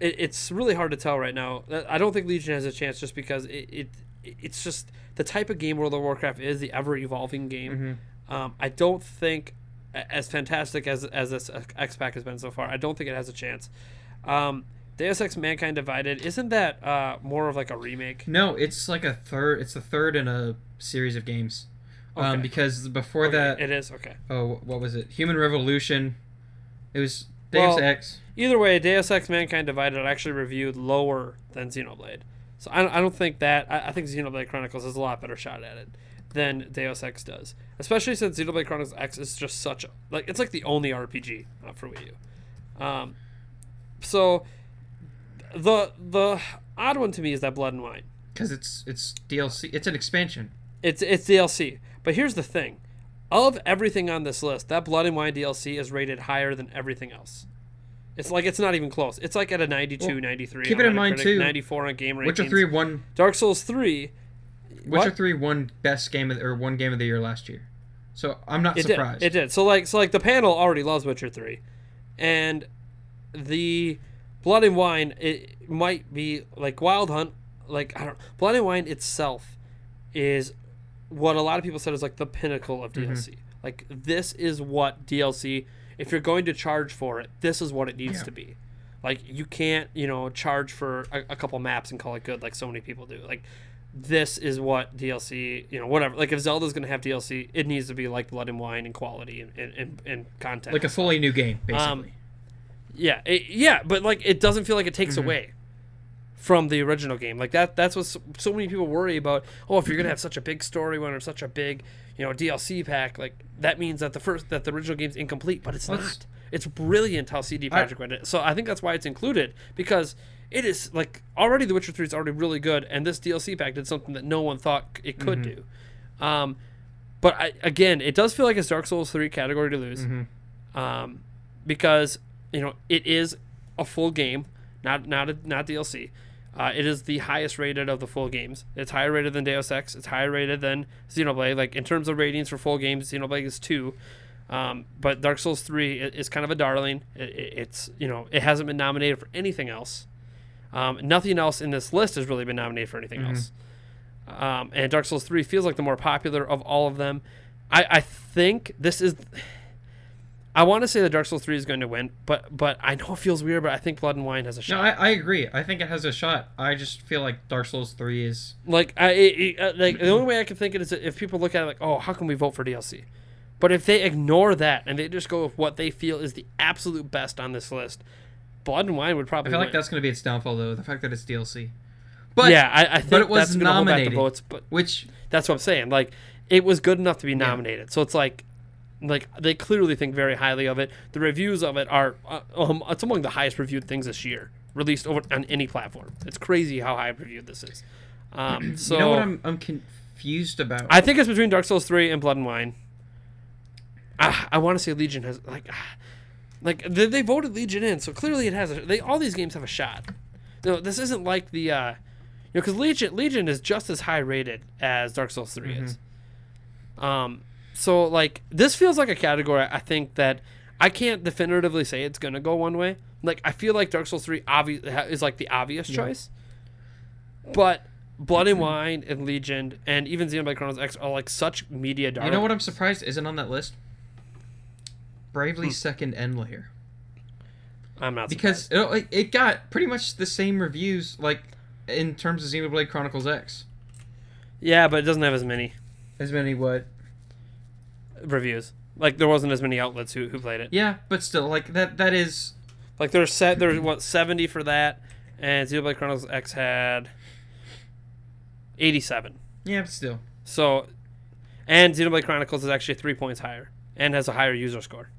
it, it's really hard to tell right now. I don't think Legion has a chance just because it, it it's just the type of game World of Warcraft is the ever evolving game. Mhm. Um, I don't think as fantastic as as this X pack has been so far. I don't think it has a chance. Um, Deus Ex: Mankind Divided isn't that uh, more of like a remake? No, it's like a third. It's the third in a series of games. Um, Okay. because before Okay, that, it is okay. oh, what was it? Human Revolution. It was Deus Well, Ex. Either way, Deus Ex: Mankind Divided actually reviewed lower than Xenoblade. So I don't, I don't think that. I, I think Xenoblade Chronicles has a lot better shot at it than Deus Ex does, especially since Xenoblade Chronicles X is just such a, like it's like the only RPG for Wii U. Um, so the the odd one to me is that Blood and Wine. Because it's it's DLC. It's an expansion. It's it's DLC. But here's the thing. of everything on this list, that Blood and Wine DLC is rated higher than everything else. It's like it's not even close. It's like at a 92, Well, 93. keep it in mind, too, 94 on Game Rankings. Witcher three won. Dark Souls 3. Witcher What? three won best game of, or one game of the year last year. So I'm not It surprised. did. It did. So like so like the panel already loves Witcher 3. And the Blood and Wine it might be like Wild Hunt like I don't Blood and Wine itself is what a lot of people said is like the pinnacle of mm-hmm. DLC. Like this is what DLC if you're going to charge for it, this is what it needs Yeah. to be. Like you can't, you know, charge for a, a couple maps and call it good like so many people do. Like this is what DLC, you know, whatever. Like if Zelda's gonna have DLC, it needs to be like Blood and Wine and quality and and, and, and content. like a fully new game, basically. Um, yeah, it, yeah, but like it doesn't feel like it takes away from the original game. Like that that's what so, so many people worry about. Oh, if you're going to have such a big story one or such a big, you know, DLC pack, like that means that the first that the original game's incomplete, but it's not. it's- brilliant how CD Projekt went it. So I think that's why it's included because it is like already The Witcher 3 is already really good and this DLC pack did something that no one thought it could do. Um but I, again, it does feel like it's Dark Souls 3 category to lose um, because you know it is a full game, not not a, not DLC. Uh, it is the highest rated of the full games. It's higher rated than Deus Ex. It's higher rated than Xenoblade. Like in terms of ratings for full games, Xenoblade is two, um, but Dark Souls three is kind of a darling. It, it- it's you know it hasn't been nominated for anything else. Um, nothing else in this list has really been nominated for anything else. Um, and Dark Souls 3 feels like the more popular of all of them. I, I think this is. I want to say that Dark Souls 3 is going to win, but but I know it feels weird, but I think Blood and Wine has a no, shot. I, I agree. I think it has a shot. I just feel like Dark Souls three is. like I it, it, uh, like the only way I can think it is if people look at it like, oh, how can we vote for DLC? But if they ignore that and they just go with what they feel is the absolute best on this list, Blood and Wine would probably. I feel like that's going to be its downfall, though. The fact that it's DLC. But yeah, I, I think but it was that's gonna hold back the nominated. votes, but which That's what I'm saying. Like it was good enough to be nominated. So it's like like they clearly think very highly of it. The reviews of it are uh, um, it's among the highest reviewed things this year released over on any platform. It's crazy how high reviewed this is. Um, so you know what I'm I'm confused about. I think it's between Dark Souls 3 and Blood and Wine. Ah, I want to say Legion has like ah, like they, they voted Legion in, so clearly it has a, they all these games have a shot. No, this isn't like the uh you know cuz Legion Legion is just as high rated as Dark Souls 3 is. Um so like this feels like a category I think that I can't definitively say it's going to go one way. Like I feel like Dark Souls 3 obvi- is like the obvious choice. But Blood and Wine and Legion and even Xenoblade Chronicles X are like such media dark. you know what I'm surprised isn't on that list? Hmm. Bravely Second End Layer. I'm not Because it, it got pretty much the same reviews, like, in terms of Xenoblade Chronicles X. yeah, but it doesn't have as many As many what? Reviews. Like there wasn't as many outlets who, who played it. Yeah, but still, like, that that is. Like there's set there's what 70 for that and Xenoblade Chronicles X had 87. Yeah, but still. So and Xenoblade Chronicles is actually 3 points higher and has a higher user score.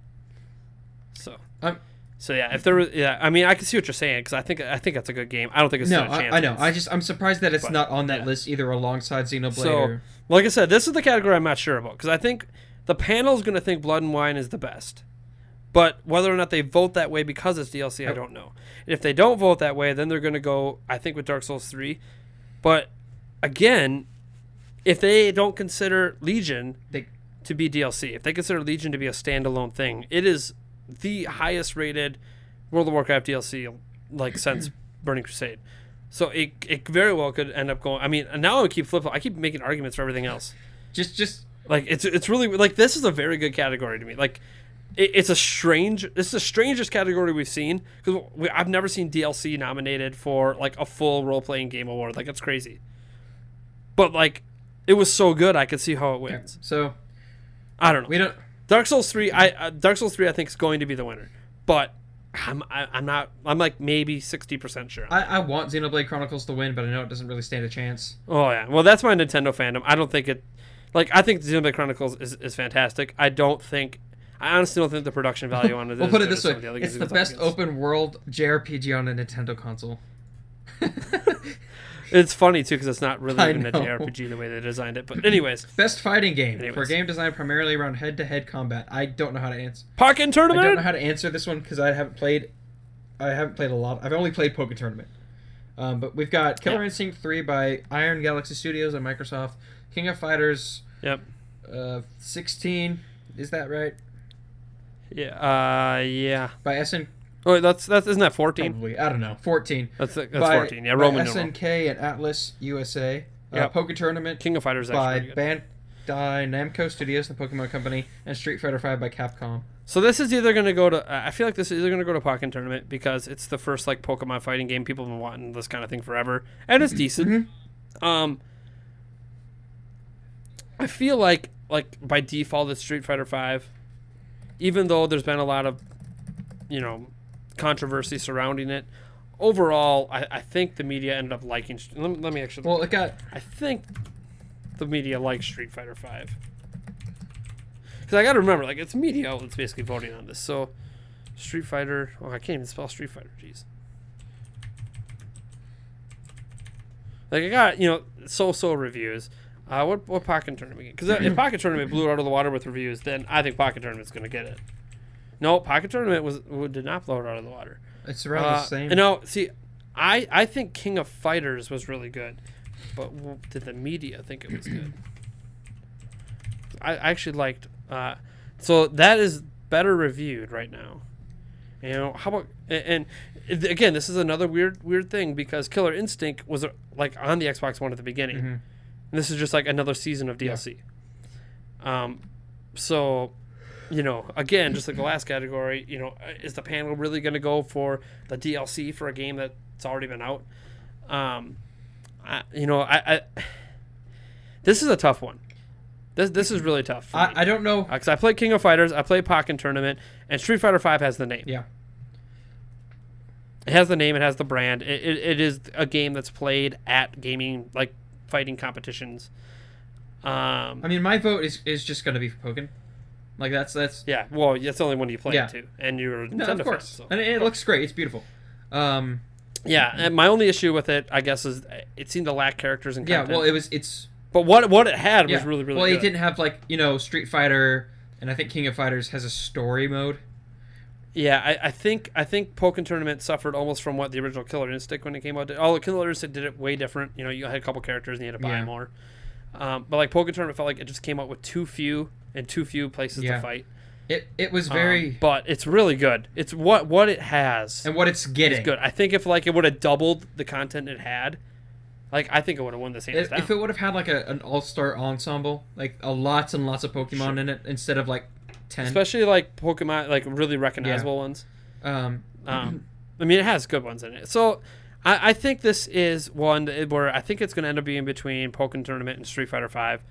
So Um, so yeah, if there was yeah, I mean I can see what you're saying cuz I think I think that's a good game. I don't think it's no, a chance I, I know. I just I'm surprised that it's But, not on that yeah. list either alongside Xenoblade So, or. like I said, this is the category I'm not sure about because I think the panel is going to think Blood and Wine is the best, but whether or not they vote that way because it's DLC, I don't know. And if they don't vote that way, then they're going to go, I think, with Dark Souls three. But again, if they don't consider Legion They, to be DLC, if they consider Legion to be a standalone thing, it is the highest rated World of Warcraft DLC like since Burning Crusade. So it, it very well could end up going. I mean, now I keep flipping. I keep making arguments for everything else. just just Like it's it's really like this is a very good category to me. Like it, it's a strange. This is the strangest category we've seen because I've never seen DLC nominated for like a full role playing game award. Like it's crazy. But like it was so good, I could see how it wins. so I don't know. we don't. Dark Souls three, I uh, Dark Souls three, I think is going to be the winner, but I'm I, I'm not. I'm like maybe sixty percent sure. I, I want Xenoblade Chronicles to win, but I know it doesn't really stand a chance. oh yeah, well that's my Nintendo fandom. I don't think it. Like I think Xenoblade Chronicles is, is fantastic. I don't think. I honestly don't think the production value on it. We'll is put it this way: the it's the best against. open world JRPG on a Nintendo console. It's funny too because it's not really I even a know. JRPG the way they designed it. But anyways, Best fighting game for a game designed primarily around head-to-head combat. I don't know how to answer. Pokken tournament. I don't know how to answer this one because I haven't played. I haven't played a lot. I've only played Pokken Tournament. Um, but we've got Killer Yeah. Instinct 3 by Iron Galaxy Studios and Microsoft. King of Fighters Yep. uh, 16. Is that right? Yeah. Uh. Yeah. By SN. Oh, that's that's isn't that fourteen? Probably. I don't know. 14. That's that's by, fourteen. Yeah, by Roman numeral. SNK and Atlus USA. Uh, Yep. Pokken Tournament King of Fighters by. Bandai Namco Studios, the Pokemon Company, and Street Fighter 5 by Capcom. So this is either going to go to. I feel like this is either going to go to Pokken Tournament because it's the first like Pokemon fighting game. People have been wanting this kind of thing forever, and it's decent. Mhm. Um, I feel like like by default it's Street Fighter Five, even though there's been a lot of, you know, controversy surrounding it. Overall, I, I think the media ended up liking. Let me, let me actually. Well, it got I think the media likes Street Fighter Five. Because I got to remember, like it's media outlets basically voting on this. So, Street Fighter. Oh, I can't even spell Street Fighter. Jeez. Like I got you know so-so reviews. Uh, what what Pokken Tournament? Because if Pokken Tournament blew it out of the water with reviews, then I think Pokken Tournament's gonna get it. No, Pokken Tournament was did not blow it out of the water. it's around Uh, the same. No, see, I I think King of Fighters was really good, but w- did the media think it was good? I I actually liked. Uh, so that is better reviewed right now. You know how about and, and again, this is another weird weird thing because Killer Instinct was uh, like on the Xbox One at the beginning. Mhm. And this is just like another season of DLC. Um, so, you know, again, just like the last category, you know, uh, is the panel really going to go for the DLC for a game that's already been out? Um, I, you know, I, I this is a tough one. This this is really tough. I, I don't know. because I play King of Fighters, I played Pokken Tournament, and Street Fighter Five has the name. Yeah. It has the name. It has the brand. It, it, it is a game that's played at gaming like fighting competitions. Um, I mean, my vote is, is just gonna be for Pokken. Like that's that's yeah. Well, that's the only one you play Yeah. it to, and you're a no, Nintendo of fan, course, so- and it, it looks great. It's beautiful. Um, Yeah. And my only issue with it, I guess, is it seemed to lack characters and yeah. Well, it was it's but what what it had yeah. was really really well. good. It didn't have like you know Street Fighter, and I think King of Fighters has a story mode. Yeah, I, I think I think Pokken Tournament suffered almost from what the original Killer Instinct when it came out. did. Although Killer Instinct did it way different. You know, you had a couple characters and you had to buy Yeah. more. Um, but like Pokken Tournament felt like it just came out with too few and too few places Yeah. to fight. It it was Um, very but it's really good. It's what what it has and what it's getting. is good. I think if like it would have doubled the content it had, like I think it would have won this hands down. if it would have had like a, an all star ensemble, like a lots and lots of Pokemon Sure. in it instead of like ten. Especially like Pokemon, like really recognizable ones. um, Um, I mean, it has good ones in it. So I, I think this is one that- where I think it's going to end up being between Pokemon Tournament and Street Fighter Five.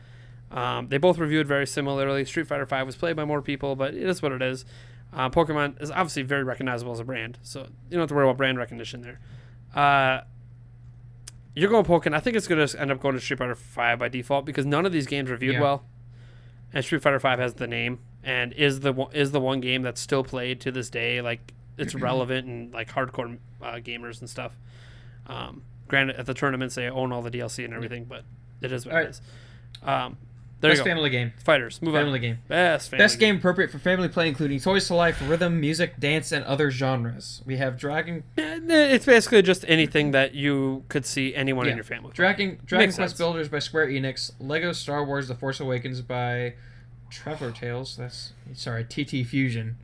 Um, they both reviewed very similarly. Street Fighter Five was played by more people, but it is what it is. Uh, Pokemon is obviously very recognizable as a brand, so you don't have to worry about brand recognition there. Uh, you're going Pokemon. I think it's going to end up going to Street Fighter Five by default because none of these games reviewed Yeah. well, and Street Fighter Five has the name and is the is the one game that's still played to this day. Like it's relevant and like hardcore uh, gamers and stuff. Um, granted, at the tournaments they own all the DLC and everything, but it is what Alright. it is. Um, there best you go. family game. Fighters, move Family on. game. Best family Best game appropriate for family play, including toys to life, rhythm, music, dance, and other genres. We have Dragon Eh, It's basically just anything that you could see anyone Yeah. in your family. Dragon Dragon Makes Quest sense. Builders by Square Enix, Lego Star Wars: The Force Awakens by Traveller's Tales. That's sorry, TT Fusion.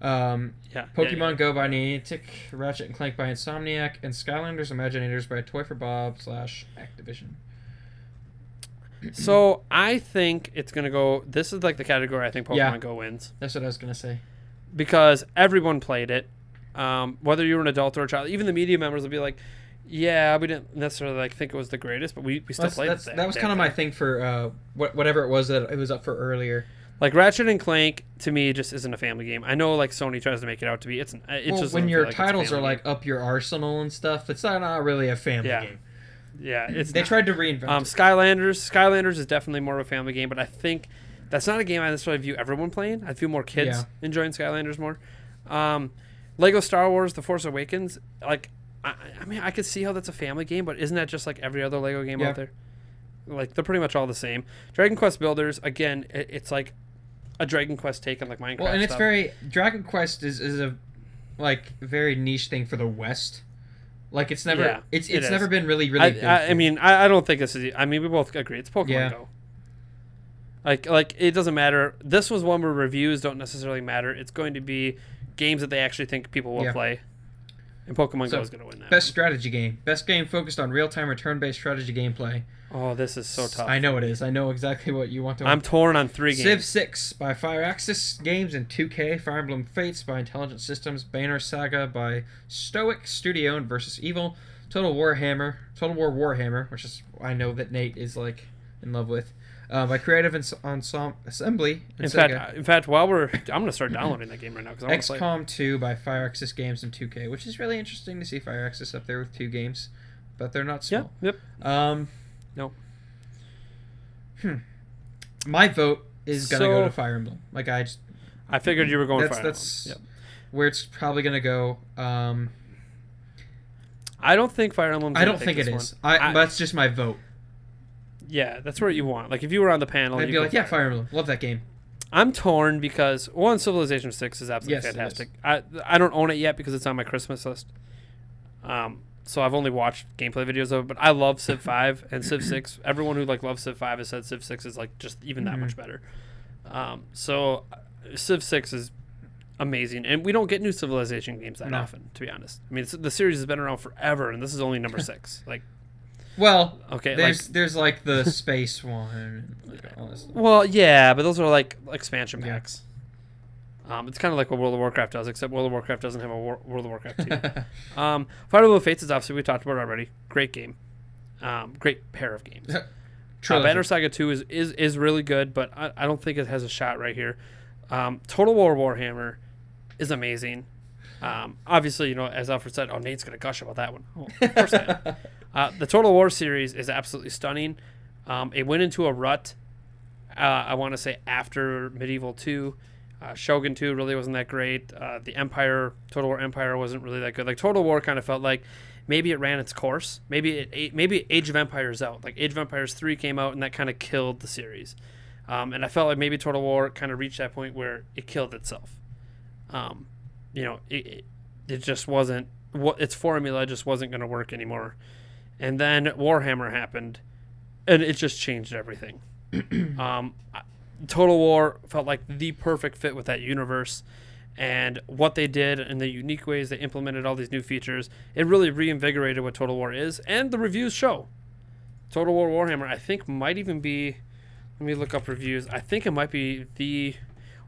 Um, Yeah. Pokemon yeah, yeah. Go by Niantic, Ratchet and Clank by Insomniac, and Skylanders Imaginators by Toy for Bob slash Activision. So I think it's gonna go. This is like the category I think Pokemon Yeah. Go wins That's what I was gonna say. because everyone played it. Um, whether you were an adult or a child, even the media members will be like, "Yeah, we didn't necessarily like think it was the greatest, but we, we still played it." that was kind of my thing." for uh, what, whatever it was that it was up for earlier. like Ratchet and Clank to me just isn't a family game. I know like Sony tries to make it out to be. It's it well, just when your like titles are like up your arsenal and stuff, it's not, not really a family Yeah. game. game. yeah, it's They not. tried to reinvent. Um, it. Skylanders. Skylanders is definitely more of a family game, but I think that's not a game I necessarily view everyone playing. I feel more kids Yeah. enjoying Skylanders more. Um, Lego Star Wars: The Force Awakens. Like I, I mean, I could see how that's a family game, but isn't that just like every other Lego game Yeah. out there? Like they're pretty much all the same. Dragon Quest Builders, again, it, it's like a Dragon Quest take on like Minecraft. Well, and it's stuff. very Dragon Quest is, is a like very niche thing for the West. Like it's never Yeah, it's it's is. never been really I, really. big I, I mean, I, I don't think this is. I mean, we both agree it's Pokemon Yeah. Go. Like, like it doesn't matter. This was one where reviews don't necessarily matter. It's going to be games that they actually think people will Yeah. play, and Pokemon So, Go is going to win that. best strategy game. Best game focused on real time or turn based strategy gameplay. oh, this is so tough. I know it is. I know exactly what you want to. I'm torn on three games. Civ 6 by Firaxis Games and 2K, Fire Emblem Fates by Intelligent Systems, Banner Saga by Stoic Studio and Versus Evil, Total Warhammer, Total War Warhammer, which is I know that Nate is like in love with, uh, by Creative Ens- Ensemble Assembly. In Sega. fact, in fact, while we're, I'm going to start downloading that game right now because I want to play. it. XCOM 2 by Firaxis Games and 2K, which is really interesting to see Firaxis up there with two games, but they're not Yeah. small. Yep. Um, No. Hmm. My vote is gonna go to Fire Emblem. Like I just I figured you were going that's Fire that's Emblem. Yep. where it's probably gonna go. Um, I don't think Fire Emblem. I don't think it is. I, that's just my vote. Yeah, that's what you want. Like if you were on the panel, I'd you'd be like, yeah, Fire Emblem, love that game. I'm torn because one Civilization Six is absolutely Yes, it is. fantastic. I I don't own it yet because it's on my Christmas list. Um, so I've only watched gameplay videos of it, but I love Civ Five and Civ Six. Everyone who like loves Civ Five has said Civ Six is like just even that Mhm. much better. Um, so uh, Civ Six is amazing, and we don't get new Civilization games that No. often, to be honest. I mean, it's, the series has been around forever, and this is only number six. Like, Well, okay, there's like there's like the space one, like, all this stuff. Well, yeah, but those are like expansion packs. Yeah. Um, it's kind of like what World of Warcraft does, except World of Warcraft doesn't have a War- World of Warcraft 2. um, Fire Emblem Fates is obviously we talked about already. Great game, um, great pair of games. Uh, Trilogy. Banner Saga 2 is, is is really good, but I, I don't think it has a shot right here. Um, Total War Warhammer is amazing. Um, obviously, you know, as Alfred said, oh, Nate's going to gush about that one. Oh, of course I am. Uh, the Total War series is absolutely stunning. Um, it went into a rut. Uh, I want to say after Medieval Two, uh, Shogun Two really wasn't that great. Uh, the Empire, Total War Empire wasn't really that good. Like Total War kind of felt like maybe it ran its course. Maybe it maybe Age of Empires out. Like Age of Empires Three came out and that kind of killed the series. Um, and I felt like maybe Total War kind of reached that point where it killed itself. Um, you know, it, it, it just wasn't what its formula just wasn't going to work anymore. And then Warhammer happened, and it just changed everything. um, Total War felt like the perfect fit with that universe, and what they did and the unique ways they implemented all these new features, it really reinvigorated what Total War is, and the reviews show. Total War Warhammer, I think, might even be. Let me look up reviews. I think it might be the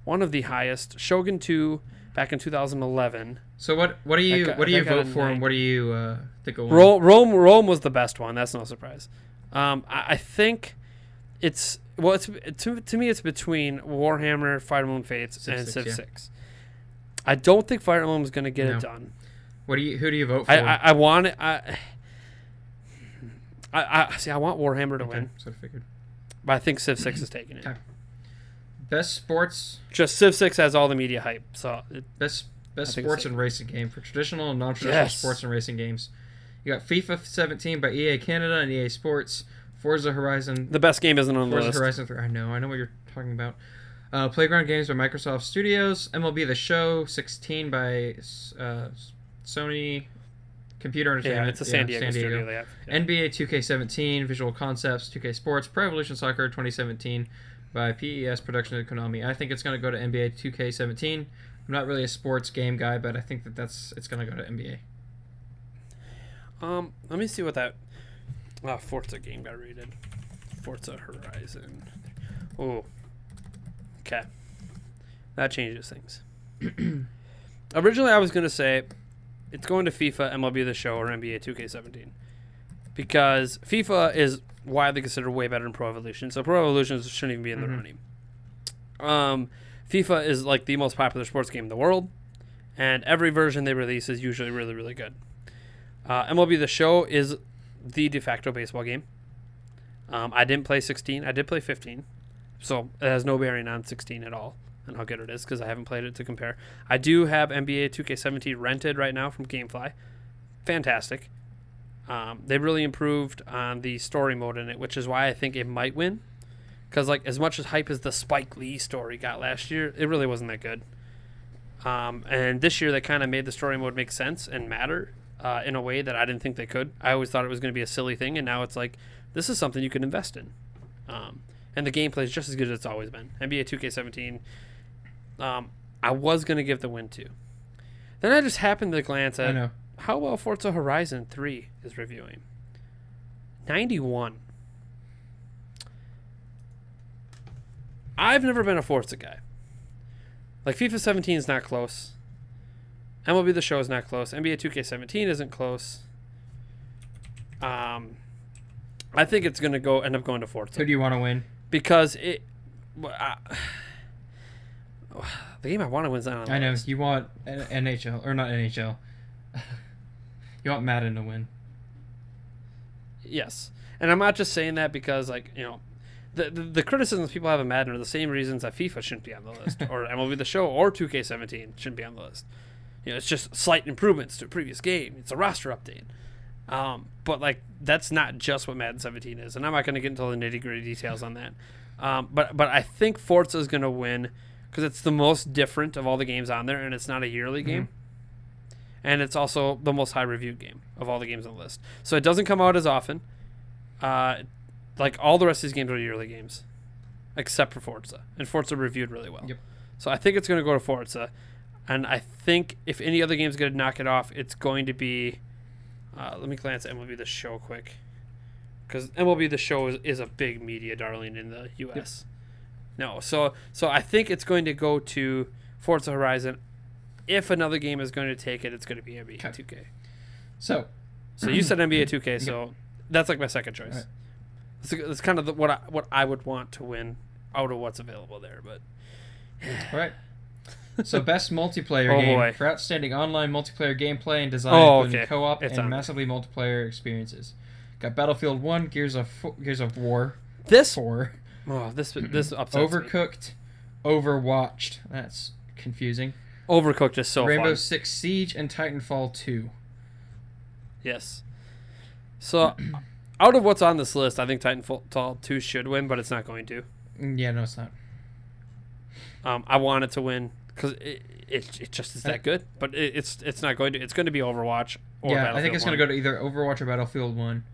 one of the highest. Shogun 2 back in 2011. So what what do you got- what do you that got a vote for, and what do you uh, think? Rome, Rome, Rome was the best one. That's no surprise. Um, I, I think it's well, it's to, to me, it's between Warhammer, Fire Emblem Fates, Civ and Civ yeah. Six. I don't think Fire Emblem is going to get No. it done. What do you who do you vote for? I, I, I want it. I, I, I see. I want Warhammer to Okay, win, so I figured. but I think Civ Six is taking it. Okay. Best sports Just Civ Six has all the media hype, so it, Best best sports and racing game for traditional and non-traditional Yes. sports and racing games. You got FIFA 17 by EA Canada and EA Sports, Forza Horizon, the best game isn't on the Forza list. Horizon 3. I know, I know what you're talking about. Uh, Playground Games by Microsoft Studios, MLB The Show 16 by uh, Sony Computer Entertainment. Yeah, it's a San Diego, studio. They have. Yeah. NBA 2K17, Visual Concepts, 2K Sports, Pro Evolution Soccer 2017 by PES Production Konami. I think it's going to go to NBA 2K17. I'm not really a sports game guy, but I think that that's it's going to go to NBA. Um, let me see what that uh, Forza game got rated. Forza Horizon. Oh, okay. That changes things. Originally, I was gonna say it's going to FIFA, MLB The Show, or NBA 2K17 because FIFA is widely considered way better than Pro Evolution. So Pro Evolution shouldn't even be in the Mhm. running. Um, FIFA is like the most popular sports game in the world, and every version they release is usually really, really good. Uh, MLB The Show is the de facto baseball game. Um, I didn't play 16. I did play 15. So it has no bearing on 16 at all and how good it is because I haven't played it to compare. I do have NBA 2K17 rented right now from GameFly. fantastic. Um, they really improved on the story mode in it, which is why I think it might win. Because like as much as hype as the Spike Lee story got last year, it really wasn't that good. Um, and this year they kind of made the story mode make sense and matter uh, in a way that I didn't think they could. I always thought it was going to be a silly thing, and now it's like this is something you can invest in. Um, and the gameplay is just as good as it's always been. NBA 2K17. Um, I was going to give the win to. Then I just happened to glance I at know. How well Forza Horizon 3 is reviewing. 91. I've never been a Forza guy. Like FIFA 17 is not close. MLB The Show is not close. NBA 2K17 isn't close. Um, I think it's going to go end up going to Forza Who do you want to win? because it. I, the game I want to win is not on the I know you want NHL or not NHL. You want Madden to win. Yes, and I'm not just saying that because like you know, the the, the criticisms people have of Madden are the same reasons that FIFA shouldn't be on the list, or MLB The Show, or 2K17 shouldn't be on the list. You know, it's just slight improvements to a previous game. It's a roster update. Um, but like that's not just what Madden 17 is, and I'm not going to get into all the nitty gritty details on that. Um, but but I think Forza is going to win because it's the most different of all the games on there, and it's not a yearly game, and it's also the most high reviewed game of all the games on the list. So it doesn't come out as often. Uh, like all the rest of these games are yearly games, except for Forza, and Forza reviewed really well. Yep. So I think it's going to go to Forza, and I think if any other game's going to knock it off, it's going to be. Uh, let me glance at MLB The Show quick, because MLB The Show is, is a big media darling in the U.S. No, so so I think it's going to go to Forza Horizon. If another game is going to take it, it's going to be NBA Okay. 2K. So So you said NBA 2K, so that's like my second choice. Alright. That's, that's kind of the, what I, what I would want to win out of what's available there. But all right. So best multiplayer Oh, game boy. for outstanding online multiplayer gameplay and design, Oh, including okay. co-op It's and on massively multiplayer experiences. Got Battlefield One, Gears of Fo- Gears of War, this Four, oh this this upsets me. Overcooked, Overwatched. That's confusing. Overcooked is so Rainbow fun. Six Siege and Titanfall Two. Yes. So out of what's on this list, I think Titanfall 2 should win, but it's not going to. Mm, Yeah, no, it's not. Um, I want it to win because it, it, it just is that good, but it, it's it's not going to. It's going to be Overwatch or yeah, I think it's going to go to either Overwatch or Battlefield One.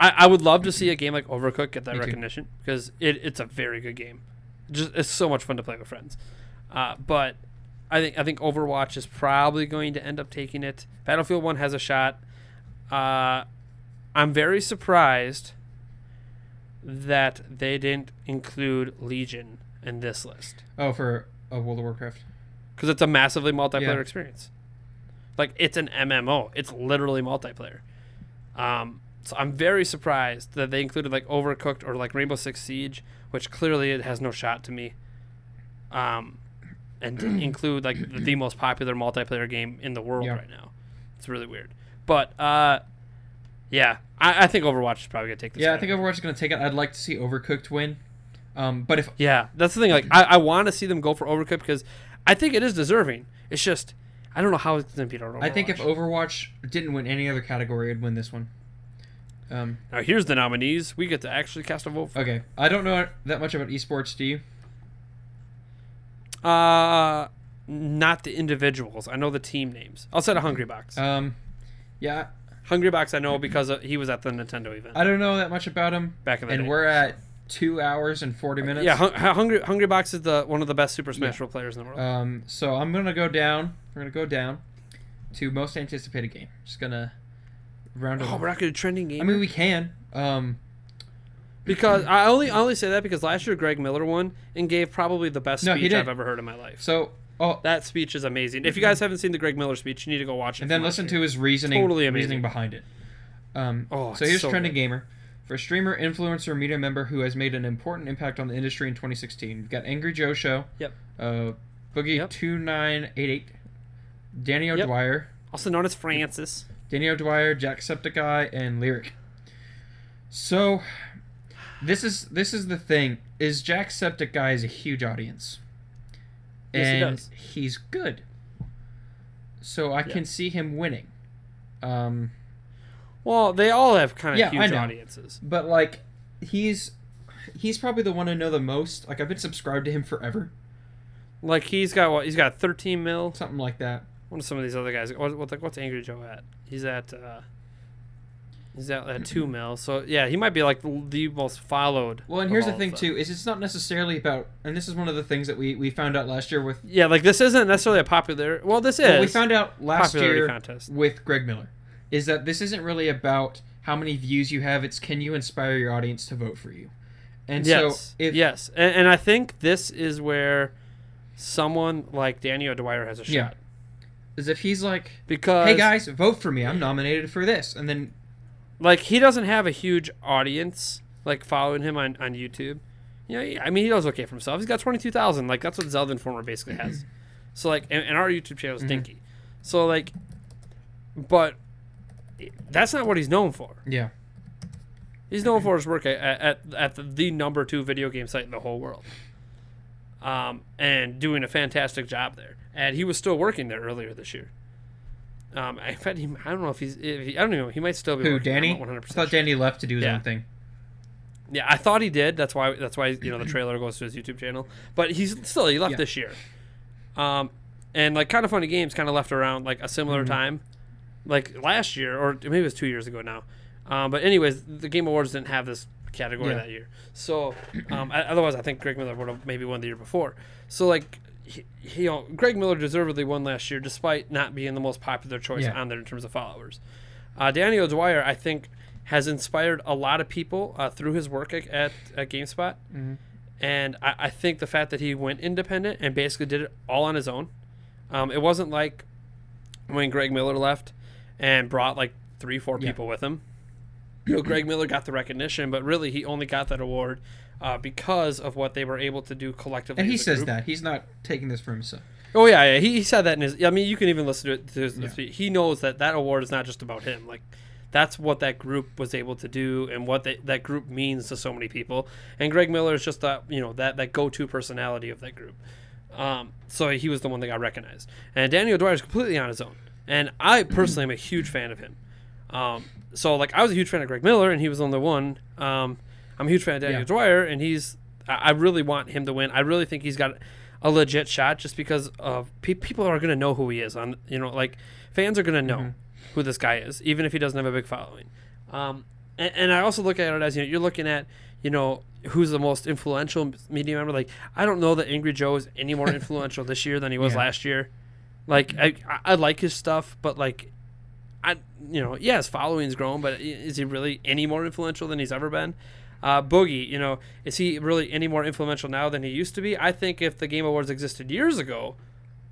I, I would love to see a game like Overcooked get that Me too. recognition because it, it's a very good game. Just it's so much fun to play with friends. Uh, but I think I think Overwatch is probably going to end up taking it. Battlefield One has a shot. Uh, I'm very surprised that they didn't include Legion in this list Oh, for uh, World of Warcraft. because it's a massively multiplayer Yeah. experience. Like it's an MMO. It's literally multiplayer. Um, so I'm very surprised that they included like Overcooked or like Rainbow Six Siege, which clearly it has no shot to me. Um, and include like the, the most popular multiplayer game in the world Yeah. right now. It's really weird. But uh, yeah, I, I think Overwatch is probably gonna take this. Yeah, I think. Overwatch is going to take it. I'd like to see Overcooked win. Um, but if Yeah, that's the thing. Like, I, I want to see them go for Overcooked because I think it is deserving. It's just I don't know how it's gonna beat Overwatch. I think if Overwatch didn't win any other category, it'd win this one. Um, now here's the nominees. We get to actually cast a vote. For. okay, I don't know that much about esports. Do you? Uh, not the individuals. I know the team names. Outside of Hungrybox. Um, yeah, Hungrybox, I know because uh, he was at the Nintendo event I don't know that much about him. back in the And day. we're at two hours and forty minutes. yeah, Hun- Hungry Hungrybox is the one of the best Super Smash Bros. players in the world. Um, so I'm gonna go down. We're gonna go down to most anticipated game. Just gonna round oh, off. we're not gonna do trending game. I mean, we can. Um, because I only I only say that because last year Greg Miller won and gave probably the best No, speech. I've ever heard in my life. so oh, That speech is amazing. If you guys haven't seen the Greg Miller speech, you need to go watch it. and then listen year. to his reasoning. Totally amazing. reasoning behind it. Um, Oh, so here's so trending good. gamer. For a streamer, influencer, media member who has made an important impact on the industry in 2016, we've got Angry Joe Show. Yep. Uh, Boogie Yep. two nine eight eight. Danny Yep. O'Dwyer. also known as Francis. Danny O'Dwyer, Jacksepticeye, and Lirik. So, this is this is the thing: is Jacksepticeye is a huge audience, Yes, he and does. he's good. So I Yeah. can see him winning. Um, Well, they all have kind of Yeah, huge audiences. but like he's he's probably the one I know the most. Like I've been subscribed to him forever, Like he's got what? He's got 13 mil. something like that. What are some of these other guys? What, what, like, what's Angry Joe at? He's at. uh He's at, at two mm-hmm. mil. So yeah, he might be like the most followed. Well, and here's the thing too: is it's not necessarily about, and this is one of the things that we we found out last year with. Yeah, like this isn't necessarily a popular. Well, this is. Well, we found out last year contest. with Greg Miller, is that this isn't really about how many views you have. It's can you inspire your audience to vote for you, and yes, so if yes, and, and I think this is where someone like Danny O'Dwyer has a shot Yeah. is if he's like, because hey guys, vote for me, I'm nominated for this, and then like he doesn't have a huge audience like following him on, on YouTube. You know, I mean, he does okay for himself. He's got twenty two thousand. Like that's what Zelda Informer basically has. so like, and, and our YouTube channel is Mhm. dinky. So like, but that's not what he's known for. yeah, He's known for his work at at, at the, the number two video game site in the whole world, um, and doing a fantastic job there. And he was still working there earlier this year. Um, fact, he, I don't know if he's. If he, I don't know. He might still be. who working there, I'm Danny? 100% I thought. Danny left to do his Yeah. own thing. Yeah, I thought he did. That's why. That's why you know the trailer goes to his YouTube channel. But he's still he left Yeah. this year. Um, and like kind of funny games kind of left around like a similar Mhm. time, like last year or maybe it was two years ago now. Um, but anyways, the Game Awards didn't have this category Yeah. that year. So um, I, otherwise, I think Greg Miller would have maybe won the year before. So like. He, he, you know, Greg Miller deservedly won last year, despite not being the most popular choice Yeah. on there in terms of followers. Uh, Danny O'Dwyer, I think, has inspired a lot of people uh, through his work at, at, GameSpot. Mhm. And I, I think the fact that he went independent and basically did it all on his own. Um, it wasn't like when Greg Miller left and brought like three, four Yeah. people with him. You know, Greg Miller got the recognition, but really he only got that award uh, because of what they were able to do collectively. And he says group. that he's not taking this for himself. Oh yeah, yeah. He, he said that in his. I mean, you can even listen to it. To his, Yeah. He knows that that award is not just about him. Like, that's what that group was able to do, and what they, that group means to so many people. And Greg Miller is just that you know that that go-to personality of that group. Um, so he was the one that got recognized. And Daniel Dwyer is completely on his own. And I personally am a huge fan of him. Um, so like I was a huge fan of Greg Miller, and he was on the one. Um, I'm a huge fan of Daniel Yeah. O'Dwyer, and he's. I really want him to win. I really think he's got a legit shot, just because of pe- people are going to know who he is. On you know, like fans are going to know Mhm. who this guy is, even if he doesn't have a big following. Um, and, and I also look at it as you know, you're looking at you know who's the most influential media member. Like I don't know that Angry Joe is any more influential this year than he was Yeah. last year. Like I, I, I like his stuff, but like I, you know, yeah, his following's grown, but is he really any more influential than he's ever been? Uh, Boogie, you know, is he really any more influential now than he used to be? I think if the Game Awards existed years ago,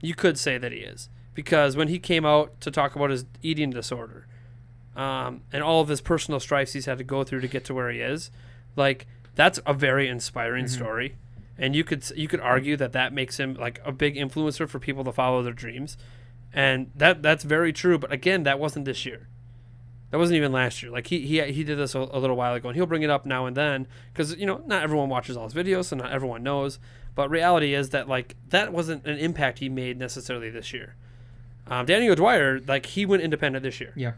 you could say that he is because when he came out to talk about his eating disorder um, and all of his personal strifes he's had to go through to get to where he is, like that's a very inspiring story. And you could you could argue that that makes him like a big influencer for people to follow their dreams, and that that's very true. But again, that wasn't this year. That wasn't even last year. Like he he, he did this a, a little while ago, and he'll bring it up now and then because you know not everyone watches all his videos, so not everyone knows. But reality is that like that wasn't an impact he made necessarily this year. Um, Danny O'Dwyer, like he went independent this year. Yeah.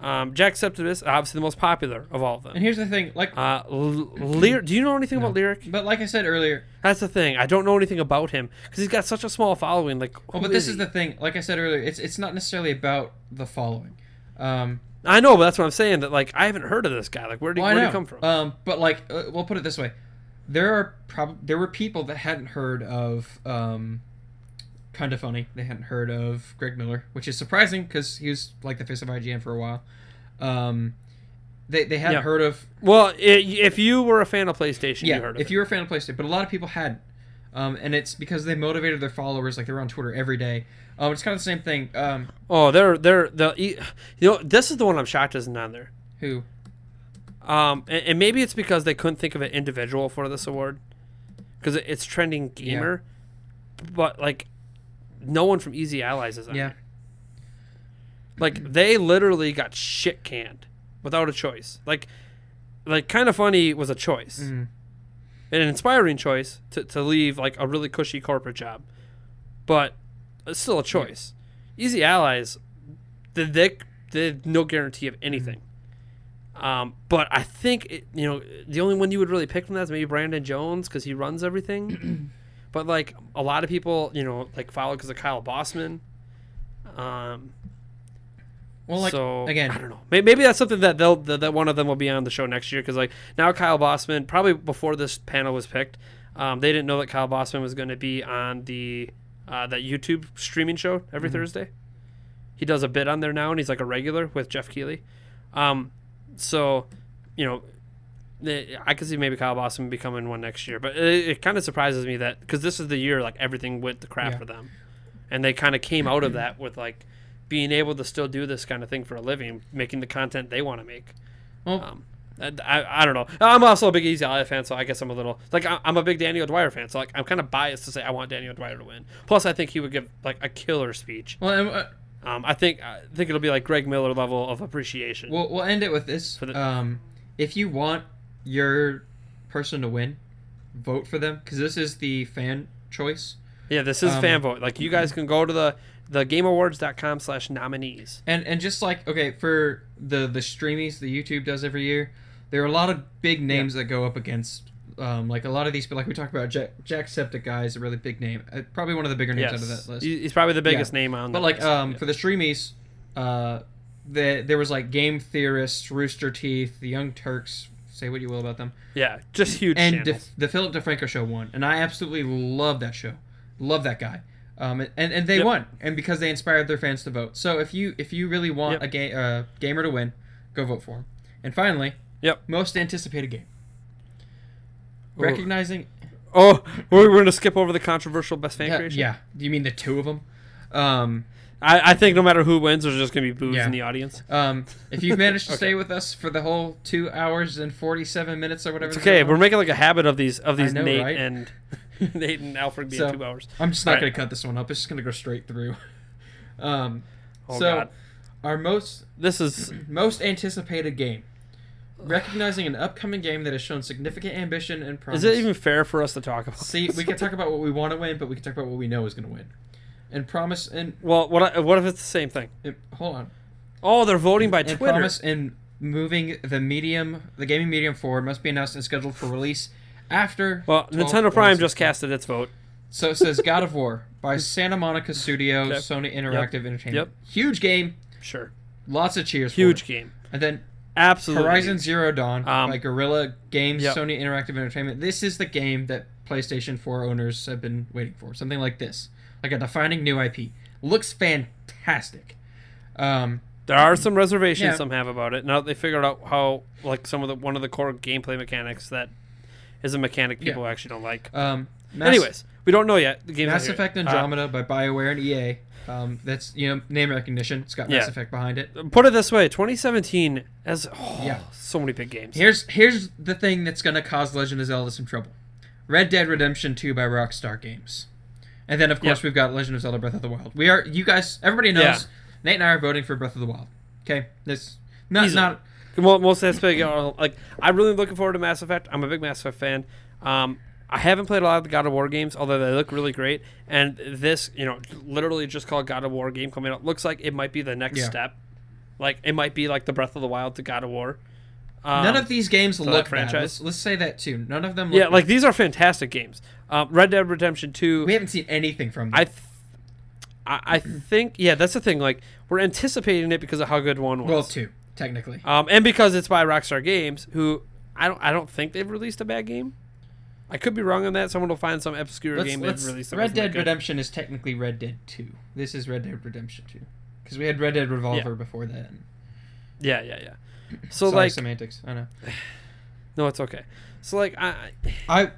Um, Jack Septimus, obviously the most popular of all of them. And here's the thing, like, Uh, L- Lirik, do you know anything about Lirik? but like I said earlier, That's the thing. I don't know anything about him because he's got such a small following. Like, who but this he? is the thing, like I said earlier, it's it's not necessarily about the following. Um, I know, but that's what I'm saying. That like I haven't heard of this guy. Like, where did he, well, where did he come from? Um, but like, uh, we'll put it this way: there are prob- there were people that hadn't heard of um, kind of funny. They hadn't heard of Greg Miller, which is surprising because he was like the face of IGN for a while. Um, they they hadn't Yeah. heard of well, i if you were a fan of PlayStation, yeah. you heard of if it. you were a fan of PlayStation, but a lot of people hadn't. Um, and it's because they motivated their followers, like they're on Twitter every day. Um, it's kind of the same thing. Um, Oh, they're they're the you know this is the one I'm shocked isn't on there. who? Um, and, and maybe it's because they couldn't think of an individual for this award because it, it's trending gamer, but like no one from Easy Allies is on Yeah. there. Like they literally got shit canned without a choice. Like, like kind of funny was a choice, Mm, an inspiring choice to, to leave like a really cushy corporate job, but it's still a choice. Easy Allies, did they there's no guarantee of anything. Um, but I think it, you know the only one you would really pick from that is maybe Brandon Jones because he runs everything. but like a lot of people, you know, like follow because of Kyle Bosman. Um, Well, like so again, I don't know. Maybe, maybe that's something that they'll that, that one of them will be on the show next year because like now Kyle Bosman probably before this panel was picked, um, they didn't know that Kyle Bosman was going to be on the uh, that YouTube streaming show every Mm-hmm. Thursday. He does a bit on there now, and he's like a regular with Geoff Keighley. Um, so, you know, I could see maybe Kyle Bosman becoming one next year, but it, it kind of surprises me that because this is the year like everything went to crap Yeah. for them, and they kind of came out of that with like being able to still do this kind of thing for a living, making the content they want to make. well, Um, I, I, don't know. I'm also a big Easy Ally fan, so I guess I'm a little like I'm a big Daniel Dwyer fan, so like I'm kind of biased to say I want Daniel Dwyer to win. Plus, I think he would give like a killer speech. well, uh, Um, I think I think it'll be like Greg Miller level of appreciation. we'll we'll end it with this. The- um, if you want your person to win, vote for them because this is the fan choice. yeah, this is um, fan vote. Like you guys can go to the the gameawards.com slash nominees. And and just like okay for the the Streamys the YouTube does every year, there are a lot of big names that go up against. Um, like a lot of these, but like we talked about, Jack, Jacksepticeye is a really big name. Uh, probably one of the bigger names out of that list. He- he's probably the biggest name on. But like list. um Yeah. for the Streamys, uh, the there was like Game Theorists, Rooster Teeth, the Young Turks. Say what you will about them. yeah, just huge and the, the Philip DeFranco show won, and I absolutely love that show. Love that guy. Um, and, and they Yep. won, and because they inspired their fans to vote. So if you if you really want Yep. a ga- uh, gamer to win, go vote for him. And finally, Yep. most anticipated game. Ooh. Recognizing, Oh, we're, we're gonna skip over the controversial best fan yeah, creation. yeah. Do you mean the two of them? Um, I, I think no matter who wins, there's just gonna be boos Yeah. in the audience. um, if you've managed to Okay. stay with us for the whole two hours and forty-seven minutes or whatever, It's okay. We're making like a habit of these of these know, Nate right? and Nate and Alfred being So- two hours. I'm just not Alright. gonna cut this one up. It's just gonna go straight through. um, Oh so God, our most this is Most anticipated game. Recognizing an upcoming game that has shown significant ambition and promise. is it even fair for us to talk about? See, we can talk about what we want to win, but we can talk about what we know is going to win. And promise and, Well, what I- what if it's the same thing? and hold on. Oh, they're voting by And Twitter. promise and moving the medium, the gaming medium forward must be announced and scheduled for release after. Well, Nintendo Prime just casted its vote. So it says God of War by Santa Monica Studio. Sony Interactive Entertainment. Yep. Huge game, Sure, lots of cheers. huge game. And then Absolutely. Horizon Zero Dawn Um, by Guerrilla Games, yep. Sony Interactive Entertainment. This is the game that PlayStation 4 owners have been waiting for. Something like this, like a defining new IP. Looks fantastic. Um, There are some reservations Yeah. some have about it. Now that they figured out how like some of the one of the core gameplay mechanics that is a mechanic people actually don't like. um, Mass, Anyways, we don't know yet. The game's not Mass here Effect yet. Uh, Andromeda by BioWare and EA. Um, that's you know name recognition. It's got Mass Yeah. Effect behind it. Put it this way: 2017 has oh, Yeah. so many big games. Here's here's the thing that's gonna cause Legend of Zelda some trouble. Red Dead Redemption 2 by Rockstar Games. And then of course Yep. we've got Legend of Zelda Breath of the Wild. We are you guys everybody knows Yeah. Nate and I are voting for Breath of the Wild. Okay? This not Easily. not most of that's Like I'm really looking forward to Mass Effect. I'm a big Mass Effect fan. Um, I haven't played a lot of the God of War games, although they look really great. And this, you know, literally just called God of War game coming out, looks like it might be the next Yeah. step. Like it might be like the Breath of the Wild to God of War. Um, none of these games that look franchise. bad. Let's, let's say that too. None of them look yeah, bad. like these are fantastic games. Um, Red Dead Redemption Two. we haven't seen anything from them. I, th- I, I think yeah, that's the thing. Like we're anticipating it because of how good one was. well, two technically. Um, and because it's by Rockstar Games, who I don't I don't think they've released a bad game. I could be wrong on that. Someone will find some obscure Let's, game let's, they've released. Red Dead. Redemption is technically Red Dead 2. This is Red Dead Redemption 2. Because we had Red Dead Revolver before that. Yeah, yeah, yeah. So Sorry, like, semantics. I know. no, it's okay. So like, I, I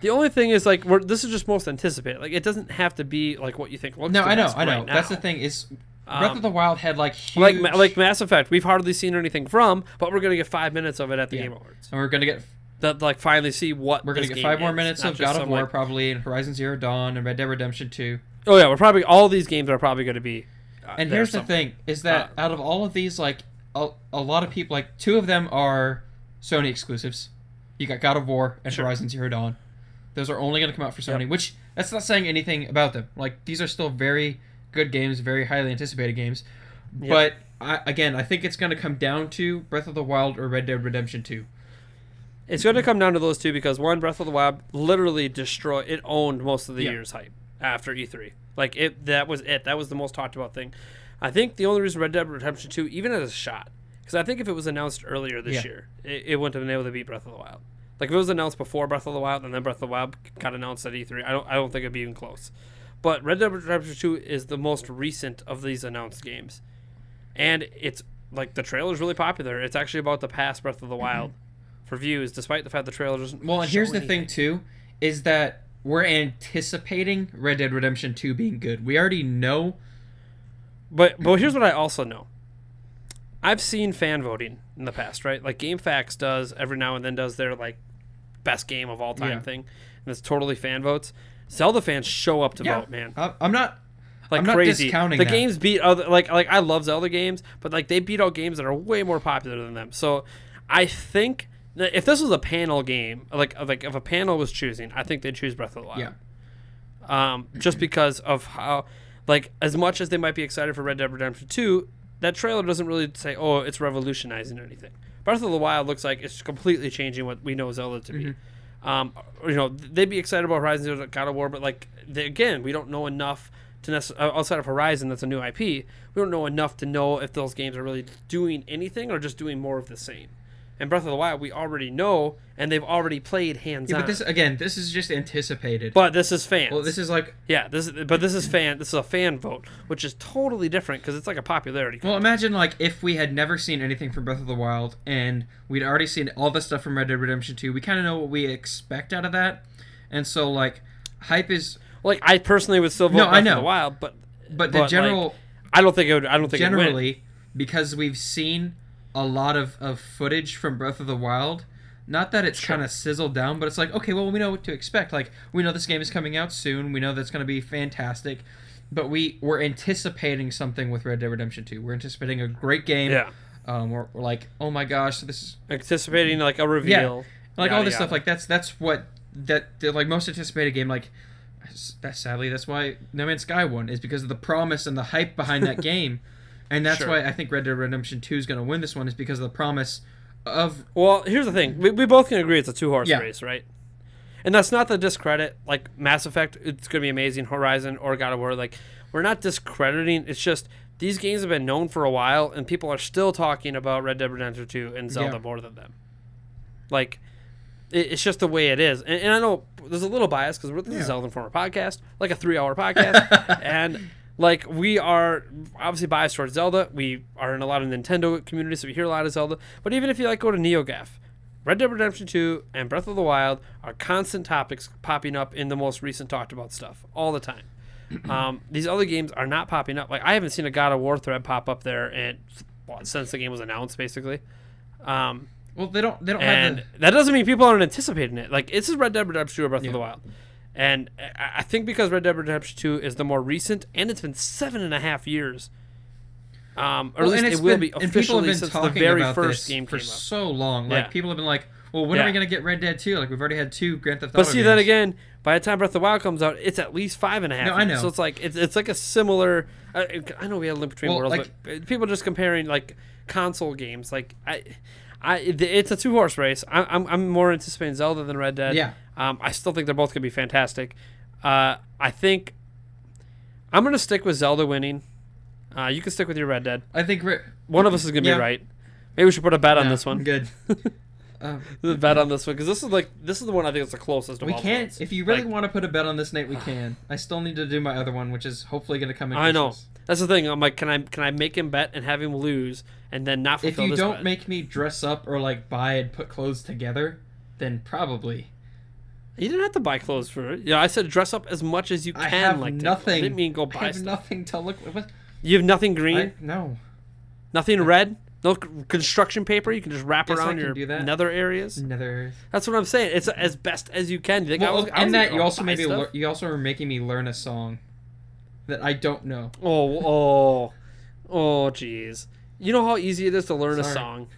the only thing is like, we're, this is just most anticipated. Like, it doesn't have to be like what you think looks. no, I know, I know. right That's the thing is, Breath Um, of the Wild had like huge. Like like Mass Effect, we've hardly seen anything from, but we're gonna get five minutes of it at the Yeah. Game Awards. and we're gonna get That like finally see what we're gonna get five more is, minutes of God of War like- probably, and Horizon Zero Dawn, and Red Dead Redemption 2. oh yeah, we're probably all these games are probably gonna be. Uh, And here's the thing: is that Uh, out of all of these, like a, a lot of people, like two of them are Sony exclusives. You got God of War and Sure. Horizon Zero Dawn. Those are only going to come out for Sony, Yep. which that's not saying anything about them. Like these are still very good games, very highly anticipated games. Yep. But I, again, I think it's going to come down to Breath of the Wild or Red Dead Redemption 2. It's going to come down to those two because one, Breath of the Wild literally destroyed. It owned most of the Yeah. year's hype after E3. Like it, that was it. That was the most talked about thing. I think the only reason Red Dead Redemption Two even has a shot because I think if it was announced earlier this Yeah. year, it, it wouldn't have been able to beat Breath of the Wild. Like if it was announced before Breath of the Wild and then Breath of the Wild got announced at E3, I don't I don't think it'd be even close. But Red Dead Redemption Two is the most recent of these announced games, and it's like the trailer's really popular. It's actually about to pass Breath of the mm-hmm. Wild for views, despite the fact the trailer doesn't. Well, and here's the thing too, is that we're anticipating Red Dead Redemption 2 being good. We already know. But but here's what I also know. I've seen fan voting in the past, right? Like GameFAQs does every now and then does their like best game of all time Yeah. thing, and it's totally fan votes. Zelda fans show up to Yeah, vote, man, I'm not. like I'm not crazy. discounting the that. games beat other like like I love Zelda games, but like they beat out games that are way more popular than them. So I think that if this was a panel game, like like if a panel was choosing, I think they'd choose Breath of the Wild Yeah. um, just because of how, like, as much as they might be excited for Red Dead Redemption 2, that trailer doesn't really say, oh, it's revolutionizing anything. Breath of the Wild looks like it's completely changing what we know Zelda to be. Um, you know, they'd be excited about Horizon Zero God of War, but, like, they, again, we don't know enough to nec- uh, outside of Horizon, that's a new IP, we don't know enough to know if those games are really doing anything or just doing more of the same. And Breath of the Wild, we already know, and they've already played hands Yeah, on. but this again, this is just anticipated. but this is fans. well, this is like. Yeah, this is, but this is fan. This is a fan vote, which is totally different because it's like a popularity. Well, imagine like if we had never seen anything from Breath of the Wild and we'd already seen all the stuff from Red Dead Redemption 2. We kind of know what we expect out of that, and so like hype is. like I personally would still vote No, Breath I of the Wild, but But the like, general I don't think it would. I don't think it would win. generally because we've seen a lot of, of footage from Breath of the Wild. Not that it's Sure. kind of sizzled down, but it's like okay, well we know what to expect. Like we know this game is coming out soon. We know that's going to be fantastic. But we we're anticipating something with Red Dead Redemption 2. We're anticipating a great game. Yeah, Um, we're, we're like, oh my gosh, this is anticipating like a reveal. Yeah. like all yada, this stuff. Like that's that's what that like most anticipated game. Like that's sadly that's why No Man's Sky won is because of the promise and the hype behind that game, and that's Sure. why I think Red Dead Redemption Two is going to win this one is because of the promise of Well, here's the thing. We, we both can agree it's a two horse Yeah. race, right? And that's not the discredit like Mass Effect. It's gonna be amazing. Horizon or God of War. Like we're not discrediting. It's just these games have been known for a while, and people are still talking about Red Dead Redemption 2 and Zelda Yeah. more than them. Like it's just the way it is. And, and I know there's a little bias because we're this Yeah. is Zelda Informer podcast, like a three hour podcast, and like we are obviously biased towards Zelda. We are in a lot of Nintendo communities, so we hear a lot of Zelda. But even if you like go to NeoGaf, Red Dead Redemption 2 and Breath of the Wild are constant topics popping up in the most recent talked about stuff all the time. Um, these other games are not popping up. Like I haven't seen a God of War thread pop up there and well, since the game was announced, basically. Um, well they don't they don't have and the that doesn't mean people aren't anticipating it. Like this is Red Dead Redemption 2 or Breath Yeah. of the Wild, and I think because Red Dead Redemption 2 is the more recent, and it's been seven and a half years. Um, or well, at least it will been, be and people have officially since the very about first this game for so long. Like Yeah. people have been like, well, when are we going to get Red Dead Two? Like we've already had two Grand Theft Auto. But see, then again, by the time Breath of the Wild comes out, it's at least five and a half. No, I know. So it's like it's, it's like a similar. Uh, I know we had a link between Well, worlds, like- but people just comparing like console games. Like I, I, it's a two horse race. I, I'm I'm more anticipating Zelda than Red Dead. Yeah. Um, I still think they're both gonna be fantastic. Uh, I think I'm gonna stick with Zelda winning. Uh, you can stick with your Red Dead. I think Re- One of us is gonna Yeah. be right. Maybe we should put a bet on this one. I'm good. um, The bet on this one because this is like this is the one I think is the closest. We can't. ones. If you really Like, want to put a bet on this, Nate, we can. I still need to do my other one, which is hopefully going to come in. I know. That's the thing. I'm like, can I can I make him bet and have him lose and then not If you don't bet? make me dress up or like buy and put clothes together, then probably. you didn't have to buy clothes for it. Yeah, I said dress up as much as you can. I have like nothing. I didn't mean go buy. I have stuff. nothing to look. What? You have nothing green, I, no. nothing red, no construction paper. You can just wrap Guess around your nether areas. Another. That's what I'm saying. It's as best as you can. You I Well, was, I was and gonna that you also buy made me. stuff? Lear, you also are making me learn a song that I don't know. Oh, oh, oh, jeez. You know how easy it is to learn a song.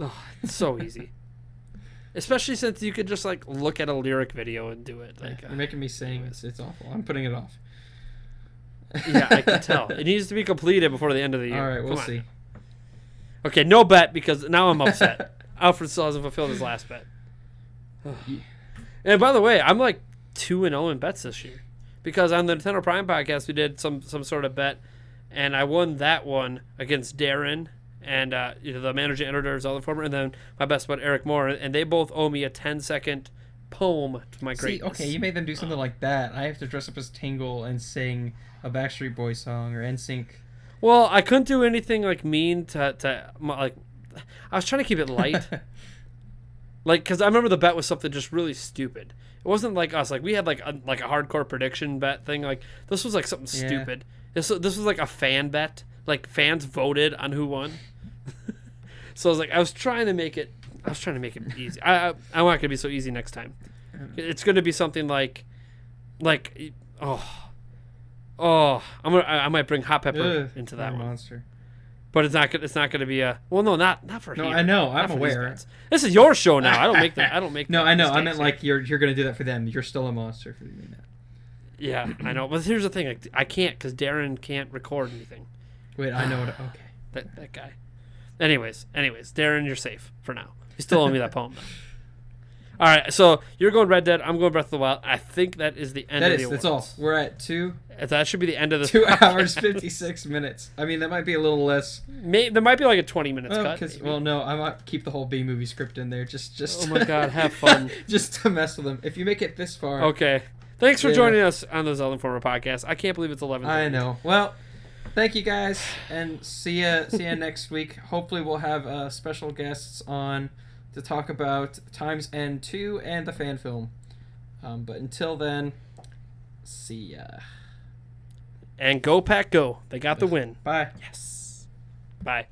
Oh, it's so easy. Especially since you could just like look at a lyric video and do it. Like, You're making me sing. Uh, it's, it's awful. I'm putting it off. Yeah, I can tell. It needs to be completed before the end of the year. All right, we'll Come on. see. Okay, no bet because now I'm upset. Alfred still hasn't fulfilled his last bet. and by the way, I'm like two and zero in bets this year because on the Nintendo Prime podcast we did some some sort of bet, and I won that one against Darren and uh, you know, the managing editor is all the former, and then my best bud Eric Moore, and they both owe me a 10 second poem to my See, okay, you made them do something like that. I have to dress up as Tingle and sing a Backstreet Boy song or NSYNC. Well, I couldn't do anything like mean to to my, like. I was trying to keep it light. like because I remember the bet was something just really stupid. It wasn't like us. Like we had like a, like a hardcore prediction bet thing. Like this was like something Yeah. stupid. This this was like a fan bet. Like fans voted on who won. so I was like, I was trying to make it. I was trying to make it easy. I I, I want it to be so easy next time. It's going to be something like, like oh, oh. I'm gonna. I, I might bring hot pepper Ugh, into that one. monster. But it's not. It's not going to be a. Well, no, not not for him. No, here. I know. Not I'm aware. This is your show now. I don't make that. I don't make. No, I know. I meant like you're you're gonna do that for them. You're still a monster for doing that. Yeah, I know. But here's the thing. Like, I can't because Darren can't record anything. Wait, I know what. Okay. That that guy. Anyways, anyways, Darren, you're safe for now. You still owe me that poem. All right, so you're going Red Dead. I'm going Breath of the Wild. I think that is the end That of is. the That's all. We're at two That should be the end of the two hours fifty six minutes. I mean, that might be a little less. May, there might be like a 20 minutes Well, cut. well, no, I might keep the whole B movie script in there just just. Oh my God, have fun. just to mess with them. If you make it this far, okay. Thanks for Yeah. joining us on the Zelda Informer podcast. I can't believe it's 11. I know. Well, thank you guys, and see ya. See ya next week. Hopefully, we'll have uh, special guests on to talk about Times End two and the fan film. Um, but until then, see ya. And go pack go. They got the win. Bye. Yes. Bye.